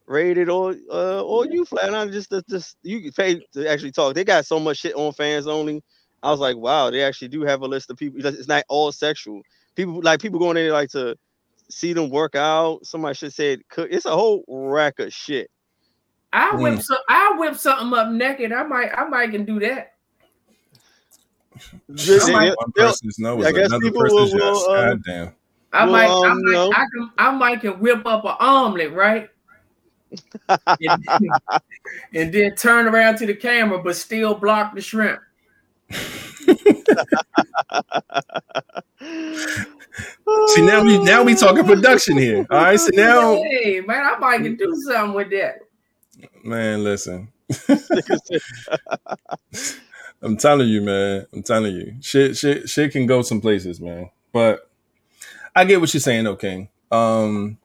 Speaker 3: Raider or uh or you flat out just to, just you pay to actually talk. They got so much shit on fans only. I was like, wow, they actually do have a list of people. It's not all sexual. People like people going in there like to see them work out. Somebody should say it. It's a whole rack of shit.
Speaker 1: I whip
Speaker 2: Mm.
Speaker 1: some. I whip something up naked. I might. I might can do that.
Speaker 3: They-
Speaker 1: I might-
Speaker 3: they-
Speaker 2: one person's no is
Speaker 3: I guess
Speaker 2: another
Speaker 3: people
Speaker 2: person's
Speaker 3: will-
Speaker 2: yes.
Speaker 3: will, uh,
Speaker 2: God damn.
Speaker 1: I
Speaker 3: Well,
Speaker 1: might, I
Speaker 3: um,
Speaker 1: might,
Speaker 3: no.
Speaker 1: I can, I might can whip up an omelet, right? and, and then turn around to the camera, but still block the shrimp.
Speaker 2: See now we now we talking production here. All right, so now
Speaker 1: hey man, I might can do something with that.
Speaker 2: Man, listen. I'm telling you, man. I'm telling you, shit, shit, shit can go some places, man. But I get what you're saying, though, King. Um,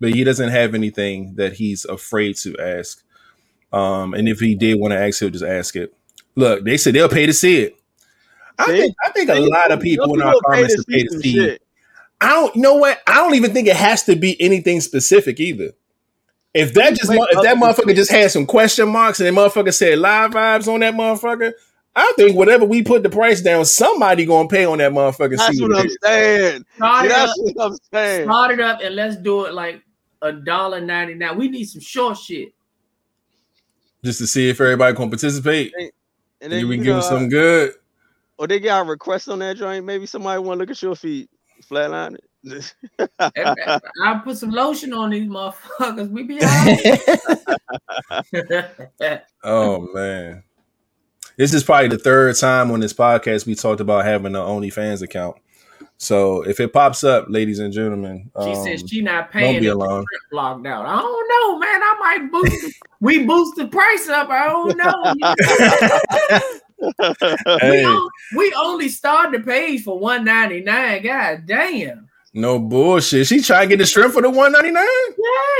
Speaker 2: but he doesn't have anything that he's afraid to ask. Um, and if he did want to ask, he'll just ask it. Look, they said they'll pay to see it. I
Speaker 3: See?
Speaker 2: think I think a lot of people in our comments paid to see
Speaker 3: shit.
Speaker 2: it. I don't you know what? I don't even think it has to be anything specific either. If that just
Speaker 3: Wait,
Speaker 2: if that motherfucker just had some question marks and that motherfucker said live vibes on that motherfucker, I think whatever we put the price down, somebody gonna pay on that motherfucker.
Speaker 3: That's
Speaker 2: see
Speaker 3: what
Speaker 2: what
Speaker 3: I'm saying.
Speaker 1: Start it up,
Speaker 3: That's what I'm saying.
Speaker 1: start it up, and let's do it like a dollar ninety nine. We need some short shit.
Speaker 2: just to see if everybody gonna participate.
Speaker 3: And
Speaker 2: And
Speaker 3: then
Speaker 2: we
Speaker 3: you
Speaker 2: give
Speaker 3: know,
Speaker 2: them something uh, good.
Speaker 3: or they got a request on that joint. Maybe somebody want to look at your feet, flatline it.
Speaker 1: I put some lotion on these motherfuckers. We be right.
Speaker 2: Oh man. This is probably the third time on this podcast we talked about having an OnlyFans account. So if it pops up, ladies and gentlemen,
Speaker 1: She
Speaker 2: um,
Speaker 1: says she not paying.
Speaker 2: don't
Speaker 1: be the trip blocked out. I don't know, man. I might boost. we boost the price up. I don't know. we,
Speaker 2: Hey,
Speaker 1: on- we only started the page for one ninety nine. God damn.
Speaker 2: No bullshit. She trying to get the shrimp for the one ninety nine.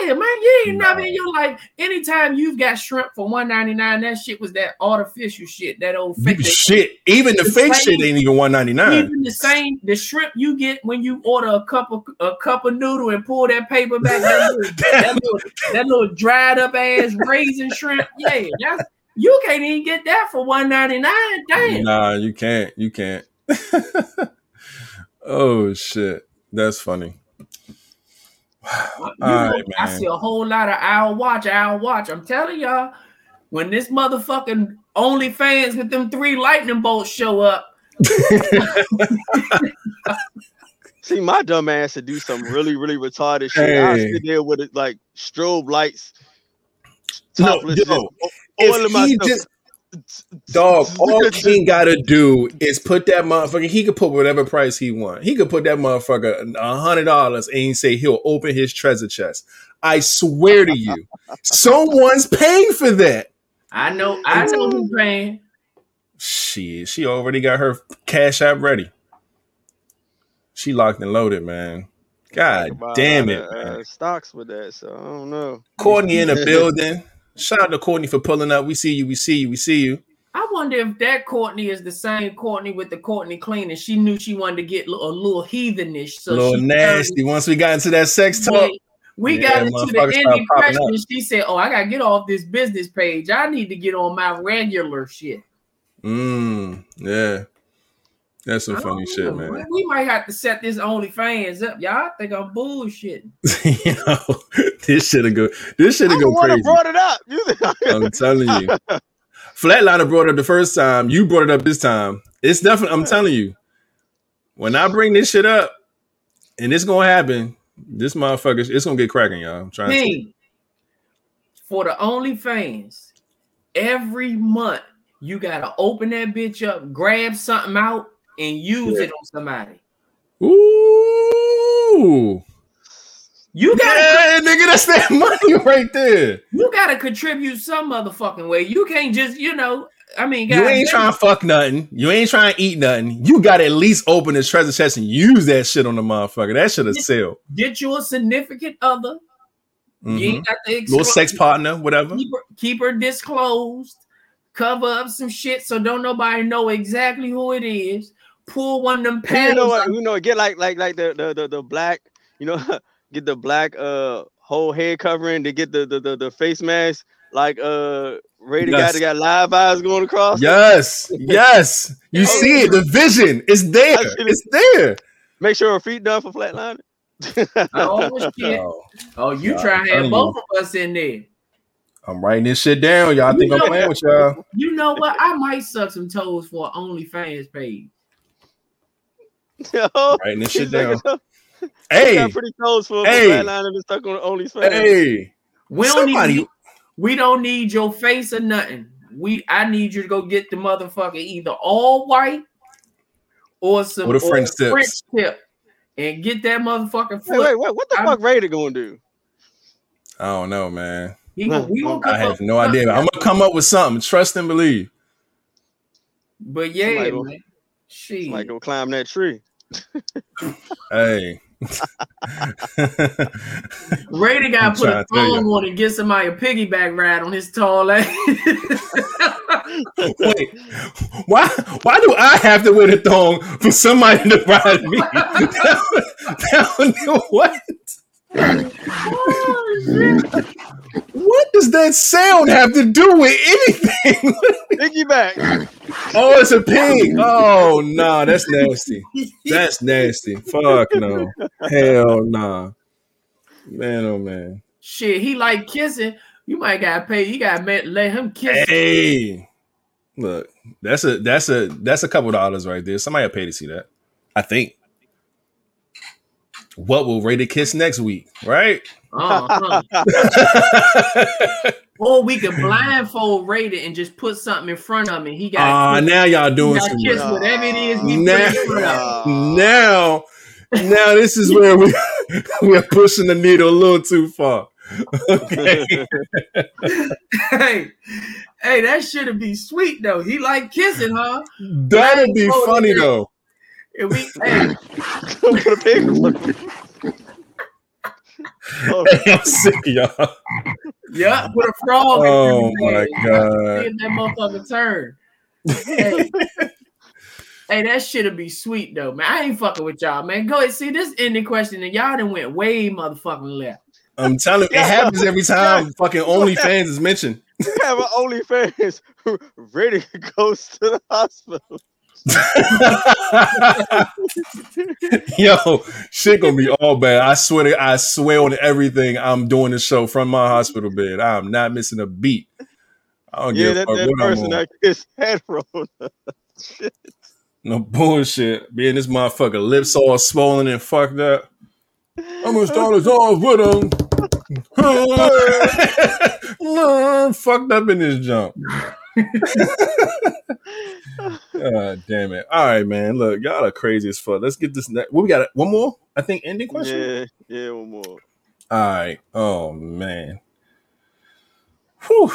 Speaker 1: Yeah, man. You ain't
Speaker 2: Nah.
Speaker 1: never in your life. Anytime you've got shrimp for one ninety nine, that shit was that artificial shit. That old fake.
Speaker 2: Shit, even the
Speaker 1: The
Speaker 2: fake
Speaker 1: same-
Speaker 2: shit ain't even one ninety nine.
Speaker 1: Even the same the shrimp you get when you order a cup of a cup of noodle and pull that paper back, that little, that little, that little dried up ass raisin shrimp. Yeah, that's you can't even get that for one ninety nine. Damn.
Speaker 2: Nah, you can't. You can't. oh shit, that's funny.
Speaker 1: You know,
Speaker 2: right,
Speaker 1: I see a whole lot of I'll watch, I'll watch. I'm telling y'all, when this motherfucking OnlyFans with them three lightning bolts show up,
Speaker 3: See, my dumb ass to do some really, really retarded shit. I
Speaker 2: Hey.
Speaker 3: sit there with it like strobe lights,
Speaker 2: No,
Speaker 3: topless,
Speaker 2: yo,
Speaker 3: just o-
Speaker 2: if he
Speaker 3: myself.
Speaker 2: just- Dog, all King gotta do is put that motherfucker. He could put whatever price he want. He could put that motherfucker a hundred dollars and he say he'll open his treasure chest. I swear to you, someone's paying for that.
Speaker 1: I know, I know who's paying.
Speaker 2: She she already got her cash app ready. She locked and loaded, man. God damn it, man.
Speaker 3: uh, stocks with that, so I don't know.
Speaker 2: Courtney in the building. Shout out to Courtney for pulling up. We see you. We see you. We see you.
Speaker 1: I wonder if that Courtney is the same Courtney with the Courtney cleaning. She knew she wanted to get a little heathenish, so
Speaker 2: a little nasty. Once we got into that sex talk,
Speaker 1: We,
Speaker 2: Yeah,
Speaker 1: got into the ending question. She said, "Oh, I gotta get off this business page. I need to get on my regular shit."
Speaker 2: mm, yeah, that's some funny
Speaker 1: don't
Speaker 2: shit,
Speaker 1: oh,
Speaker 2: man.
Speaker 1: We might have to set this OnlyFans up. Y'all think I'm bullshitting?
Speaker 2: you know, this should go. This should
Speaker 3: I'm
Speaker 2: go crazy.
Speaker 3: that brought it up.
Speaker 2: I'm telling you. Flatliner brought it up the first time. You brought it up this time. It's definitely. I'm telling you. When I bring this shit up, and it's gonna happen, this motherfucker, it's gonna get cracking, y'all. I'm trying to.
Speaker 1: For the OnlyFans, every month you gotta open that bitch up, grab something out, and use
Speaker 2: Yeah.
Speaker 1: it on somebody.
Speaker 2: Ooh.
Speaker 1: You gotta
Speaker 2: Yeah, nigga, that's that money right there.
Speaker 1: you gotta contribute some motherfucking way. You can't just, you know, I mean,
Speaker 2: You ain't trying to fuck nothing. You ain't trying to eat nothing. You got to at least open this treasure chest and use that shit on the motherfucker. That should have sell.
Speaker 1: get you a significant other. You
Speaker 2: Mhm.
Speaker 1: ain't got the
Speaker 2: Little sex partner, whatever.
Speaker 1: keep her, keep her disclosed, cover up some shit so don't nobody know exactly who it is. Pull one of them
Speaker 3: you know what?
Speaker 1: out.
Speaker 3: You know, get like like like the the the, the black. You know, get the black uh whole head covering to get the the the, the face mask like uh Raider
Speaker 2: Yes.
Speaker 3: guy that got live eyes going across.
Speaker 2: Yes, yes. You
Speaker 1: Oh,
Speaker 2: see it. The vision is there.
Speaker 3: I see it.
Speaker 2: It's there.
Speaker 3: Make sure her feet done for flatline.
Speaker 1: Oh shit!
Speaker 2: Oh,
Speaker 1: Oh, you
Speaker 2: God,
Speaker 1: try to have
Speaker 2: telling
Speaker 1: both of us in there.
Speaker 2: I'm writing this shit down. Y'all think
Speaker 1: You
Speaker 2: I'm playing with y'all?
Speaker 1: You know what? I might suck some toes for an OnlyFans page.
Speaker 2: Writing this shit down.
Speaker 3: Hey,
Speaker 2: Hey,
Speaker 3: got pretty close for
Speaker 2: Hey.
Speaker 3: hey. flatline and stuck on OnlyFans.
Speaker 2: hey.
Speaker 1: We don't
Speaker 2: Somebody-
Speaker 1: need we don't need your face or nothing. We I need you to go get the motherfucker either all white or some
Speaker 2: Or the French tips.
Speaker 1: French tip and get that motherfucker
Speaker 3: Hey, wait, wait, what the
Speaker 1: I'm-
Speaker 3: fuck Raider gonna do?
Speaker 2: I don't know, man.
Speaker 1: He gon- we gonna
Speaker 2: I have no idea. I'm gonna come up with something. Trust and believe.
Speaker 1: But yeah,
Speaker 3: Somebody go-
Speaker 1: man. Shit.
Speaker 3: Like go climb that tree.
Speaker 2: Hey.
Speaker 1: Raider got put a
Speaker 2: trying to tell you.
Speaker 1: thong on and get somebody a piggyback ride on his tall ass.
Speaker 2: Wait, why? Why do I have to wear the thong for somebody to ride me? what?
Speaker 1: Oh.
Speaker 2: What does that sound have to do with anything?
Speaker 3: Piggyback.
Speaker 2: oh, it's a pig. Oh no, that's nasty. That's nasty. Fuck no. Hell no. Man, oh man.
Speaker 1: Shit, he like kissing. You might gotta pay. You gotta ma- let him kiss.
Speaker 2: Hey, look, that's a that's a that's a couple dollars right there. Somebody will pay to see that. I think. What will Raider Kiss next week? Right?
Speaker 1: Uh-huh. or we could blindfold Raider and just put something in front of him. He got
Speaker 2: Ah, now y'all doing some.
Speaker 1: kiss
Speaker 3: much.
Speaker 1: whatever it is.
Speaker 2: Now-
Speaker 1: put in front of him.
Speaker 2: now, now this is where we we are pushing the needle a little too far. Okay.
Speaker 1: hey, hey, that should be sweet though. He like kissing, huh?
Speaker 2: That'd be funny though.
Speaker 1: And we, hey,
Speaker 3: Put a pig. Oh,
Speaker 2: Hey, I'm sick y'all.
Speaker 1: yeah, put a frog.
Speaker 2: Oh
Speaker 1: his
Speaker 2: my god.
Speaker 1: Get that motherfucker turn. Hey. hey, that shit'll be sweet though, man. I ain't fucking with y'all, man. Go ahead, see this ending question, and y'all done went way motherfucking left.
Speaker 2: I'm telling you, it happens every time fucking OnlyFans is mentioned.
Speaker 3: you have an OnlyFans. Raider goes to the hospital.
Speaker 2: Yo, shit gonna be all bad. I swear to, I swear on everything. I'm doing the show from my hospital bed. I'm not missing a beat. I don't
Speaker 3: Yeah,
Speaker 2: give a
Speaker 3: that,
Speaker 2: fuck
Speaker 3: that
Speaker 2: what I'm
Speaker 3: person
Speaker 2: on.
Speaker 3: that his head rolled.
Speaker 2: No bullshit. Being this motherfucker lips all swollen and fucked up. I'm gonna start us off with him. fucked up in this jump. God damn it. All right, man. Look, y'all are crazy as fuck. Let's get this. Ne- what we got? One more? I think ending question.
Speaker 3: Yeah, yeah, one more.
Speaker 2: All right. Oh man. Whew.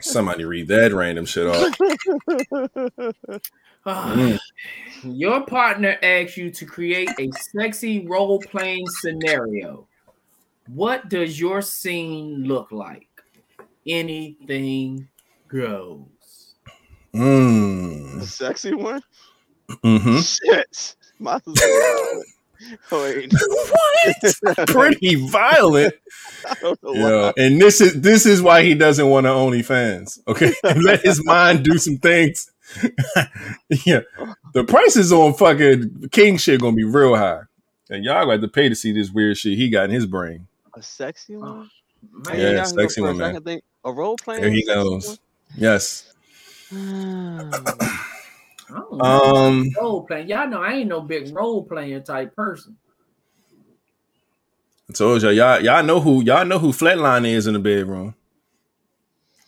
Speaker 2: Somebody read that random shit off.
Speaker 1: Ah,
Speaker 2: Mm.
Speaker 1: Your partner asks you to create a sexy role playing scenario. What does your scene look like? Anything goes.
Speaker 3: The
Speaker 2: Mm.
Speaker 3: sexy one?
Speaker 2: hmm
Speaker 3: Shit. Might as well. Oh, wait.
Speaker 2: What? Pretty violent.
Speaker 3: I
Speaker 2: Yeah, and this is this is why he doesn't want to OnlyFans. Okay, let his mind do some things. yeah, the prices on fucking King shit gonna be real high, and y'all got to pay to see this weird shit he got in his brain.
Speaker 3: A sexy one?
Speaker 1: Man,
Speaker 2: Yeah,
Speaker 3: y'all can go
Speaker 2: sexy one,
Speaker 3: first. I
Speaker 2: man.
Speaker 3: can think a role playing.
Speaker 2: There he
Speaker 3: sexy
Speaker 2: goes. Yes.
Speaker 3: one?
Speaker 1: I don't know.
Speaker 2: Um.
Speaker 1: role playing. Y'all know I ain't no big role playing type person.
Speaker 2: I told y'all, y'all, y'all know who y'all know who Flatline is in the bedroom.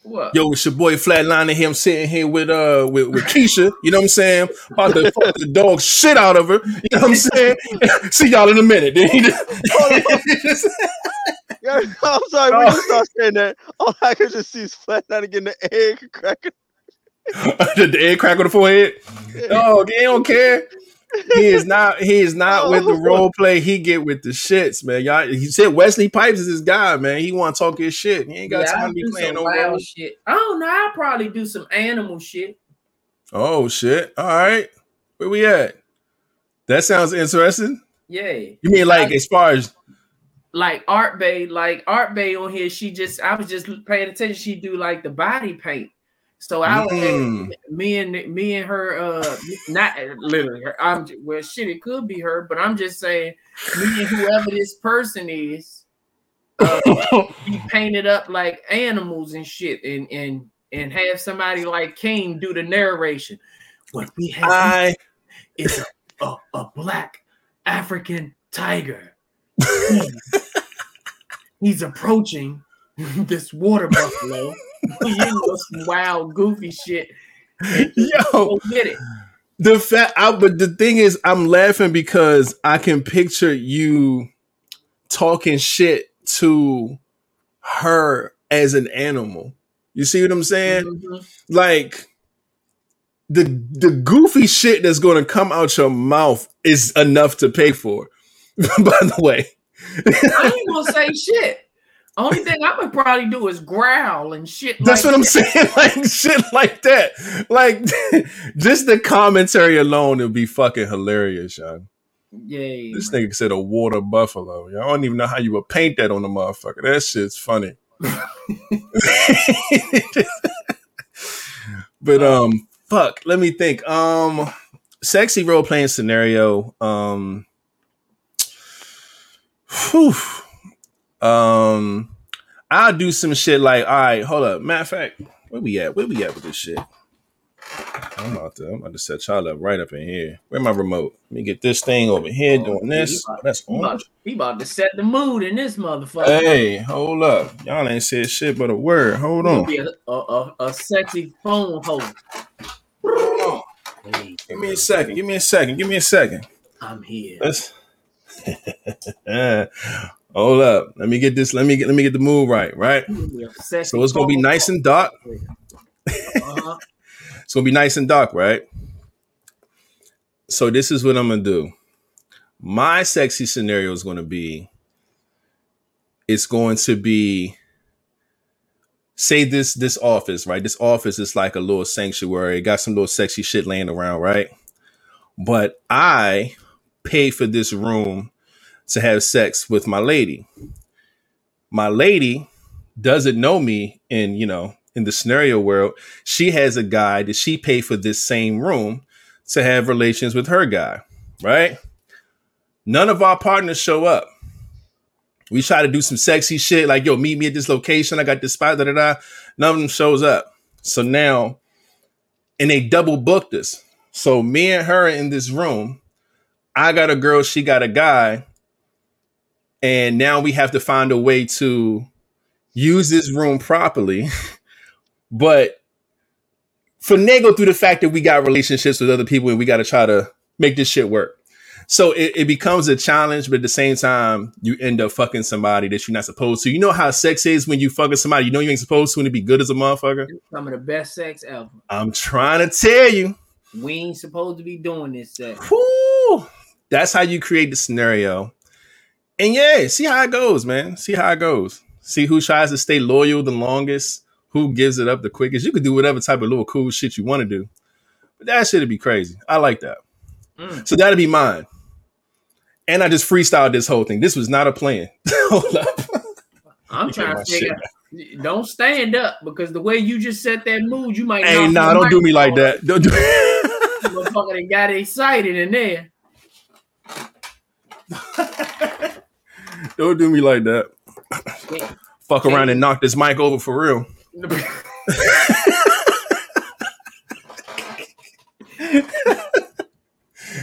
Speaker 1: What?
Speaker 2: Yo, it's your boy Flatline and him sitting here with uh with, with Keisha. You know what I'm saying? About to fuck the dog shit out of her. You know what I'm saying? See y'all in a minute. Then he
Speaker 3: I'm sorry. When you start saying that, all I can just see is flat out getting the egg cracking.
Speaker 2: the, the egg crack on the forehead. Dog, he don't care. He is not. He is not with the oh. role play. He get with the shits, man. Y'all. He said Wesley Pipes is his guy, man. He want to talk his shit. He ain't got
Speaker 1: Yeah,
Speaker 2: time to be playing no
Speaker 1: wild
Speaker 2: role.
Speaker 1: shit. Oh, I don't know. I'll probably do some animal shit.
Speaker 2: Oh shit! All right, where we at? That sounds interesting.
Speaker 1: Yeah.
Speaker 2: You mean like as far as
Speaker 1: like Art Bay, like Art Bay on here, she just I was just paying attention. She do like the body paint. So I would
Speaker 2: Mm.
Speaker 1: me and me and her uh not literally her. I'm well shit, it could be her, but I'm just saying me and whoever this person is uh be painted up like animals and shit and and and have somebody like King do the narration. What we have
Speaker 2: I
Speaker 1: is a, a, a black African tiger. He's approaching this water buffalo. You know, some wild, goofy shit.
Speaker 2: yo
Speaker 1: get it.
Speaker 2: the fact. I, but the thing is, I'm laughing because I can picture you talking shit to her as an animal. You see what I'm saying?
Speaker 1: Mhm.
Speaker 2: like the the goofy shit that's going to come out your mouth is enough to pay for. By the way,
Speaker 1: I ain't gonna say shit. Only thing I would probably do is growl and shit.
Speaker 2: that's
Speaker 1: like
Speaker 2: what I'm
Speaker 1: that.
Speaker 2: saying. Like shit like that. Like just the commentary alone would be fucking hilarious, young.
Speaker 1: Yeah,
Speaker 2: This
Speaker 1: man.
Speaker 2: nigga said a water buffalo. I don't even know how you would paint that on the motherfucker. That shit's funny. but um, fuck. Let me think. Um, sexy role playing scenario. Um, whew. Um, I'll do some shit like. All right, hold up. Matter of fact, where we at? Where we at with this shit? I'm about to. I'm about to set y'all up right up in here. Where my remote? Let me get this thing over here
Speaker 1: Oh,
Speaker 2: doing this.
Speaker 1: about-
Speaker 2: That's
Speaker 1: He
Speaker 2: on.
Speaker 1: about, he about to set the mood in this motherfucker.
Speaker 2: Hey, hold up. Y'all ain't said shit but a word. Hold on.
Speaker 1: be a, a, a, a sexy phone host. Hold on. Hey,
Speaker 2: Give me a second. Give me a second. Give me a second.
Speaker 1: I'm here.
Speaker 2: Let's hold up. Let me get this. Let me get let me get the move right, right?
Speaker 1: He'll be a sexy
Speaker 2: So it's gonna be nice and dark.
Speaker 1: Uh-huh.
Speaker 2: It's gonna be nice and dark, right? So this is what I'm gonna do. My sexy scenario is gonna be it's going to be say this this office, right? This office is like a little sanctuary. It got some little sexy shit laying around, right? But I pay for this room to have sex with my lady. My lady doesn't know me in, you know, in the scenario world, she has a guy that she paid for this same room to have relations with her guy, right? None of our partners show up. We try to do some sexy shit like, yo, meet me at this location. I got this spot, da da da. None of them shows up. So now, and they double booked us. So me and her in this room. I got a girl, she got a guy. And now we have to find a way to use this room properly. but finagle through the fact that we got relationships with other people and we got to try to make this shit work. So it, it, becomes a challenge, but at the same time, you end up fucking somebody that you're not supposed to. You know how sex is when you fucking somebody you know you ain't supposed to and it be good as a motherfucker?
Speaker 1: Some of the best sex ever.
Speaker 2: I'm trying to tell you.
Speaker 1: We ain't supposed to be doing this sex.
Speaker 2: Whew. That's how you create the scenario. And yeah, see how it goes, man. See how it goes. See who tries to stay loyal the longest, who gives it up the quickest. You can do whatever type of little cool shit you want to do. But that shit'd be crazy. I like that. Mm. So that'd be mine and I just freestyled this whole thing. This was not a plan. Hold
Speaker 1: up. I'm trying to figure. Shit. Don't stand up because the way you just set that mood, you might.
Speaker 2: Hey, nah, don't do me like that. Don't do.
Speaker 1: Motherfucker got excited in there.
Speaker 2: don't do me like that. Fuck around and knock this mic over for real.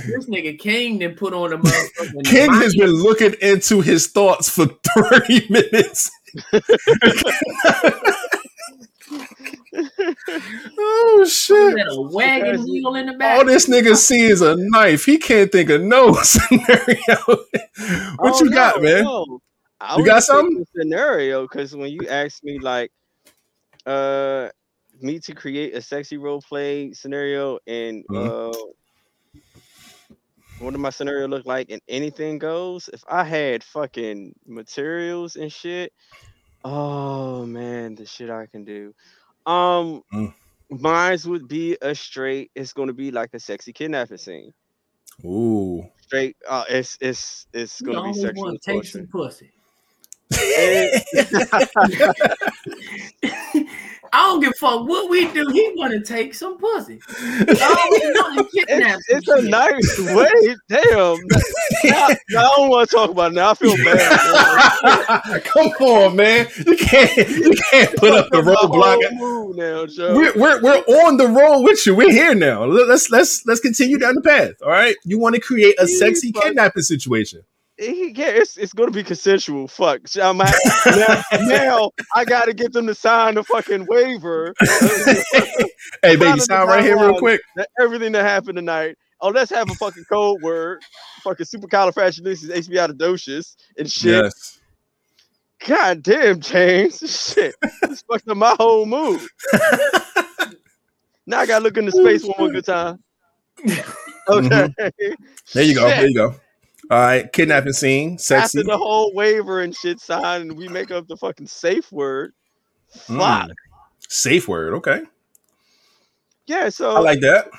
Speaker 1: this nigga King then put on a motherfucking.
Speaker 2: King has been looking into his thoughts for 30 minutes. oh shit!
Speaker 1: A wagon wheel in the back.
Speaker 2: All this nigga see is a knife. He can't think of no scenario. what oh, you no, got, man? No. you got something?
Speaker 3: Scenario, because when you asked me like, uh, me to create a sexy role play scenario and mm-hmm. uh what did my scenario look like? And anything goes. If I had fucking materials and shit, oh man, the shit I can do. Um, mm. mine's would be a straight. It's gonna be like a sexy kidnapping scene.
Speaker 2: Ooh,
Speaker 3: straight. Uh, it's it's it's gonna be sexual.
Speaker 1: Take some pussy. I don't give a fuck what we do. He want to take some pussy.
Speaker 3: Oh, it's, it's a nice way. Damn. I, I don't want to talk about it now. I feel bad.
Speaker 2: Come on, man. You can't you can't put up the roadblock. Now, we're, we're we're on the road with you. We're here now. Let's let's let's continue down the path. All right. You want to create a sexy kidnapping situation
Speaker 3: he, yeah, it's, it's gonna be consensual. Fuck. I'm now, now I gotta get them to sign the fucking waiver.
Speaker 2: hey, baby, sign right here real quick.
Speaker 3: That everything that happened tonight. Oh, let's have a fucking code word. Fucking supercalifragilistic expialidocious and shit. Yes. God damn, James. Shit. This fucked up my whole mood. now I gotta look into space one more good time. Okay. Mm-hmm.
Speaker 2: There you go. Shit. There you go. All right, kidnapping scene, sexy.
Speaker 3: After the whole waiver and shit signed, and we make up the fucking safe word. Fuck. Mm.
Speaker 2: Safe word, okay.
Speaker 3: Yeah, so
Speaker 2: I like that.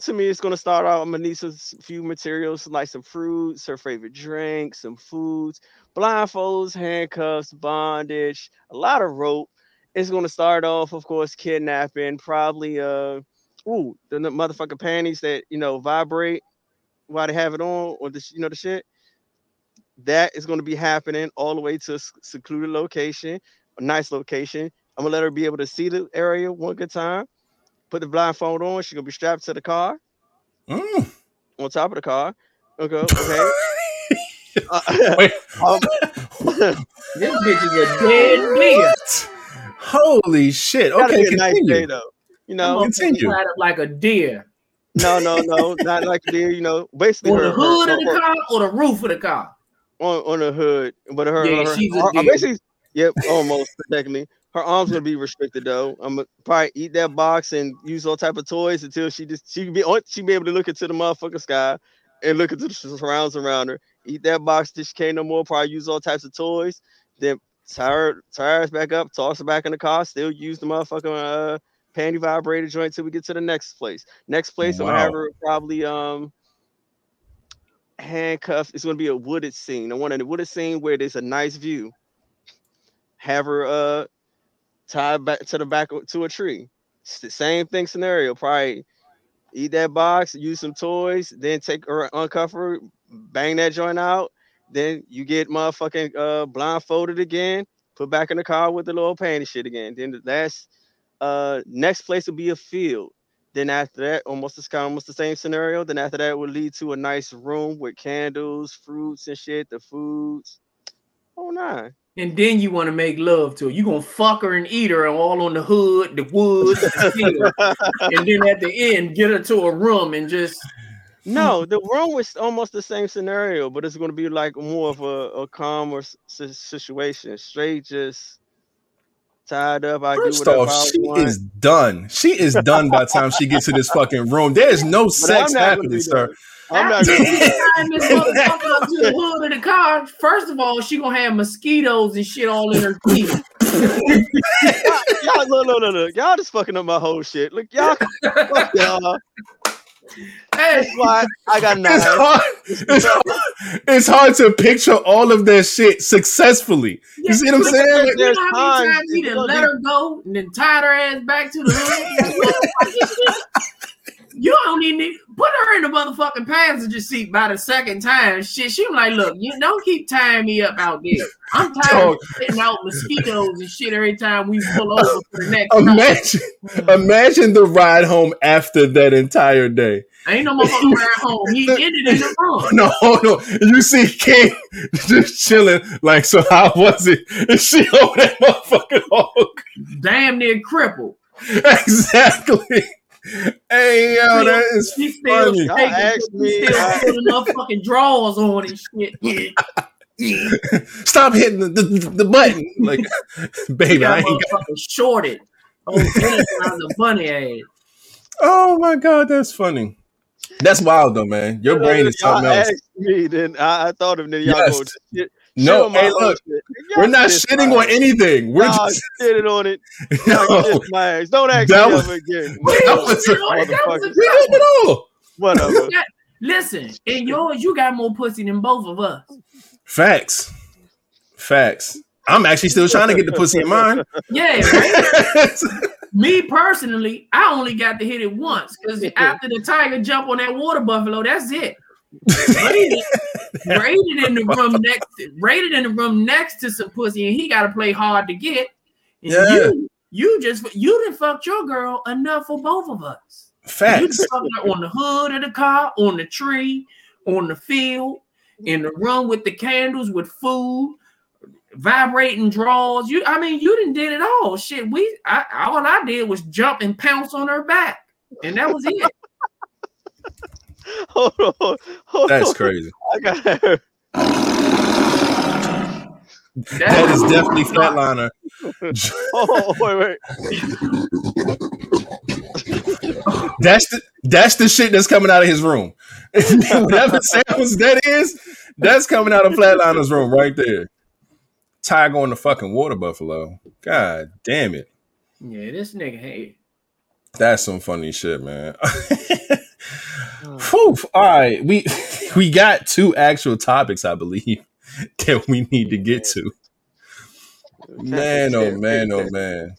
Speaker 3: To me, it's gonna start out. I'm gonna need some few materials, like some fruits, her favorite drink, some foods, blindfolds, handcuffs, bondage, a lot of rope. It's gonna start off, of course, kidnapping, probably uh ooh, the motherfucking panties that you know vibrate while they have it on or the you know the shit. That is going to be happening all the way to a secluded location, a nice location. I'm gonna let her be able to see the area one good time. Put the blindfold on. She's gonna be strapped to the car. Mm. On top of the car. Okay. Okay. uh,
Speaker 1: um, this bitch is a dead bitch.
Speaker 2: Holy shit! Okay, continue. Nice day, though.
Speaker 3: You know,
Speaker 1: continue. Like a deer.
Speaker 3: No, no, no, not like deer. You know, basically
Speaker 1: on her, the hood her, of the her, car or the roof of the car.
Speaker 3: On on the hood, but her, yeah, her, she's her, basically, yep, almost technically. Her arms gonna be restricted though. I'm gonna probably eat that box and use all type of toys until she just she be she be able to look into the motherfucking sky and look into the surrounds around her. Eat that box till she can't no more. Probably use all types of toys. Then tire tires back up, toss her back in the car. Still use the motherfucking uh panty vibrator joint till we get to the next place. Next place, wow. I'm gonna have her probably um handcuffed. It's gonna be a wooded scene. I want a wooded scene where there's a nice view. Have her uh tied back to the back to a tree. It's the same thing scenario. Probably eat that box, use some toys, then take her uncuff her, bang that joint out. Then you get motherfucking uh blindfolded again, put back in the car with the little panty shit again. Then the last uh next place will be a field. Then after that, almost it's kind of almost the same scenario. Then after that would lead to a nice room with candles, fruits and shit, the foods. Oh nah.
Speaker 1: And then you want to make love to her. You gonna fuck her and eat her and all on the hood, the woods, the and then at the end, get her to a room and just
Speaker 3: No, the room was almost the same scenario, but it's going to be like more of a, a calmer s- situation. Straight, just tied up. I
Speaker 2: First
Speaker 3: do whatever
Speaker 2: off,
Speaker 3: I
Speaker 2: she
Speaker 3: want.
Speaker 2: is done. She is done by the time she gets to this fucking room. There is no
Speaker 3: But
Speaker 2: sex
Speaker 3: not
Speaker 2: happening, sir.
Speaker 3: I'm not gonna be done.
Speaker 1: Tying this motherfucker up to the hood of the car. First of all, she gonna have mosquitoes and shit all in her teeth.
Speaker 3: y'all, no, no, look, look. Y'all just fucking up my whole shit. Look, y'all, fuck y'all.
Speaker 1: Hey,
Speaker 3: That's why I got
Speaker 2: It's
Speaker 3: knives.
Speaker 2: hard. It's hard. It's hard to picture all of that shit successfully. You see what I'm saying?
Speaker 1: You know how many
Speaker 3: times
Speaker 1: times he
Speaker 3: it's
Speaker 1: done let
Speaker 3: be-
Speaker 1: her go and then tied her ass back to the hood? you don't even need put her in the motherfucking passenger seat by the second time. Shit, she was like, look, you don't keep tying me up out there. I'm tired
Speaker 2: Dog.
Speaker 1: of sitting out mosquitoes and shit every time we pull over for the next stop.
Speaker 2: Imagine, imagine the ride home after that entire day.
Speaker 1: Ain't no motherfucker ride home. He ended in the room.
Speaker 2: No, no. You see King just chilling, like, so how was it? And she over that motherfucking hog.
Speaker 1: Damn near crippled.
Speaker 2: Exactly. Hey, yo, that is
Speaker 1: He still
Speaker 2: funny.
Speaker 3: Y'all
Speaker 1: shaking,
Speaker 3: asked me,
Speaker 1: still
Speaker 3: I-
Speaker 1: putting motherfucking drawers on and shit.
Speaker 2: Stop hitting the, the, the button. Like,
Speaker 1: He
Speaker 2: baby, I ain't got.
Speaker 1: shorted. Oh, damn, a bunny ass.
Speaker 2: Oh my God, that's funny. That's wild though, man. Your brain is
Speaker 3: y'all
Speaker 2: something else.
Speaker 3: asked me, then I, I thought of then y'all
Speaker 2: Yes.
Speaker 3: go.
Speaker 2: No,
Speaker 3: shit
Speaker 2: hey, look, we're not shitting on anything. We're
Speaker 3: Y'all
Speaker 2: just
Speaker 3: shitted on it.
Speaker 2: no.
Speaker 3: My ass. Don't ask
Speaker 2: That
Speaker 3: me
Speaker 2: was-
Speaker 3: ever again.
Speaker 2: That was a-
Speaker 1: You know, that was a
Speaker 3: motherfucker.
Speaker 2: We
Speaker 1: good
Speaker 2: didn't
Speaker 1: one.
Speaker 2: at all.
Speaker 3: Whatever.
Speaker 1: Listen, in yours, you got more pussy than both of us.
Speaker 2: Facts. Facts. I'm actually still trying to get the pussy in mine.
Speaker 1: Yeah, right? Me personally, I only got to hit it once because after the tiger jump on that water buffalo, that's it. Raider, Raider in the room next, Raider in the room next to some pussy, and he got to play hard to get. And
Speaker 2: Yeah.
Speaker 1: you, you just you didn't fuck your girl enough for both of us. You
Speaker 2: Facts.
Speaker 1: done fucked her on the hood of the car, on the tree, on the field, in the room with the candles, with food, vibrating drawers. You, I mean, you didn't did it all. Shit, we, I, all I did was jump and pounce on her back, and that was it.
Speaker 3: Hold on. Hold
Speaker 2: That's
Speaker 3: on.
Speaker 2: crazy.
Speaker 3: I got her.
Speaker 2: That is definitely flatliner.
Speaker 3: Oh, wait, wait.
Speaker 2: That's the that's the shit that's coming out of his room. Whatever sounds that is, that's coming out of Flatliner's room right there. Tiger on the fucking water buffalo. God damn it.
Speaker 1: Yeah, this nigga, hey,
Speaker 2: That's some funny shit, man. Oh. Whew. All right, we we got two actual topics, I believe, that we need to get to. Man, oh man, oh man.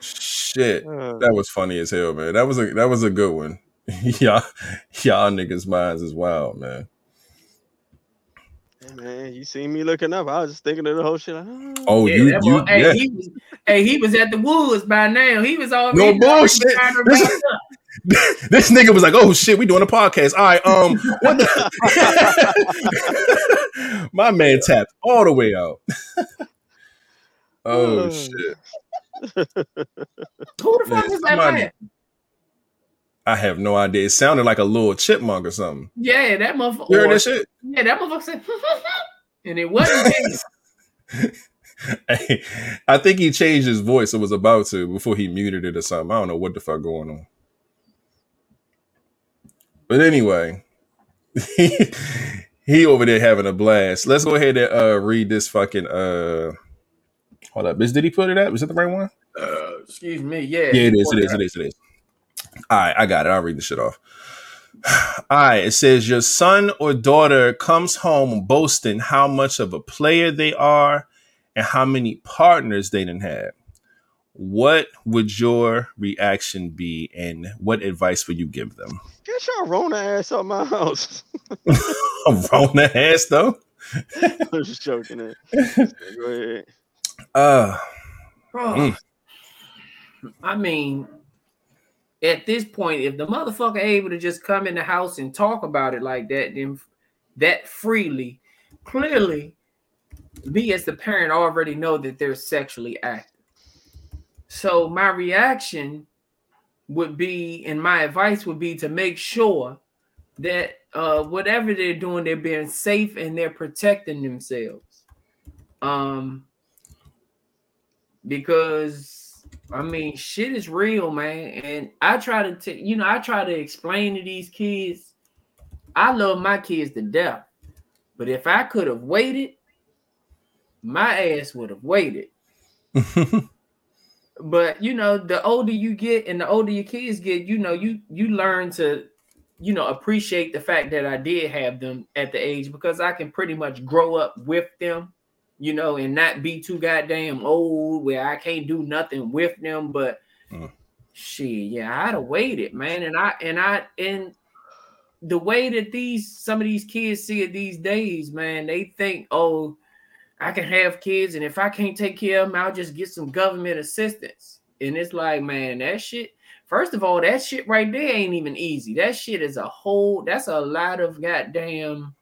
Speaker 2: Shit, that was funny as hell, man. That was a that was a good one. y'all, y'all niggas' minds is wild, man.
Speaker 3: Man, you see me looking up. I was just thinking of the whole shit. Like, oh.
Speaker 2: Oh,
Speaker 1: yeah,
Speaker 2: you you
Speaker 1: boy- hey,
Speaker 2: yeah.
Speaker 1: he was, hey, he was at the woods by now. He was all
Speaker 2: No bullshit. This- this nigga was like, "Oh shit, we doing a podcast." All right, um, what the? My man tapped all the way out. oh shit!
Speaker 1: Who the fuck is that man?
Speaker 2: I have no idea. It sounded like a little chipmunk or something.
Speaker 1: Yeah, that motherfucker.
Speaker 2: You heard that shit?
Speaker 1: Yeah, that motherfucker said, and it wasn't.
Speaker 2: Hey, I think he changed his voice. It was about to before he muted it or something. I don't know what the fuck going on. But anyway, he, he over there having a blast. Let's go ahead and uh, read this fucking. uh Hold up, bitch. Did he put it up? Is that the right one?
Speaker 1: Uh, excuse me. Yeah.
Speaker 2: Yeah, it is. It is. It is. It is. All right, I got it. I'll read the shit off. All right, it says your son or daughter comes home boasting how much of a player they are and how many partners they didn't have, what would your reaction be and what advice would you give them?
Speaker 3: Get your Rona ass out my house.
Speaker 2: Rona ass though.
Speaker 3: I'm just joking. It. Go ahead.
Speaker 2: Uh
Speaker 1: Bro,
Speaker 2: Mm.
Speaker 1: I mean, at this point, if the motherfucker able to just come in the house and talk about it like that, then that freely, clearly, me as the parent already know that they're sexually active. So my reaction would be, and my advice would be to make sure that uh, whatever they're doing, they're being safe and they're protecting themselves. Um, because I mean, shit is real, man. And I try to, t- you know, I try to explain to these kids. I love my kids to death, but if I could have waited, my ass would have waited. But you know, the older you get and the older your kids get, you know, you you learn to, you know, appreciate the fact that I did have them at the age because I can pretty much grow up with them you know, and not be too goddamn old where I can't do nothing with them. But
Speaker 2: Mm.
Speaker 1: shit, yeah, I'd have waited, man. And I and I and the way that these some of these kids see it these days, man, they think, oh, I can have kids, and if I can't take care of them, I'll just get some government assistance. And it's like, man, that shit. First of all, that shit right there ain't even easy. That shit is a whole. That's a lot of goddamn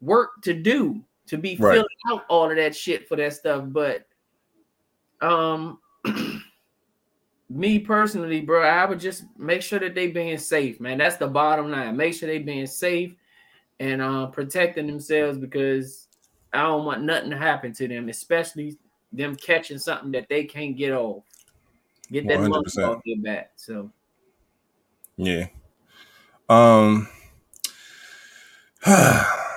Speaker 1: work to do to be
Speaker 2: Right.
Speaker 1: filling out all of that shit for that stuff. But um me personally, bro, I would just make sure that they being safe, man. That's the bottom line. Make sure they being safe and uh protecting themselves because I don't want nothing to happen to them, especially them catching something that they can't get off. Get that
Speaker 2: 100%.
Speaker 1: monkey off their back. So
Speaker 2: Yeah. Um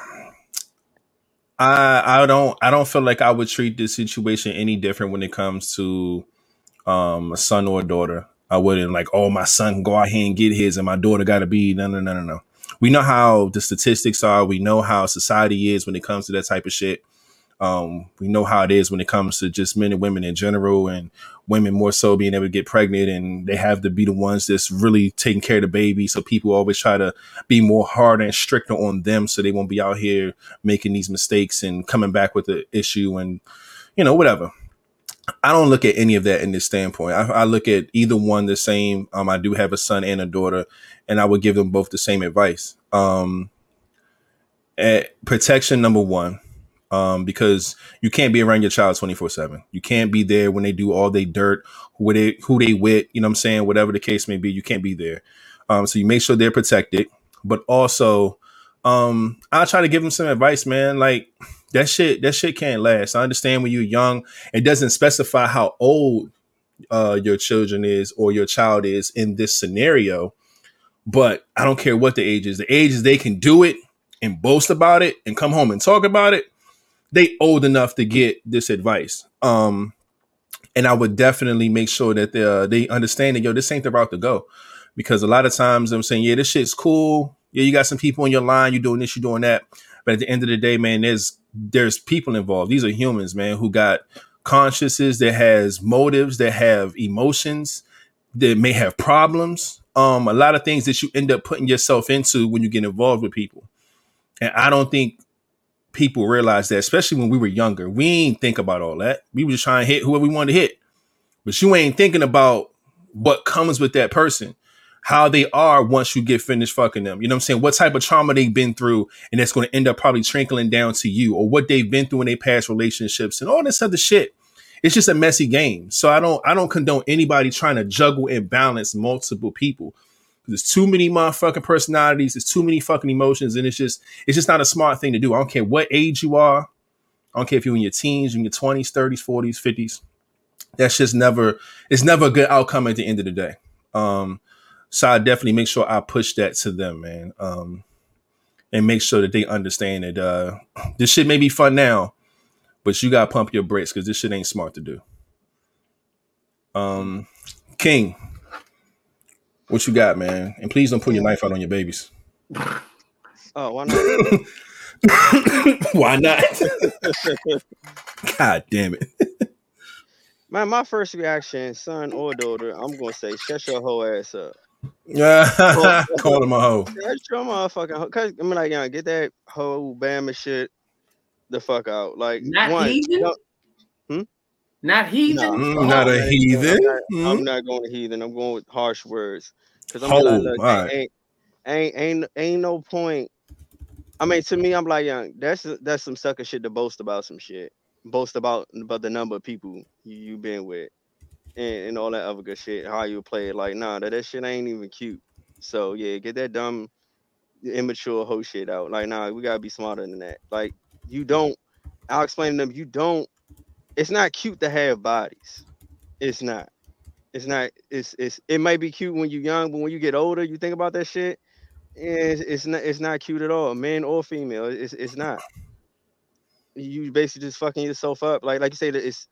Speaker 2: I I don't I don't feel like I would treat this situation any different when it comes to um a son or a daughter. I wouldn't like, oh my son can go out here and get his and my daughter gotta be no no no no no. We know how the statistics are, we know how society is when it comes to that type of shit. Um, we know how it is when it comes to just men and women in general and women more so being able to get pregnant and they have to be the ones that's really taking care of the baby. So people always try to be more harder and stricter on them so they won't be out here making these mistakes and coming back with the issue and you know, whatever. I don't look at any of that in this standpoint. I, I look at either one the same. Um, I do have a son and a daughter, and I would give them both the same advice. Um, at protection number one, um, because you can't be around your child 24 seven. You can't be there when they do all they dirt, who they, who they with, you know what I'm saying? Whatever the case may be, you can't be there. Um, so you make sure they're protected, but also, um, I'll try to give them some advice, man. Like that shit, that shit can't last. I understand when you're young, it doesn't specify how old, uh, your children is or your child is in this scenario, but I don't care what the age is. The age is they can do it and boast about it and come home and talk about it they old enough to get this advice. Um, and I would definitely make sure that they uh, they understand that yo, this ain't the route to go, because a lot of times I'm saying, yeah, this shit's cool. Yeah, you got some people on your line, you're doing this, you're doing that, but at the end of the day, man, there's there's people involved. These are humans, man, who got consciences, that has motives, that have emotions, that may have problems. Um, a lot of things that you end up putting yourself into when you get involved with people. And I don't think people realize that, especially when we were younger. We ain't think about all that. We were just trying to hit whoever we wanted to hit. But you ain't thinking about what comes with that person, how they are once you get finished fucking them. You know what I'm saying? What type of trauma they've been through, and that's going to end up probably trickling down to you, or what they've been through in their past relationships and all this other shit. It's just a messy game. So I don't I don't condone anybody trying to juggle and balance multiple people. There's too many motherfucking personalities. There's too many fucking emotions, and it's just it's just not a smart thing to do. I don't care what age you are. I don't care if you're in your teens, in your 20s, 30s, 40s, 50s. That's just never it's never a good outcome at the end of the day. Um, so I definitely make sure I push that to them, man. Um, and make sure that they understand that uh, this shit may be fun now, but you gotta pump your brakes because this shit ain't smart to do. Um, King, what you got, man? And please don't pull your knife out on your babies.
Speaker 3: Oh, why not?
Speaker 2: Why not? God damn it.
Speaker 3: Man, my first reaction, son or daughter, I'm gonna say, shut your whole ass up.
Speaker 2: Yeah, call him a hoe.
Speaker 3: Shut your motherfucking hoe. Cause I'm like, yeah, get that whole Bama shit the fuck out. Like,
Speaker 1: Not
Speaker 3: one,
Speaker 1: heathen?
Speaker 3: no,
Speaker 1: Not heathen.
Speaker 2: Mm, not a
Speaker 3: I ain't going-
Speaker 2: heathen.
Speaker 3: I'm not, I'm
Speaker 2: Mm.
Speaker 3: not going to heathen. I'm going with harsh words. Cause I'm
Speaker 2: Ho,
Speaker 3: like, look, ain't, ain't ain't ain't no point. I mean, to me, I'm like, young. That's that's some sucker shit to boast about some shit. Boast about about the number of people you, you been with, and, and all that other good shit. How you play it? Like, nah, that, that shit ain't even cute. So yeah, get that dumb, immature hoe shit out. Like, nah, we gotta be smarter than that. Like, you don't. I'll explain to them. You don't. It's not cute to have bodies. It's not. It's not. It's it's. It might be cute when you're young, but when you get older, you think about that shit. It's, it's not. It's not cute at all, man or female. It's it's not. You basically just fucking yourself up. Like like you say that it's.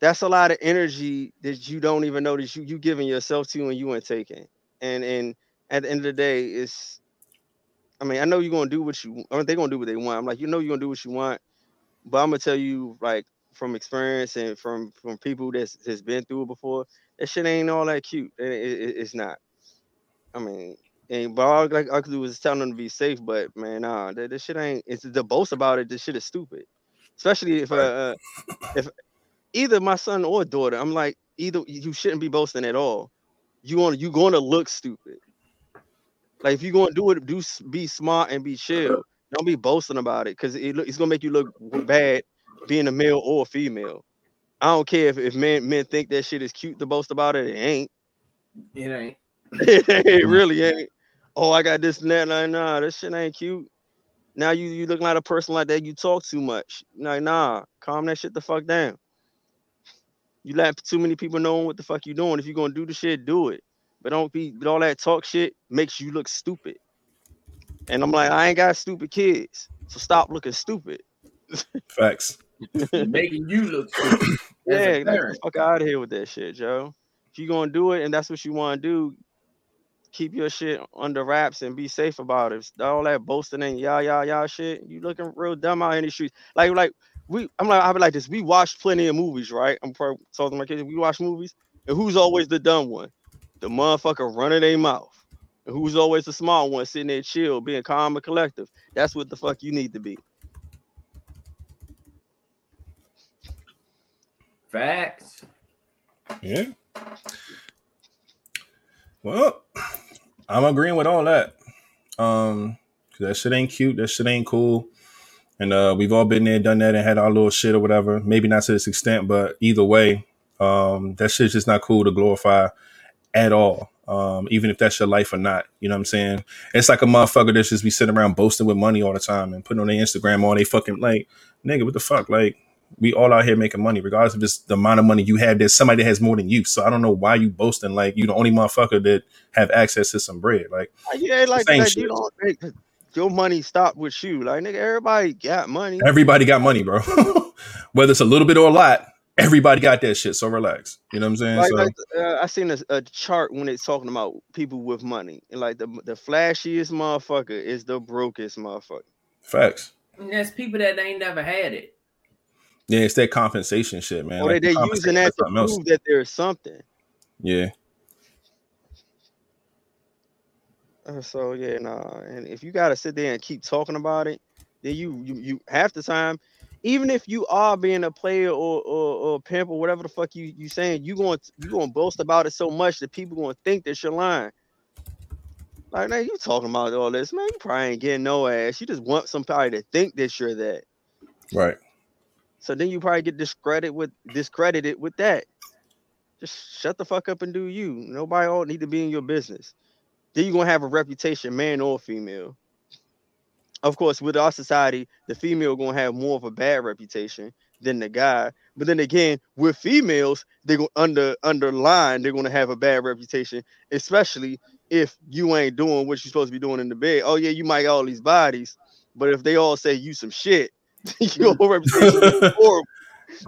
Speaker 3: That's a lot of energy that you don't even that you you giving yourself to and you ain't taking. And and at the end of the day, it's. I mean, I know you're gonna do what you. I mean, they're gonna do what they want. I'm like, you know, you're gonna do what you want, but I'm gonna tell you like from experience and from from people that's has been through it before. That shit ain't all that cute. It, it- it- it's not. I mean, and but all like I could do was telling them to be safe. But man, nah, that this shit ain't. It's the boast about it. This shit is stupid. Especially if uh, uh if either my son or daughter, I'm like either you shouldn't be boasting at all. You want you going to look stupid. Like if you're going to do it, do be smart and be chill. Don't be boasting about it because it, it's gonna make you look bad being a male or a female. I don't care if, if men men think that shit is cute to boast about it. It ain't.
Speaker 1: It ain't.
Speaker 3: it mm-hmm. really ain't. Oh, I got this and that. Like, nah, this shit ain't cute. Now you you looking like a person like that. You talk too much. Like, nah, calm that shit the fuck down. You let too many people know what the fuck you doing. If you gonna do the shit, do it. But don't be but all that talk shit makes you look stupid. And I'm like, I ain't got stupid kids, so stop looking stupid.
Speaker 2: Facts.
Speaker 1: Making you look stupid.
Speaker 3: Yeah, get the fuck out of here with that shit, Joe. If you gonna do it and that's what you want to do, keep your shit under wraps and be safe about it. All that boasting and yah yah yah shit, you looking real dumb out in the streets. Like like we, I'm like I'll be like this. We watch plenty of movies, right? I'm probably talking to my kids. We watch movies, and who's always the dumb one? The motherfucker running their mouth. And who's always the small one sitting there chill, being calm and collective? That's what the fuck you need to be.
Speaker 1: Facts.
Speaker 2: Yeah. Well, I'm agreeing with all that. Um, that shit ain't cute. That shit ain't cool. And uh, we've all been there, done that, and had our little shit or whatever. Maybe not to this extent, but either way, um, that shit's just not cool to glorify at all. Um, even if that's your life or not, you know what I'm saying? It's like a motherfucker that just be sitting around boasting with money all the time and putting on their Instagram all they fucking like, nigga, what the fuck? Like, we all out here making money, regardless of it's the amount of money you have. There's somebody that has more than you. So I don't know why you boasting like you the only motherfucker that have access to some bread. Like,
Speaker 3: Yeah, like,
Speaker 2: same
Speaker 3: like you don't your money stop with you. Like nigga, everybody got money.
Speaker 2: everybody got money, bro. Whether it's a little bit or a lot, everybody got that shit. So relax. You know what I'm saying?
Speaker 3: Like,
Speaker 2: so
Speaker 3: like uh, I seen a, a chart when it's talking about people with money, and like the the flashiest motherfucker is the brokest motherfucker.
Speaker 2: facts.
Speaker 1: And there's people that ain't never had it.
Speaker 2: Yeah, it's that compensation shit, man.
Speaker 3: or
Speaker 2: Like,
Speaker 3: they they
Speaker 2: compensate
Speaker 3: using that to
Speaker 2: something else.
Speaker 3: prove that there's something.
Speaker 2: Yeah.
Speaker 3: Uh, so yeah, nah. And if you gotta sit there and keep talking about it, then you you you half the time, even if you are being a player or or, or a pimp or whatever the fuck you you saying, you going you going to boast about it so much that people going to think that you're lying. Like, man, you talking about all this, man? You probably ain't getting no ass. You just want somebody to think that you're that.
Speaker 2: Right.
Speaker 3: So then you probably get discredited with discredited with that. Just shut the fuck up and do you. Nobody all need to be in your business. Then you're gonna have a reputation, man or female. Of course, with our society, the female gonna have more of a bad reputation than the guy. But then again, with females, they're gonna under underline, they're gonna have a bad reputation, especially if you ain't doing what you're supposed to be doing in the bed. Oh yeah, you might got all these bodies, but if they all say you some shit, your reputation is horrible.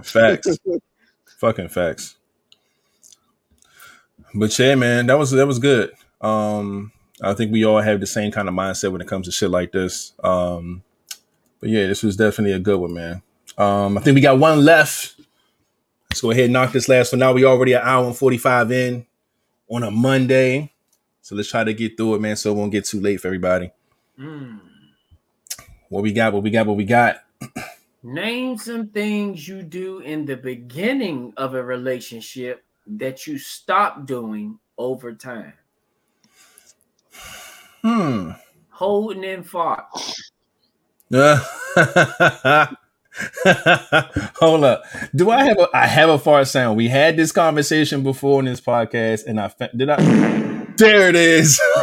Speaker 2: Facts. Fucking facts. But yeah, man, that was that was good. Um, I think we all have the same kind of mindset when it comes to shit like this. Um, But yeah, this was definitely a good one, man. Um, I think we got one left. Let's go ahead and knock this last one. Now we already an hour and 45 in on a Monday. So let's try to get through it, man, so it won't get too late for everybody.
Speaker 1: Mm.
Speaker 2: What we got, what we got, what we got.
Speaker 1: Name some things you do in the beginning of a relationship that you stop doing over time.
Speaker 2: Hmm.
Speaker 1: Holding in fart.
Speaker 2: Hold up. Do I have a I have a fart sound? We had this conversation before in this podcast, and I did I there it is.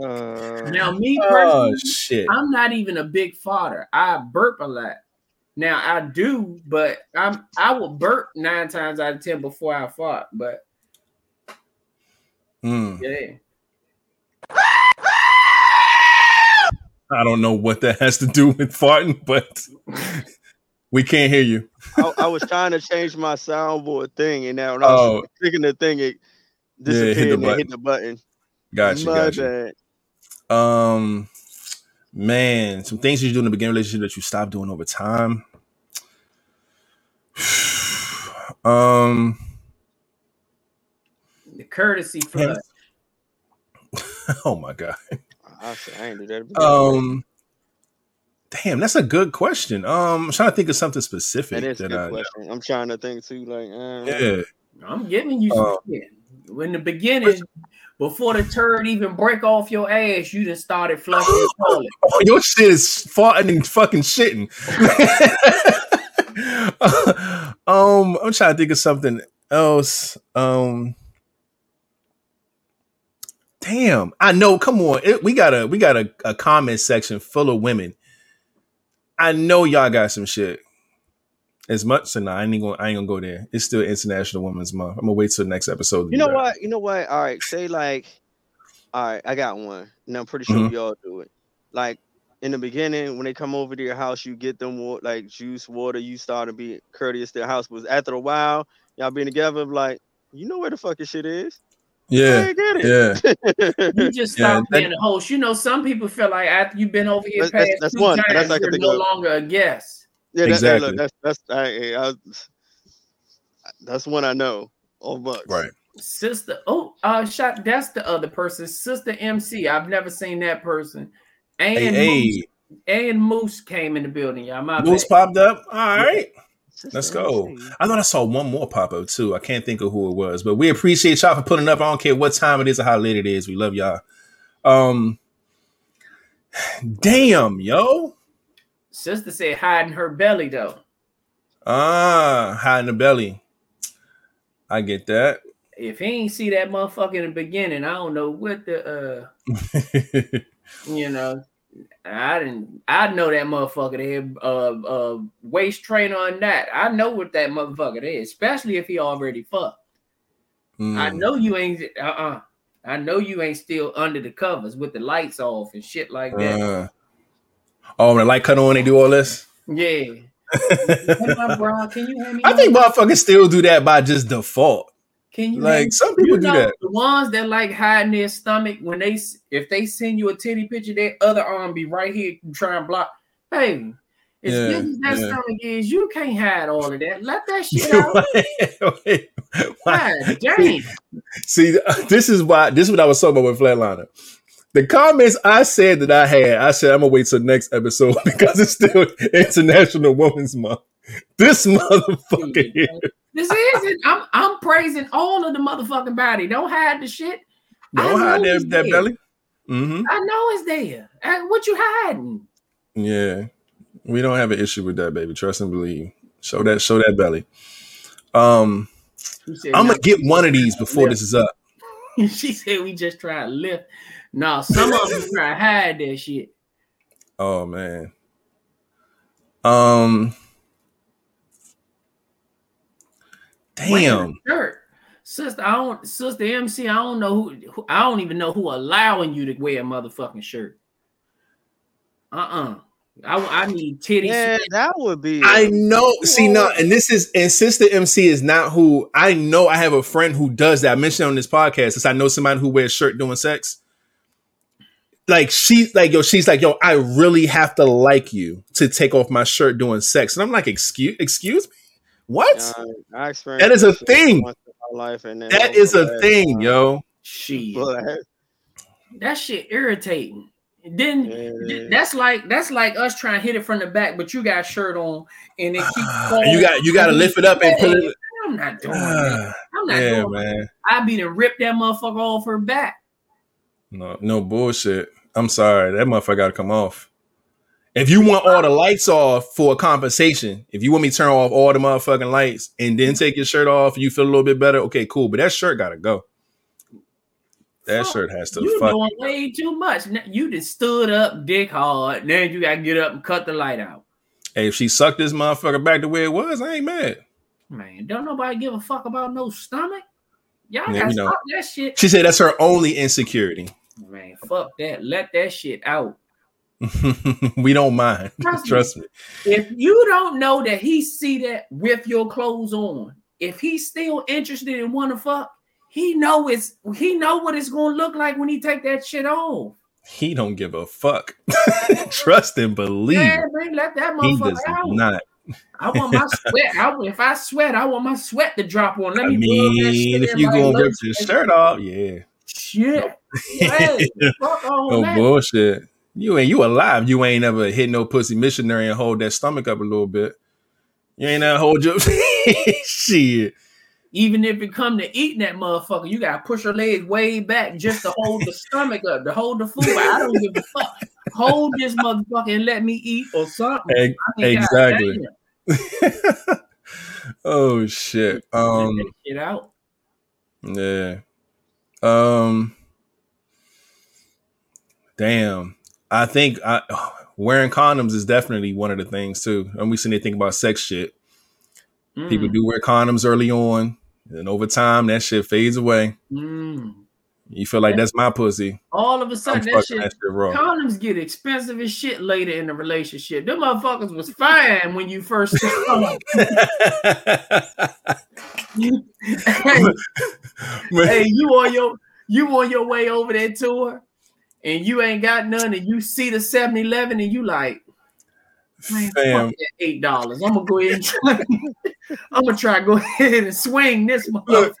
Speaker 3: Uh,
Speaker 1: Now, me
Speaker 2: oh
Speaker 1: personally,
Speaker 2: shit.
Speaker 1: I'm not even a big farter. I burp a lot. Now I do, but I'm I will burp nine times out of ten before I fart. But
Speaker 2: Hmm.
Speaker 1: yeah,
Speaker 2: I don't know what that has to do with farting, but we can't hear you.
Speaker 3: I, I was trying to change my soundboard thing, and now when I was
Speaker 2: Oh.
Speaker 3: clicking the thing, it
Speaker 2: Yeah, hit the
Speaker 3: disappeared and it
Speaker 2: button.
Speaker 3: hit the button.
Speaker 2: Gotcha,
Speaker 3: My
Speaker 2: gotcha.
Speaker 3: bad.
Speaker 2: Um, man, some things you do in the beginning of a relationship that you stop doing over time. um,
Speaker 1: the courtesy for
Speaker 2: Yeah.
Speaker 1: us.
Speaker 2: oh my god.
Speaker 3: I, said, I ain't do that.
Speaker 2: Um, damn, that's a good question. Um, I'm trying to think of something specific
Speaker 3: that is a
Speaker 2: that
Speaker 3: good
Speaker 2: I.
Speaker 3: question. I'm trying to think too. Like, uh,
Speaker 2: Yeah,
Speaker 1: I'm giving you some
Speaker 2: Uh,
Speaker 1: shit. In the beginning, before the turd even break off your ass, you just started flushing the toilet.
Speaker 2: oh, your shit is farting and fucking shitting. um, I'm trying to think of something else. Um, damn, I know. Come on, it, we got a we got a, a comment section full of women. I know y'all got some shit. As much, so nah, I ain't gonna I ain't gonna go there. It's still International Women's Month. I'm gonna wait till the next episode.
Speaker 3: You know
Speaker 2: that.
Speaker 3: what? You know what? All right, say like, all right, I got one, and I'm pretty sure
Speaker 2: Mhm.
Speaker 3: we all do it. Like in the beginning, when they come over to your house, you get them wa- like juice, water. You start to be courteous to their house, but after a while, y'all being together, like, you know where the fuck your shit is?
Speaker 2: Yeah,
Speaker 3: Hey, get
Speaker 2: yeah.
Speaker 1: You just
Speaker 2: Yeah,
Speaker 1: stop
Speaker 2: that-
Speaker 1: being a host. You know, some people feel like after you've been over here
Speaker 3: That's- that's-
Speaker 1: past
Speaker 3: that's
Speaker 1: two
Speaker 3: one.
Speaker 1: times,
Speaker 3: That's like
Speaker 1: you're no longer a guest.
Speaker 3: Yeah, that, hey,
Speaker 2: Exactly.
Speaker 3: look, that's that's I, I, that's one I know. All bucks.
Speaker 2: Right.
Speaker 1: Sister, oh, uh, shot. That's the other person, Sister MC. I've never seen that person. And
Speaker 2: Hey,
Speaker 1: Moose,
Speaker 2: hey,
Speaker 1: and Moose came in the building. Y'all, my
Speaker 2: Moose
Speaker 1: bad.
Speaker 2: popped up. All right.
Speaker 3: Sister
Speaker 2: Let's go.
Speaker 3: MC.
Speaker 2: I thought I saw one more pop up too. I can't think of who it was, but we appreciate y'all for putting up. I don't care what time it is or how late it is. We love y'all. Um, damn, yo.
Speaker 1: Sister said hiding her belly though.
Speaker 2: Ah, high in the belly. I get that.
Speaker 1: If he ain't see that motherfucker in the beginning, I don't know what the uh you know. I didn't. I know that motherfucker there. Uh, uh, waist trainer on that. I know what that motherfucker is, especially if he already fucked. I
Speaker 2: Mm.
Speaker 1: know you ain't. Uh, uh I know you ain't still under the covers with the lights off and shit like that.
Speaker 2: Uh, oh, when the light cut on, they do all this.
Speaker 1: yeah. Hey, my can you hand me?
Speaker 2: I
Speaker 1: my-
Speaker 2: think motherfuckers still do that by just default.
Speaker 1: Can you
Speaker 2: Like some people
Speaker 1: you
Speaker 2: do that.
Speaker 1: The ones that like hiding their stomach when they if they send you a titty picture, their other arm be right here trying to block. Hey, as
Speaker 2: Yeah,
Speaker 1: big as that
Speaker 2: yeah.
Speaker 1: stomach is, you can't hide all of that. Let that shit out.
Speaker 2: Wait, why-
Speaker 1: God damn.
Speaker 2: See, this is why this is what I was talking about with Flatliner. The comments I said that I had, I said I'm gonna wait till next episode because it's still International Women's Month. This motherfucker here.
Speaker 1: This isn't. I'm I'm praising all of the motherfucking body. Don't hide the shit.
Speaker 2: Don't hide that, that belly. Mm-hmm.
Speaker 1: I know it's there. And what you hiding?
Speaker 2: Yeah. We don't have an issue with that, baby. Trust and believe. Show that, show that belly. Um, I'm gonna get one of these before this is up.
Speaker 1: she said we just try to lift. No, some of them try to hide that shit.
Speaker 2: Oh man. Um Damn.
Speaker 1: shirt. Sister, I don't sister MC, I don't know who, who I don't even know who allowing you to wear a motherfucking shirt. Uh-uh. I, I need titties.
Speaker 3: Yeah, that would be.
Speaker 2: I know. See now, and this is and Sister MC is not who I know. I have a friend who does that. I mentioned on this podcast since I know somebody who wears shirt doing sex. Like she's like yo, she's like yo, I really have to like you to take off my shirt doing sex, and I'm like, excuse, excuse me, what?
Speaker 3: Uh, I experienced
Speaker 2: That is a thing.
Speaker 3: once in my life, and then
Speaker 2: that
Speaker 3: I
Speaker 2: is
Speaker 3: was
Speaker 2: a thing,
Speaker 3: uh,
Speaker 2: yo.
Speaker 3: she
Speaker 1: That shit irritating. Then
Speaker 3: Yeah.
Speaker 1: that's like that's like us trying to hit it from the back, but you got shirt on and it keeps
Speaker 2: you got you got to lift it up and put it.
Speaker 1: I'm not doing that. I'm not
Speaker 2: yeah,
Speaker 1: doing
Speaker 2: man.
Speaker 1: I'd be to rip that motherfucker off her back.
Speaker 2: No, no bullshit. I'm sorry, that motherfucker got to come off. If you want all the lights off for a compensation, if you want me to turn off all the motherfucking lights and then take your shirt off, you feel a little bit better. Okay, cool. But that shirt got to go. That
Speaker 1: Fuck,
Speaker 2: shirt has to
Speaker 1: You
Speaker 2: fuck.
Speaker 1: doing way too much. You just stood up, dick hard. Now you gotta get up and cut the light out.
Speaker 2: Hey, if she sucked this motherfucker back the way it was, I ain't mad.
Speaker 1: Man, don't nobody give a fuck about no stomach. Y'all
Speaker 2: Yeah,
Speaker 1: gotta
Speaker 2: know.
Speaker 1: stop that shit.
Speaker 2: She said that's her only insecurity.
Speaker 1: Man, fuck that. Let that shit out.
Speaker 2: we don't mind.
Speaker 1: Trust me.
Speaker 2: Trust me.
Speaker 1: If you don't know that he see that with your clothes on, if he's still interested in want to fuck, he know it's he know what it's gonna look like when he take that shit off.
Speaker 2: He don't give a fuck. Trust and believe.
Speaker 1: Yeah, man, let that
Speaker 2: he
Speaker 1: motherfucker
Speaker 2: does
Speaker 1: out.
Speaker 2: not.
Speaker 1: I want my sweat. I, if I sweat, I want my sweat to drop on. Let
Speaker 2: I
Speaker 1: me
Speaker 2: mean, if you gonna rip your shirt off, yeah.
Speaker 1: Shit, hey, fuck all
Speaker 2: No
Speaker 1: that.
Speaker 2: bullshit. You ain't you alive. You ain't ever hit no pussy missionary and hold that stomach up a little bit. You ain't ever hold your shit.
Speaker 1: Even if it come to eating that motherfucker, you gotta push your legs way back just to hold the stomach up, to hold the food. I don't give a fuck. Hold this motherfucker and let me eat or something.
Speaker 2: Ex-
Speaker 1: I mean,
Speaker 2: exactly. oh shit. Um
Speaker 1: that shit out.
Speaker 2: yeah. Um damn. I think I wearing condoms is definitely one of the things too. And we seen they think about sex shit. People
Speaker 1: Mm,
Speaker 2: do wear condoms early on, and over time that shit fades away.
Speaker 1: mm.
Speaker 2: You feel like that's my pussy.
Speaker 1: All of a sudden, that shit,
Speaker 2: that shit
Speaker 1: condoms get expensive as shit later in the relationship. Them motherfuckers was fine when you first started. hey, hey, you on your you on your way over that tour, and you ain't got none, and you see the 7-Eleven, and you like, man,
Speaker 2: Fam,
Speaker 1: fuck that eight dollars. I'm gonna go ahead and. I'm gonna try to go ahead and swing this motherfucker.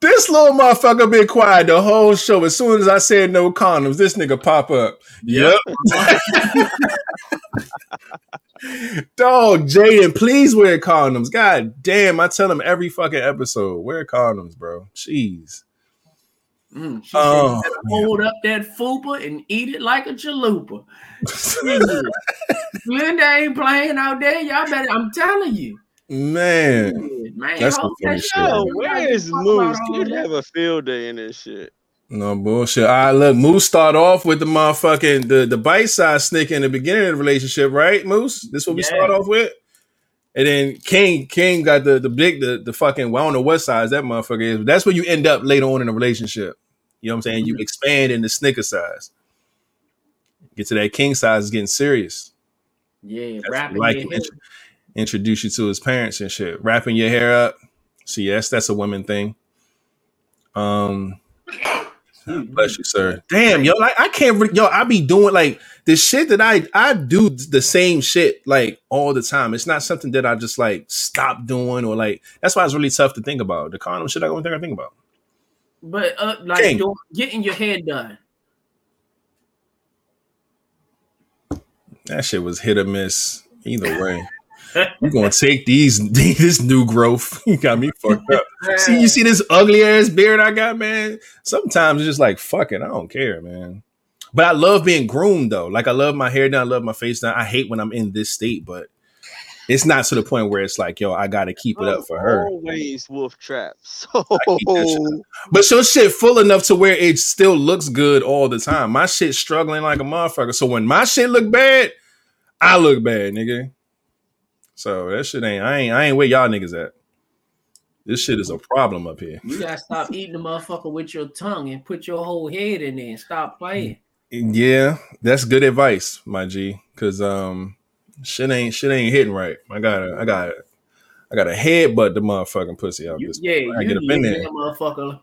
Speaker 2: this little motherfucker been quiet the whole show. As soon as I said no condoms, this nigga pop up. Yep. Dog, Jaden, please wear condoms. God damn, I tell him every fucking episode, wear condoms, bro. Jeez.
Speaker 1: Mm, she
Speaker 2: Oh,
Speaker 1: said, "You better hold up that fupa and eat it like a chalupa. Linda ain't playing out there. Y'all better. I'm telling you,
Speaker 2: Man.
Speaker 1: Man.
Speaker 2: That's
Speaker 1: hold
Speaker 2: some funny
Speaker 1: that
Speaker 2: shit.
Speaker 1: shit.
Speaker 3: Yo,
Speaker 1: You
Speaker 3: where
Speaker 1: gotta
Speaker 3: is
Speaker 1: talk about
Speaker 3: Moose?
Speaker 1: all
Speaker 3: Kid have a field day in this shit.
Speaker 2: No bullshit. All right, look, Moose start off with the motherfucking the, the bite size snick in the beginning of the relationship, right? Moose? This what we
Speaker 1: Yeah.
Speaker 2: start off with? And then King, King got the the big the, the fucking well, I don't know what size that motherfucker is, but that's where you end up later on in a relationship. You know what I'm saying? You mm-hmm. expand in the snicker size. Get to that king size is getting serious.
Speaker 1: Yeah,
Speaker 2: That's
Speaker 1: rapping
Speaker 2: like
Speaker 1: your
Speaker 2: him.
Speaker 1: head.
Speaker 2: Int- introduce you to his parents and shit. Wrapping your hair up. So yes, that's a women thing. Um bless you, sir. Damn, yo, like I can't re- yo, I be doing like the shit that I I do the same shit like all the time. It's not something that I just like stop doing or like that's why it's really tough to think about. The condom shit I don't think I think about.
Speaker 1: But uh, like doing, getting your head done.
Speaker 2: That shit was hit or miss either way. We're gonna take these this new growth. You got me fucked up. See, you see this ugly ass beard I got, man. Sometimes it's just like fuck it, I don't care, man. But I love being groomed though. Like I love my hair done, I love my face done. I hate when I'm in this state, but it's not to the point where it's like, yo, I gotta keep it up for her.
Speaker 3: Always wolf trap. So
Speaker 2: But your shit full enough to where it still looks good all the time. My shit struggling like a motherfucker. So when my shit look bad, I look bad, nigga. So that shit ain't I ain't I ain't where y'all niggas at. This shit is a problem up here.
Speaker 1: You gotta stop eating the motherfucker with your tongue and put your whole head in there and stop playing.
Speaker 2: Yeah, that's good advice, my G. Cause um shit ain't shit ain't hitting right. I got a I got a, I got a headbutt the motherfucking pussy out
Speaker 1: You,
Speaker 2: this.
Speaker 1: yeah,
Speaker 2: I
Speaker 1: you
Speaker 2: get up in there.
Speaker 1: motherfucker.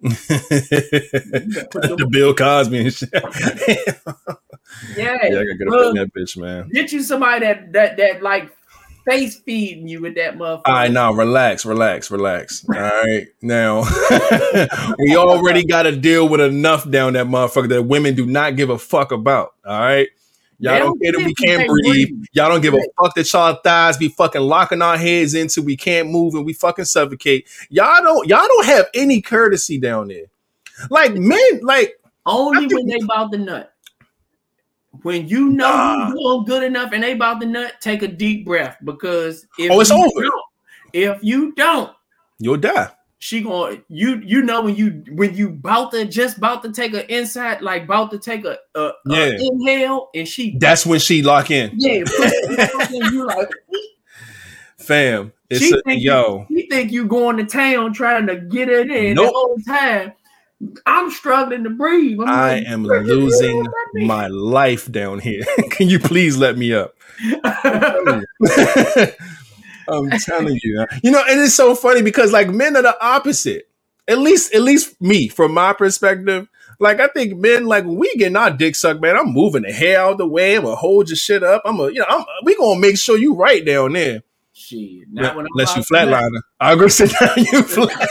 Speaker 2: the Bill Cosby and shit.
Speaker 1: Yeah,
Speaker 2: Yeah, I gotta get up in that bitch, man.
Speaker 1: get you somebody that that that like face feeding you with that motherfucker.
Speaker 2: All right, now relax, relax, relax. All right, now we already got to deal with enough down that motherfucker that women do not give a fuck about. All right, y'all
Speaker 1: They
Speaker 2: don't
Speaker 1: don't
Speaker 2: care that we can't breathe.
Speaker 1: breathe.
Speaker 2: Y'all don't give a fuck that y'all thighs be fucking locking our heads into. We can't move and we fucking suffocate. Y'all don't. Y'all don't have any courtesy down there. Like men, like
Speaker 1: Only
Speaker 2: think-
Speaker 1: when they about the nut. When you know
Speaker 2: Nah.
Speaker 1: you're doing good enough and they about the nut, take a deep breath because if
Speaker 2: Oh, it's
Speaker 1: you
Speaker 2: over.
Speaker 1: don't- if you don't,
Speaker 2: you'll die.
Speaker 1: she going you you know when you when you about to just about to take a inside like about to take a, a, a
Speaker 2: Yeah.
Speaker 1: inhale and she
Speaker 2: That's when she lock in,
Speaker 1: yeah put it in, you like
Speaker 2: fam. It's
Speaker 1: She
Speaker 2: a,
Speaker 1: think
Speaker 2: yo.
Speaker 1: you think you going to town trying to get it in
Speaker 2: Nope.
Speaker 1: the whole time. I'm struggling to breathe. I'm
Speaker 2: I
Speaker 1: like,
Speaker 2: am
Speaker 1: "What the hell
Speaker 2: losing
Speaker 1: does that mean?"
Speaker 2: my life down here. Can you please let me up? I'm telling you. You know, and it's so funny because like men are the opposite. At least, at least me, from my perspective. Like I think men, like when we getting our dick sucked, man. I'm moving the hair out the way. I'm gonna hold your shit up. I'm gonna, you know, I'm, we gonna make sure you right down there.
Speaker 1: Shit, not when I'm
Speaker 2: Unless you
Speaker 1: about to
Speaker 2: flatliner, I'll go sit down. You flat.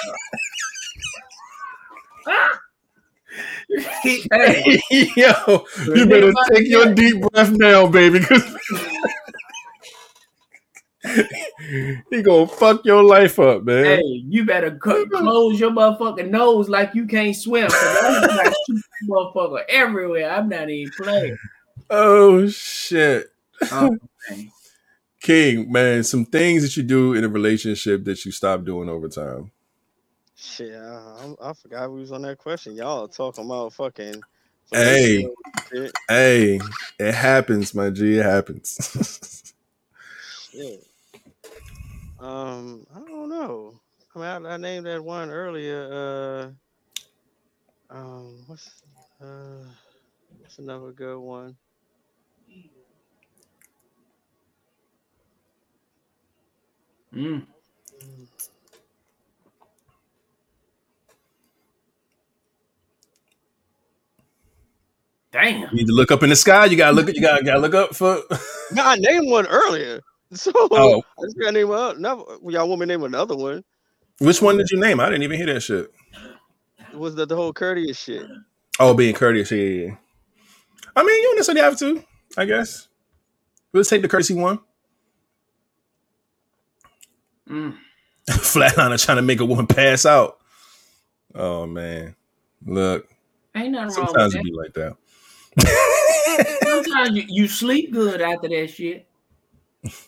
Speaker 1: Hey,
Speaker 2: Yo, you better take your deep breath now, baby, because he gonna fuck your life up, man.
Speaker 1: hey, you better cut, close your motherfucking nose like you can't swim. Like motherfucker everywhere. I'm not even playing.
Speaker 2: Oh shit,
Speaker 1: Oh, man.
Speaker 2: King, man, some things that you do in a relationship that you stop doing over time.
Speaker 3: Shit, I, I, I forgot we was on that question. Y'all talking about fucking.
Speaker 2: Hey. Hey, it happens, my G. It happens.
Speaker 3: Shit. Um, I don't know. I mean, I, I named that one earlier. Uh, um, what's uh, what's another good one?
Speaker 1: Mm.
Speaker 3: Mm,
Speaker 1: Damn.
Speaker 2: you need to look up in the sky. You gotta look. You gotta, gotta look up for.
Speaker 3: No, I named one earlier. So
Speaker 2: Oh.
Speaker 3: I just gotta name another. well, Y'all want me to name another one?
Speaker 2: Which one did you name? I didn't even hear that shit.
Speaker 3: It was the, the whole courteous shit.
Speaker 2: Oh, being courteous. Yeah, yeah, yeah. I mean, you don't necessarily have to. I guess. Let's take the courtesy one.
Speaker 1: Mm.
Speaker 2: Flatliner trying to make a woman pass out. Oh man, look.
Speaker 1: Ain't nothing wrong
Speaker 2: Sometimes
Speaker 1: with
Speaker 2: it
Speaker 1: that.
Speaker 2: be like that.
Speaker 1: Sometimes you, you sleep good after that shit.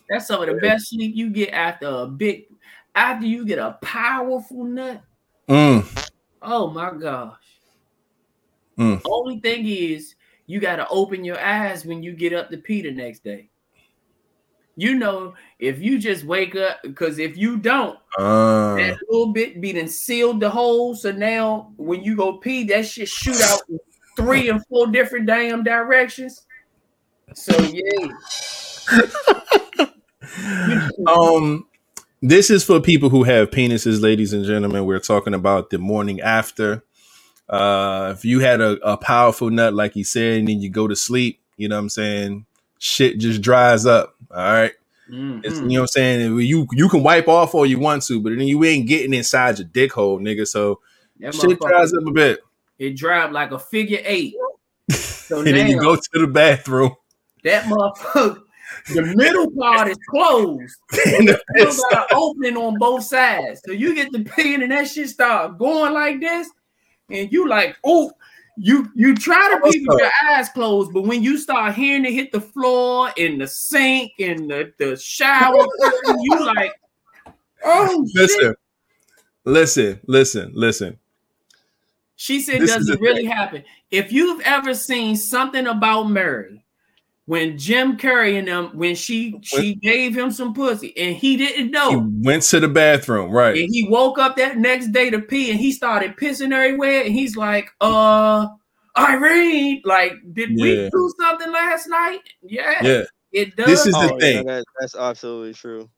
Speaker 1: That's some of the best sleep you get after a big, after you get a powerful nut.
Speaker 2: Mm,
Speaker 1: Oh my gosh.
Speaker 2: Mm.
Speaker 1: Only thing is, you got to open your eyes when you get up to pee the next day. You know, if you just wake up, because if you don't,
Speaker 2: uh,
Speaker 1: that little bit be done sealed the hole. So now when you go pee, that shit shoot out three and four different damn directions. So yeah.
Speaker 2: um, this is for people who have penises, ladies and gentlemen. We're talking about the morning after. Uh, if you had a, a powerful nut, like he said, and then you go to sleep, you know what I'm saying? Shit just dries up. All right. It's,
Speaker 1: Mhm.
Speaker 2: you know what I'm saying? You you can wipe off all you want to, but then you ain't getting inside your dick hole, nigga. So
Speaker 1: That
Speaker 2: shit dries up a bit.
Speaker 1: It drive like a figure eight. So
Speaker 2: and then you go to the bathroom.
Speaker 1: that motherfucker, the middle part is closed.
Speaker 2: and the
Speaker 1: You got an opening on both sides. So you get the pin and that shit start going like this, and you like, oh, you you try to with your eyes closed, but when you start hearing it hit the floor and the sink and the, the shower, you like, oh shit.
Speaker 2: listen, listen, listen, listen.
Speaker 1: She said,
Speaker 2: This
Speaker 1: "Does
Speaker 2: is
Speaker 1: it
Speaker 2: the
Speaker 1: really happen?" If you've ever seen something about Mary, when Jim Carrey and them, when she she gave him some pussy and he didn't know,
Speaker 2: He
Speaker 1: know,
Speaker 2: went to the bathroom, right?
Speaker 1: and he woke up that next day to pee, and he started pissing everywhere, and he's like, "Uh, Irene, like, did
Speaker 2: Yeah.
Speaker 1: we do something last night?" Yeah,
Speaker 2: Yeah.
Speaker 1: it does.
Speaker 2: This is the
Speaker 3: Oh, yeah,
Speaker 2: thing.
Speaker 3: that, that's absolutely true.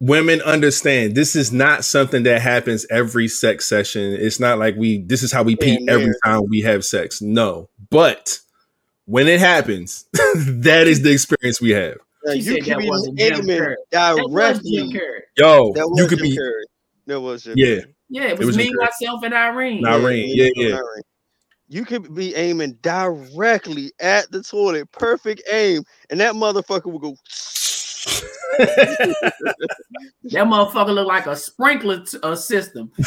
Speaker 2: Women understand this is not something that happens every sex session. It's not like we this is how we pee
Speaker 3: Yeah,
Speaker 2: every time we have sex. No. But when it happens, that is the experience we have.
Speaker 3: Now, you
Speaker 1: said
Speaker 3: can be
Speaker 1: wasn't
Speaker 3: aiming
Speaker 1: Carrey. That was Jim
Speaker 3: directly.
Speaker 2: Yo,
Speaker 3: That was
Speaker 2: you could be
Speaker 3: Carrey. That was Jim
Speaker 2: yeah.
Speaker 1: Yeah, it
Speaker 2: It
Speaker 1: was,
Speaker 2: was
Speaker 1: me, myself, and Irene.
Speaker 2: Irene. Yeah, yeah.
Speaker 3: Irene. You could be aiming directly at the toilet, perfect aim, and that motherfucker will go.
Speaker 1: That motherfucker look like a sprinkler t- uh, system.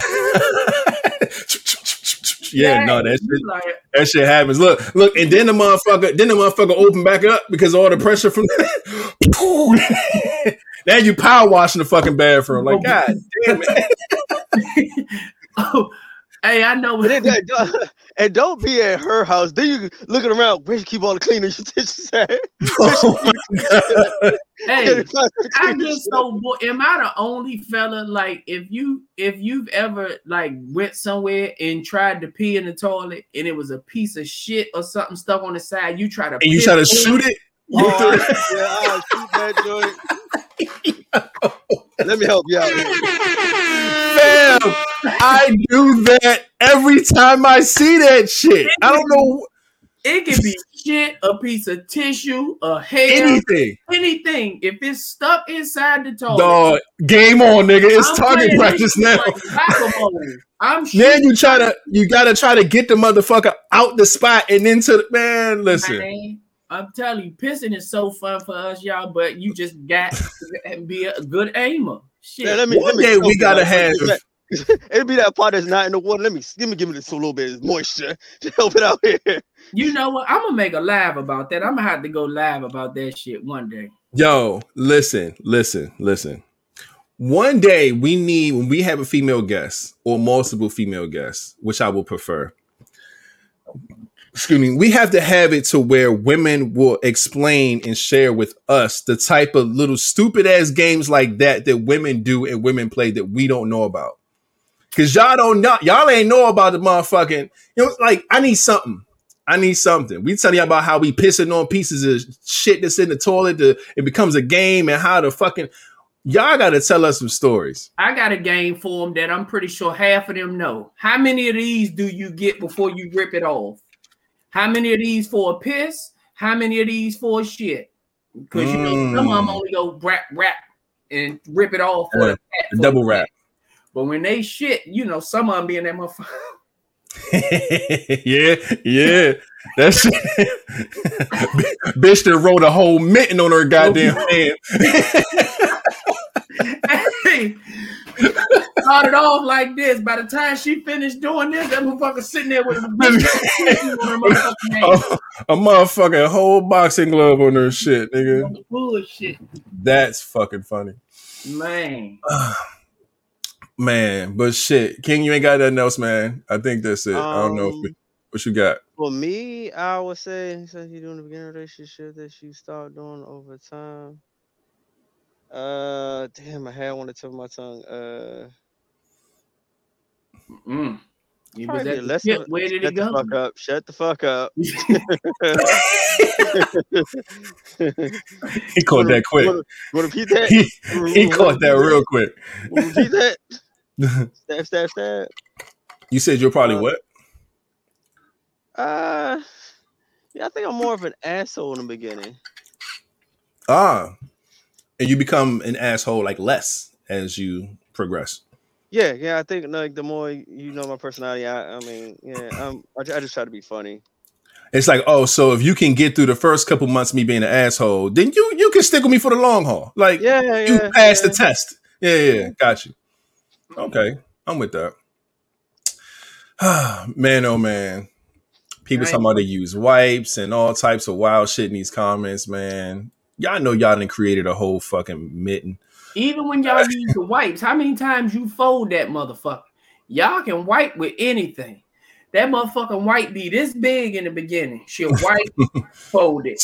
Speaker 2: yeah, no, that shit,
Speaker 1: like,
Speaker 2: that shit happens. Look, look, and then the motherfucker, then the motherfucker open back up because all the pressure from. now you power washing the fucking bathroom. Like, god damn it.
Speaker 1: oh, hey, I know.
Speaker 3: And, then, that- and don't be at her house. Then you looking around. Where you keep all the cleaners? Dishes at?
Speaker 2: Oh my God.
Speaker 1: hey, I get so bored. Am I the only fella like if you if you've ever like went somewhere and tried to pee in the toilet and it was a piece of shit or something stuck on the side, you try to
Speaker 2: And you try to shoot it?
Speaker 3: Oh, yeah, I'll shoot that joint. Let me help you out.
Speaker 2: Fam, I do that every time I see that shit. I don't know
Speaker 1: It can be shit, a piece of tissue, a hair,
Speaker 2: anything.
Speaker 1: anything. If it's stuck inside the toilet,
Speaker 2: Dog, game on, nigga. It's
Speaker 1: I'm
Speaker 2: target practice now.
Speaker 1: shit like. I'm
Speaker 2: Then you try to, you gotta try to get the motherfucker out the spot and into the man. Listen,
Speaker 1: Man, I'm telling you, pissing is so fun for us, y'all. But you just got to be a good aimer. Shit.
Speaker 3: Yeah, let me,
Speaker 2: One
Speaker 3: let me
Speaker 2: day we gotta
Speaker 3: out.
Speaker 2: have-
Speaker 3: It'd be that part that's not in the water. Let me let me give it a little bit of moisture to help it out here.
Speaker 1: You know what? I'm gonna make a live about that. I'm gonna have to go live about that shit one day.
Speaker 2: yo, listen, listen, listen. One day we need when we have a female guest or multiple female guests, which I will prefer. Excuse me, we have to have it to where women will explain and share with us the type of little stupid ass games like that that women do and women play that we don't know about. Cause y'all don't know, y'all ain't know about the motherfucking, you know, like I need something. I need something. We tell you about how we pissing on pieces of shit that's in the toilet. To, it becomes a game and how the fucking y'all got to tell us some stories.
Speaker 1: I got a game for them that I'm pretty sure half of them know. How many of these do you get before you rip it off? How many of these for a piss? How many of these for a shit? Because you know some of them
Speaker 2: Mm.
Speaker 1: only go rap rap and rip it off for
Speaker 2: Yeah,
Speaker 1: the cat,
Speaker 2: the
Speaker 1: for
Speaker 2: double wrap.
Speaker 1: But when they shit, you know, some of them be in that motherfucker.
Speaker 2: yeah, yeah. That shit. Bitch that wrote a whole mitten on her goddamn hand.
Speaker 1: hey, started off like this. By the time she finished doing this, that motherfucker sitting there with a on her motherfucking hand.
Speaker 2: a, a motherfucking whole boxing glove on her shit, nigga.
Speaker 1: Bullshit,
Speaker 2: That's fucking funny.
Speaker 1: man.
Speaker 2: Man, but shit. King, you ain't got nothing else, man. I think that's it. I don't know if
Speaker 3: Um,
Speaker 2: we, what you got.
Speaker 3: For me, I would say since you're doing the beginning relationship that you start doing over time. Uh, damn, I had one to tip of my tongue. Uh,
Speaker 1: Mm. You was
Speaker 3: probably
Speaker 1: at the
Speaker 3: less
Speaker 1: Where did
Speaker 3: shut the
Speaker 1: go?
Speaker 3: fuck up. Shut the fuck up.
Speaker 2: He caught that quick.
Speaker 3: Want to repeat that?
Speaker 2: He, he caught that real quick.
Speaker 3: Wanna Repeat that. Stab, stab, stab.
Speaker 2: You said you're probably
Speaker 3: Uh,
Speaker 2: what?
Speaker 3: Uh, yeah, I think I'm more of an asshole in the beginning.
Speaker 2: Ah. And you become an asshole like less as you progress.
Speaker 3: Yeah, yeah, I think like the more you know my personality, I, I mean, yeah, um, I, I just try to be funny.
Speaker 2: It's like, oh, so if you can get through the first couple months of me being an asshole, then you you can stick with me for the long haul. Like
Speaker 3: Yeah, yeah,
Speaker 2: you passed
Speaker 3: yeah.
Speaker 2: the test. Yeah, yeah, yeah. Got you. Okay. I'm with that. man, oh man. People
Speaker 1: Right.
Speaker 2: talking about they use wipes and all types of wild shit in these comments, man. Y'all know y'all done created a whole fucking mitten.
Speaker 1: Even when y'all use the wipes, how many times you fold that motherfucker? Y'all can wipe with anything. That motherfucking wipe be this big in the beginning. She'll wipe, fold it,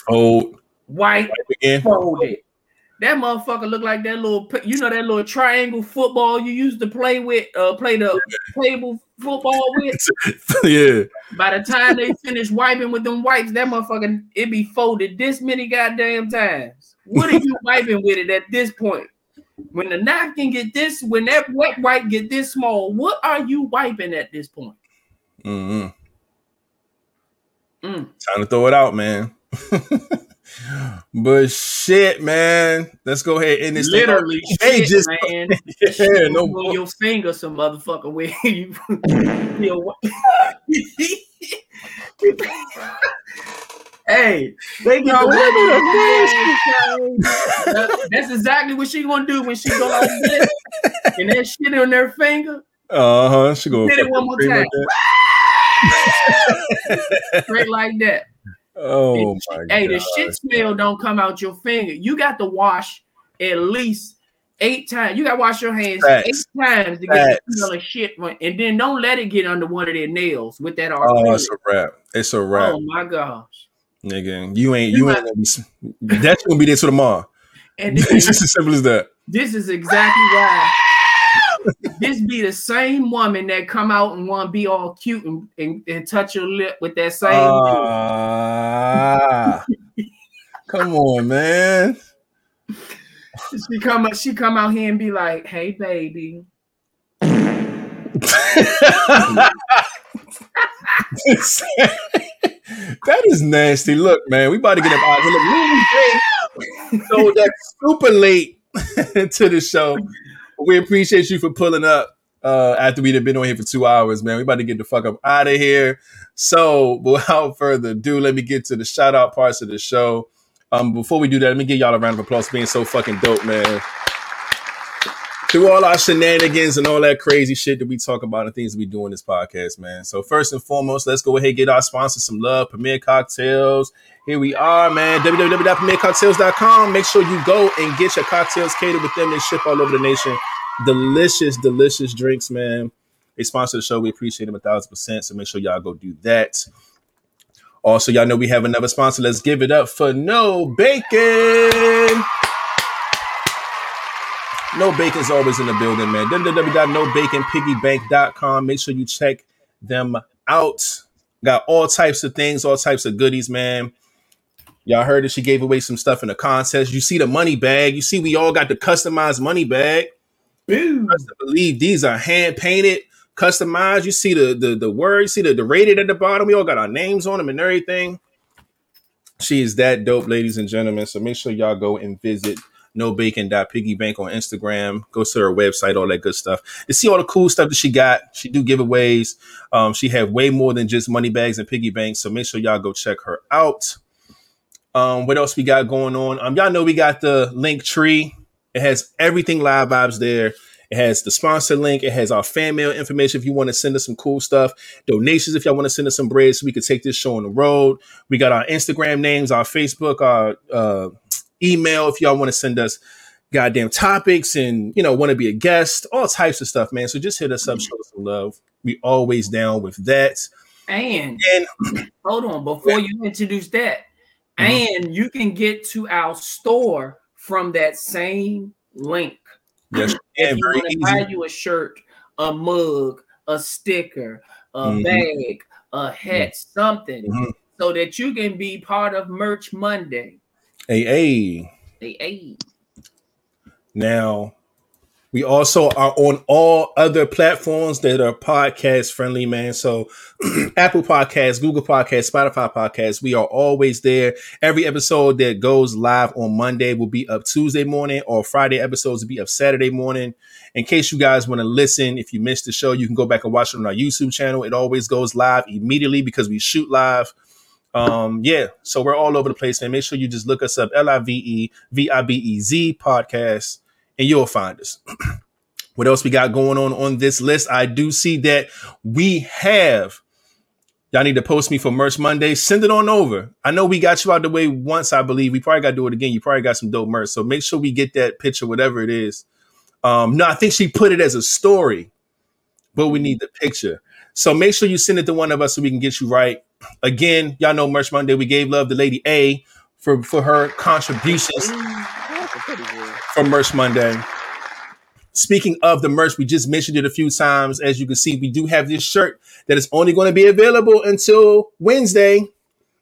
Speaker 1: wipe,
Speaker 2: again.
Speaker 1: fold it. That motherfucker look like that little, you know, that little triangle football you used to play with, uh, play the table football with.
Speaker 2: yeah.
Speaker 1: By the time they finish wiping with them wipes, that motherfucker it be folded this many goddamn times. What are you wiping with it at this point? When the napkin get this, when that wet wipe get this small, what are you wiping at this point?
Speaker 2: Mm-hmm.
Speaker 1: Mm.
Speaker 2: Time to throw it out, man. but shit, man. Let's go ahead and this thing.
Speaker 1: Literally,
Speaker 2: Hey,
Speaker 1: shit,
Speaker 2: just-
Speaker 1: man.
Speaker 2: Yeah, no
Speaker 1: on your finger, some motherfucker where you. you hey, they get
Speaker 2: women
Speaker 1: That- That's exactly what she gonna do when she go like this, and that shit on their finger.
Speaker 2: Uh huh. She gonna
Speaker 1: Did it one more time.
Speaker 2: like
Speaker 1: straight like that.
Speaker 2: Oh
Speaker 1: And
Speaker 2: my god.
Speaker 1: Hey, the shit smell don't come out your finger. You got to wash at least eight times. You got to wash your hands
Speaker 2: Facts.
Speaker 1: eight times to get the smell of shit. And then don't let it get under one of their nails with that
Speaker 2: Oh, it's a wrap. It's a wrap,
Speaker 1: Oh my gosh.
Speaker 2: Nigga. You ain't.
Speaker 1: You
Speaker 2: You ain't. Gonna be, that's gonna be there to tomorrow.
Speaker 1: And
Speaker 2: it's
Speaker 1: this,
Speaker 2: just as simple as that.
Speaker 1: this is exactly why this be the same woman that come out and want to be all cute and, and, and touch your lip with that same.
Speaker 2: Ah, come on, man.
Speaker 1: she come up, she come out here and be like, "Hey, baby."
Speaker 2: That is nasty. Look, man, we about to get up out here. Look, so that's super late to the show. We appreciate you for pulling up uh, after we'd have been on here for two hours, man. We about to get the fuck up out of here. So, without further ado, let me get to the shout out parts of the show. Um, before we do that, let me give y'all a round of applause for being so fucking dope, man. Through all our shenanigans and all that crazy shit that we talk about and things we do in this podcast, man. So first and foremost, let's go ahead and get our sponsors some love. Premier Cocktails. Here we are, man. www.premiercocktails.com. Make sure you go and get your cocktails catered with them. They ship all over the nation. Delicious, delicious drinks, man. They sponsor the show. We appreciate them a thousand percent. So make sure y'all go do that. Also, y'all know we have another sponsor. Let's give it up for No Bacon. No Bacon's always in the building, man. www.nobaconpiggybank.com. Make sure you check them out. Got all types of things, all types of goodies, man. Y'all heard that she gave away some stuff in the contest. You see the money bag. You see we all got the customized money bag. I believe these are hand painted, customized. You see the the the word, you see the, the rated at the bottom. We all got our names on them and everything. She is that dope, ladies and gentlemen. So make sure y'all go and visit nobacon.piggybank on Instagram. Go to her website, all that good stuff. To see all the cool stuff that she got. She do giveaways. Um, she have way more than just money bags and piggy banks. So make sure y'all go check her out. Um, what else we got going on? Um, y'all know we got the link tree. It has everything live vibes there. It has the sponsor link. It has our fan mail information if you want to send us some cool stuff. Donations if y'all want to send us some bread so we could take this show on the road. We got our Instagram names, our Facebook, our uh, email if y'all want to send us goddamn topics and you know want to be a guest, all types of stuff, man. So just hit us up, show us some love. We always down with that.
Speaker 1: And
Speaker 2: And
Speaker 1: hold on, before you introduce that,
Speaker 2: Mhm.
Speaker 1: and you can get to our store from that same link.
Speaker 2: yes,
Speaker 1: If
Speaker 2: and
Speaker 1: you want to buy you a shirt, a mug, a sticker, a
Speaker 2: Mhm.
Speaker 1: bag, a hat, something,
Speaker 2: Mhm.
Speaker 1: so that you can be part of Merch Monday.
Speaker 2: Hey, hey.
Speaker 1: Hey.
Speaker 2: Now, we also are on all other platforms that are podcast friendly, man. So, Apple Podcasts, Google Podcasts, Spotify Podcasts, we are always there. Every episode that goes live on Monday will be up Tuesday morning, or Friday episodes will be up Saturday morning. In case you guys want to listen, if you missed the show, you can go back and watch it on our YouTube channel. It always goes live immediately because we shoot live. Um, yeah, so we're all over the place, man. Make sure you just look us up L I V E V I B E Z podcast and you'll find us. what else we got going on on this list? I do see that we have. Y'all need to post me for Merch Monday. Send it on over. I know we got you out the way once, I believe. We probably got to do it again. You probably got some dope merch. So make sure we get that picture, whatever it is. Um, no, I think she put it as a story, but we need the picture. So make sure you send it to one of us so we can get you right. Again, y'all know Merch Monday. We gave love to Lady A for, for her contributions
Speaker 3: That's a pretty
Speaker 2: from Merch Monday. Speaking of the merch, we just mentioned it a few times. As you can see, we do have this shirt that is only going to be available until Wednesday.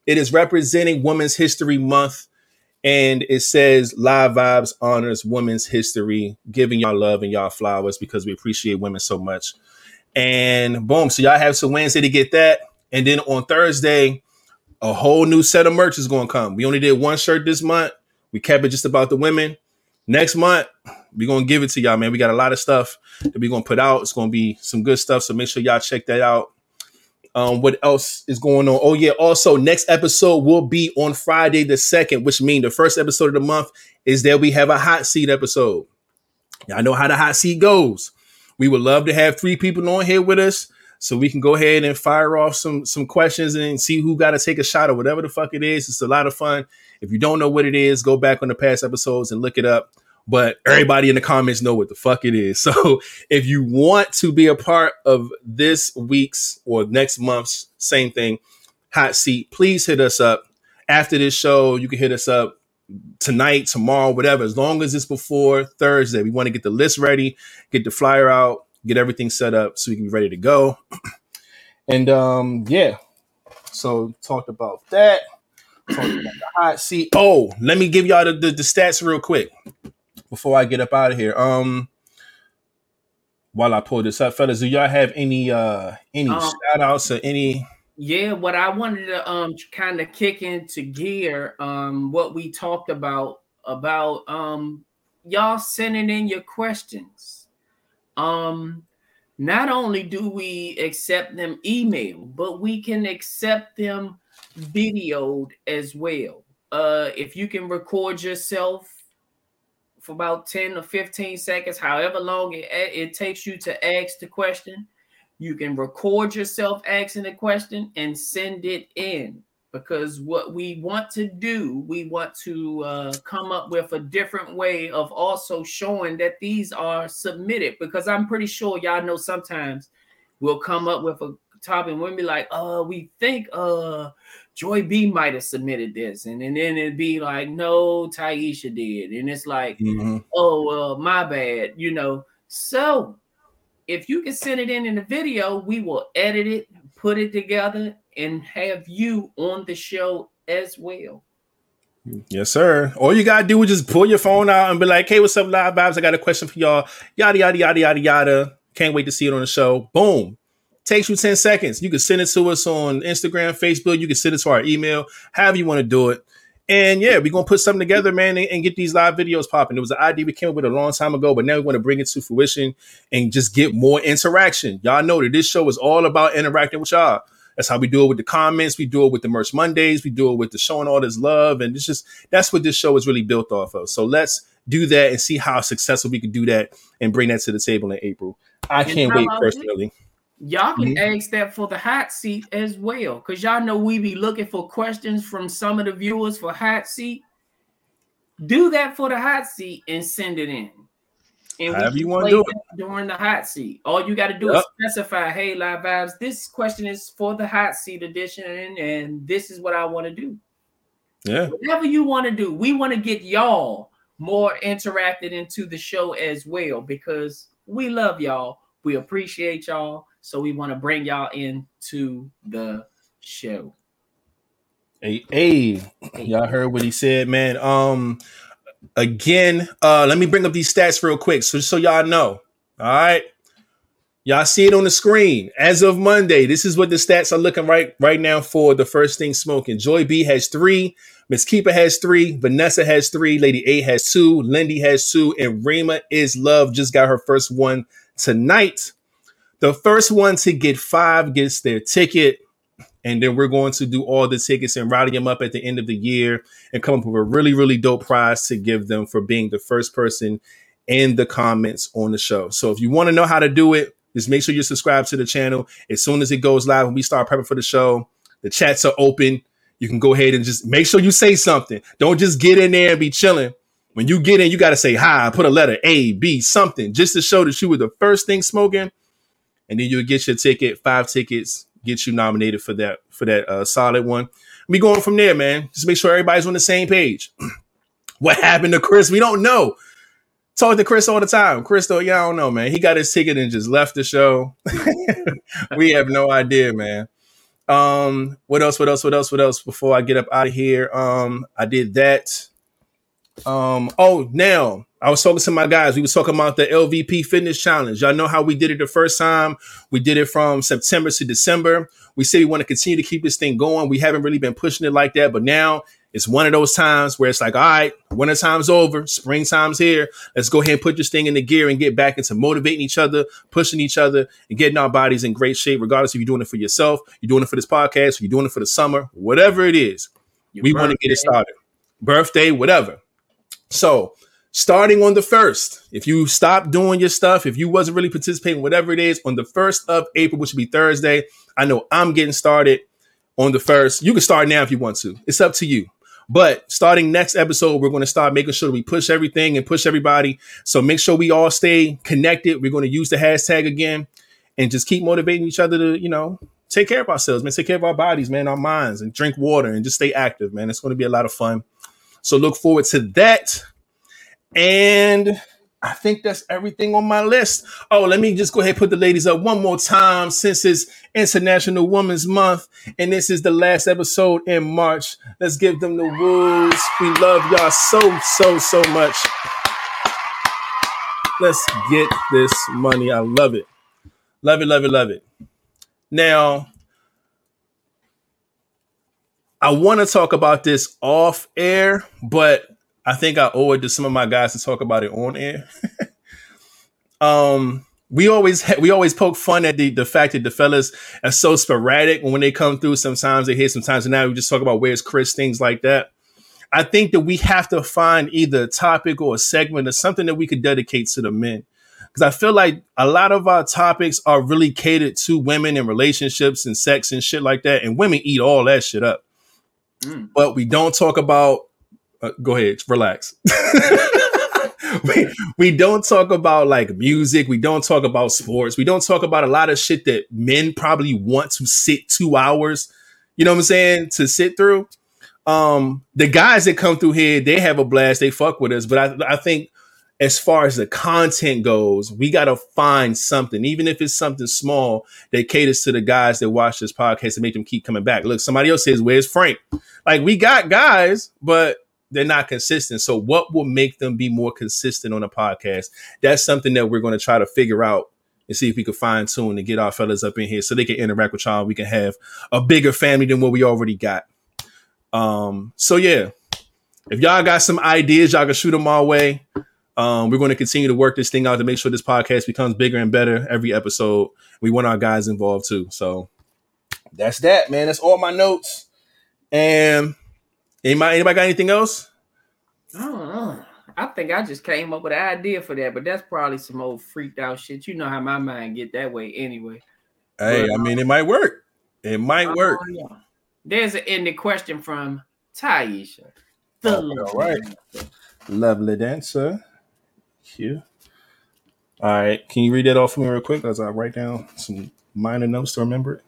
Speaker 2: It is representing Women's History Month. and it says Live Vibes honors women's history, giving y'all love and y'all flowers because we appreciate women so much. And boom, so y'all have some Wednesday to get that. And then on Thursday, a whole new set of merch is going to come. We only did one shirt this month. We kept it just about the women. Next month, we're going to give it to y'all, man. We got a lot of stuff that we're going to put out. It's going to be some good stuff. So make sure y'all check that out. Um, what else is going on? Oh, yeah. Also, next episode will be on Friday the 2nd, which means the first episode of the month is that we have a hot seat episode. Y'all know how the hot seat goes. We would love to have three people on here with us so we can go ahead and fire off some some questions and see who got to take a shot or whatever the fuck it is. It's a lot of fun. If you don't know what it is, go back on the past episodes and look it up. But everybody in the comments know what the fuck it is. So if you want to be a part of this week's or next month's same thing, hot seat, please hit us up after this show. You can hit us up tonight, tomorrow, whatever, as long as it's before Thursday. We want to get the list ready, get the flyer out, get everything set up so we can be ready to go. and um, yeah, so talked about that. Talked about the hot seat. Oh, let me give y'all the, the, the stats real quick before I get up out of here. Um, while I pull this up, fellas, do y'all have any uh any um, shout outs or any
Speaker 1: yeah, what I wanted to um kind of kick into gear, um, what we talked about about um y'all sending in your questions. Um, not only do we accept them email, but we can accept them videoed as well. Uh, if you can record yourself for about 10 or 15 seconds, however long it, it takes you to ask the question, you can record yourself asking the question and send it in because what we want to do, we want to uh, come up with a different way of also showing that these are submitted. Because I'm pretty sure y'all know sometimes we'll come up with a topic and we'll be like, "Uh, we think uh Joy B might have submitted this," and, and then it'd be like, "No, Taisha did," and it's like, mm-hmm. "Oh, well, my bad," you know. So if you can send it in in the video, we will edit it, put it together, and have you on the show as well.
Speaker 2: Yes, sir. All you gotta do is just pull your phone out and be like, "Hey, what's up, live vibes? I got a question for y'all." Yada yada yada yada yada. Can't wait to see it on the show. Boom. Takes you 10 seconds. You can send it to us on Instagram, Facebook. You can send it to our email, however you want to do it. And yeah, we're gonna put something together, man, and, and, get these live videos popping. It was an idea we came up with a long time ago, but now we want to bring it to fruition and just get more interaction. Y'all know that this show is all about interacting with y'all. That's how we do it with the comments. We do it with the merch Mondays. We do it with the showing all this love, and it's just that's what this show is really built off of. So let's do that and see how successful we can do that and bring that to the table in April. I can't wait personally.
Speaker 1: It? Y'all can mm-hmm. ask that for the hot seat as well, because y'all know we be looking for questions from some of the viewers for hot seat. Do that for the hot seat and send it in.
Speaker 2: And However you want to do it
Speaker 1: during the hot seat. All you got to do yep. is specify, "Hey, live vibes, this question is for the hot seat edition, and this is what I want to do."
Speaker 2: Yeah,
Speaker 1: whatever you want to do, we want to get y'all more interacted into the show as well because we love y'all, we appreciate y'all, so we want to bring y'all into the show.
Speaker 2: Hey, hey, y'all heard what he said, man. Um, again, uh, let me bring up these stats real quick, so so y'all know. All right, y'all see it on the screen as of Monday. This is what the stats are looking right right now for the first thing smoking. Joy B has three, Miss Keeper has three, Vanessa has three, Lady A has two, Lindy has two, and Rima is Love just got her first one tonight. The first one to get five gets their ticket. And then we're going to do all the tickets and rally them up at the end of the year and come up with a really, really dope prize to give them for being the first person in the comments on the show. So if you want to know how to do it, just make sure you subscribe to the channel. As soon as it goes live, when we start prepping for the show, the chats are open. You can go ahead and just make sure you say something. Don't just get in there and be chilling. When you get in, you got to say hi, put a letter A, B, something, just to show that you were the first thing smoking and then you'll get your ticket, five tickets, get you nominated for that for that uh, solid one. We going from there, man. Just make sure everybody's on the same page. what happened to Chris? We don't know. Talk to Chris all the time. Chris, though, yeah, I don't know, man. He got his ticket and just left the show. we have no idea, man. Um, what else? What else? What else? What else? Before I get up out of here, um, I did that. Um, oh, now I was talking to my guys. We was talking about the LVP Fitness Challenge. Y'all know how we did it the first time. We did it from September to December. We say we want to continue to keep this thing going. We haven't really been pushing it like that, but now it's one of those times where it's like, all right, winter time's over, springtime's here. Let's go ahead and put this thing in the gear and get back into motivating each other, pushing each other, and getting our bodies in great shape, regardless if you're doing it for yourself, you're doing it for this podcast, you're doing it for the summer, whatever it is. Your we want to get it started. Birthday, whatever. So starting on the first, if you stop doing your stuff, if you wasn't really participating, whatever it is, on the first of April, which would be Thursday, I know I'm getting started on the first. You can start now if you want to. It's up to you. But starting next episode, we're going to start making sure we push everything and push everybody. So make sure we all stay connected. We're going to use the hashtag again and just keep motivating each other to, you know, take care of ourselves, man. Take care of our bodies, man, our minds, and drink water and just stay active, man. It's going to be a lot of fun. So look forward to that. And I think that's everything on my list. Oh, let me just go ahead and put the ladies up one more time since it's International Women's Month and this is the last episode in March. Let's give them the rules. We love y'all so, so, so much. Let's get this money. I love it. Love it, love it, love it. Now, I want to talk about this off air, but I think I owe it to some of my guys to talk about it on air. um, we always ha- we always poke fun at the the fact that the fellas are so sporadic when they come through. Sometimes they hit, sometimes now we just talk about where's Chris, things like that. I think that we have to find either a topic or a segment or something that we could dedicate to the men. Because I feel like a lot of our topics are really catered to women and relationships and sex and shit like that. And women eat all that shit up. Mm. But we don't talk about uh, go ahead, relax. we, we don't talk about like music. We don't talk about sports. We don't talk about a lot of shit that men probably want to sit two hours, you know what I'm saying, to sit through. Um, the guys that come through here, they have a blast. They fuck with us. But I, I think as far as the content goes, we got to find something, even if it's something small that caters to the guys that watch this podcast and make them keep coming back. Look, somebody else says, Where's Frank? Like, we got guys, but they're not consistent. So what will make them be more consistent on a podcast? That's something that we're going to try to figure out and see if we can fine tune and get our fellas up in here so they can interact with y'all. We can have a bigger family than what we already got. Um, so yeah, if y'all got some ideas, y'all can shoot them our way. Um, we're going to continue to work this thing out to make sure this podcast becomes bigger and better every episode. We want our guys involved too. So that's that, man. That's all my notes. And Anybody, anybody got anything else?
Speaker 1: I don't know. I think I just came up with an idea for that, but that's probably some old freaked out shit. You know how my mind get that way anyway.
Speaker 2: Hey, but, I mean, it might work. It might uh, work. Yeah.
Speaker 1: There's an ending question from Taisha. The
Speaker 2: oh, all right. Dancer. Lovely dancer. Here. All right. Can you read that off for me real quick as I write down some minor notes to remember it?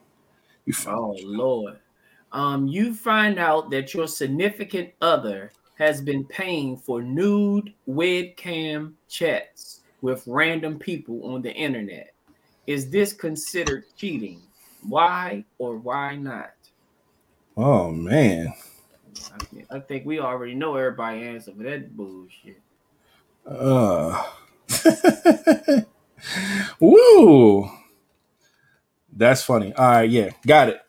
Speaker 1: You oh, Lord um, you find out that your significant other has been paying for nude webcam chats with random people on the internet. Is this considered cheating? Why or why not?
Speaker 2: Oh man.
Speaker 1: I think, we already know everybody answer for that bullshit.
Speaker 2: Uh Woo. That's funny. All right, yeah, got it.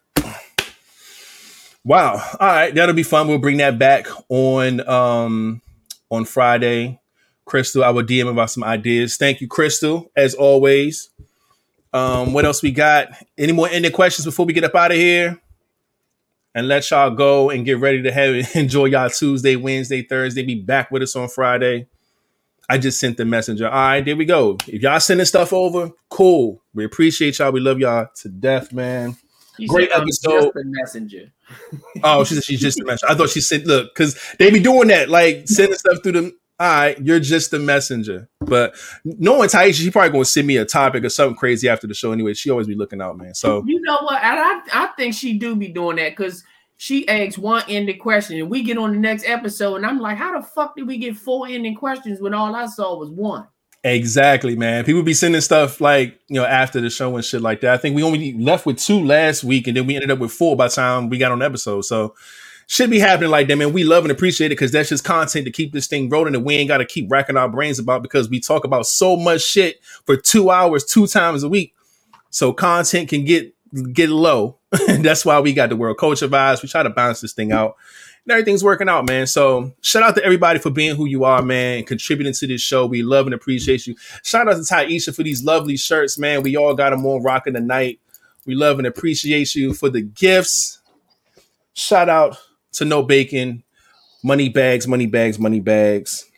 Speaker 2: Wow. All right, that'll be fun. We'll bring that back on um on Friday. Crystal, I will DM about some ideas. Thank you, Crystal, as always. Um, what else we got? Any more ending questions before we get up out of here? And let y'all go and get ready to have it. enjoy y'all Tuesday, Wednesday, Thursday. Be back with us on Friday. I just sent the messenger. All right, there we go. If y'all sending stuff over, cool. We appreciate y'all. We love y'all to death, man.
Speaker 1: You Great episode. messenger.
Speaker 2: Oh, she said she's just a messenger. I thought she said, look, because they be doing that, like sending stuff through them. All right, you're just a messenger. But knowing Taisha, she probably gonna send me a topic or something crazy after the show anyway. She always be looking out, man. So
Speaker 1: you know what? And I I think she do be doing that because she asks one ending question and we get on the next episode, and I'm like, how the fuck did we get four ending questions when all I saw was one?
Speaker 2: Exactly, man. People be sending stuff like, you know, after the show and shit like that. I think we only left with two last week and then we ended up with four by the time we got on episode. So should be happening like that, man. We love and appreciate it because that's just content to keep this thing rolling, and we ain't got to keep racking our brains about because we talk about so much shit for two hours, two times a week. So content can get get low. that's why we got the world culture vibes. We try to balance this thing out. And everything's working out, man. So shout out to everybody for being who you are, man, contributing to this show. We love and appreciate you. Shout out to Taisha for these lovely shirts, man. We all got them on rocking tonight. We love and appreciate you for the gifts. Shout out to No Bacon, Money Bags, Money Bags, Money Bags.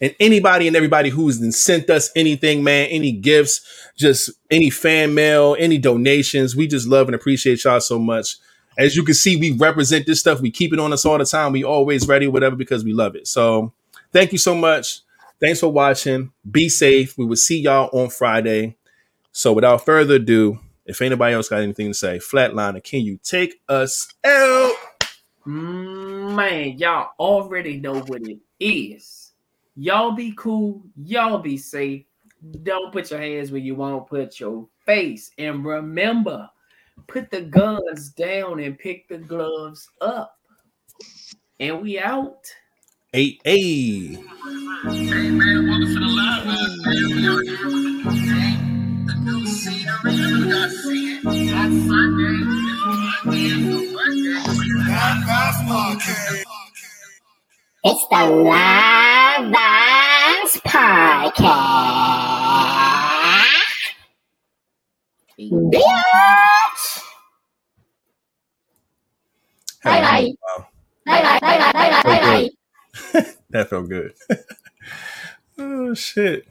Speaker 2: And anybody and everybody who's sent us anything, man, any gifts, just any fan mail, any donations. We just love and appreciate y'all so much. As you can see, we represent this stuff. We keep it on us all the time. We always ready, whatever, because we love it. So thank you so much. Thanks for watching. Be safe. We will see y'all on Friday. So without further ado, if anybody else got anything to say, Flatliner, can you take us out?
Speaker 1: Man, y'all already know what it is. Y'all be cool. Y'all be safe. Don't put your hands where you won't put your face. And remember, put the guns down and pick the gloves up. And we out.
Speaker 2: Hey, hey.
Speaker 4: Hey man, welcome to the live house, man. We out here with the new game, the new scenery. You got to see it on Sunday. It's Monday and Monday.
Speaker 5: It's the Live Vibes Podcast. Bitch!
Speaker 2: Wow. That felt good. oh shit.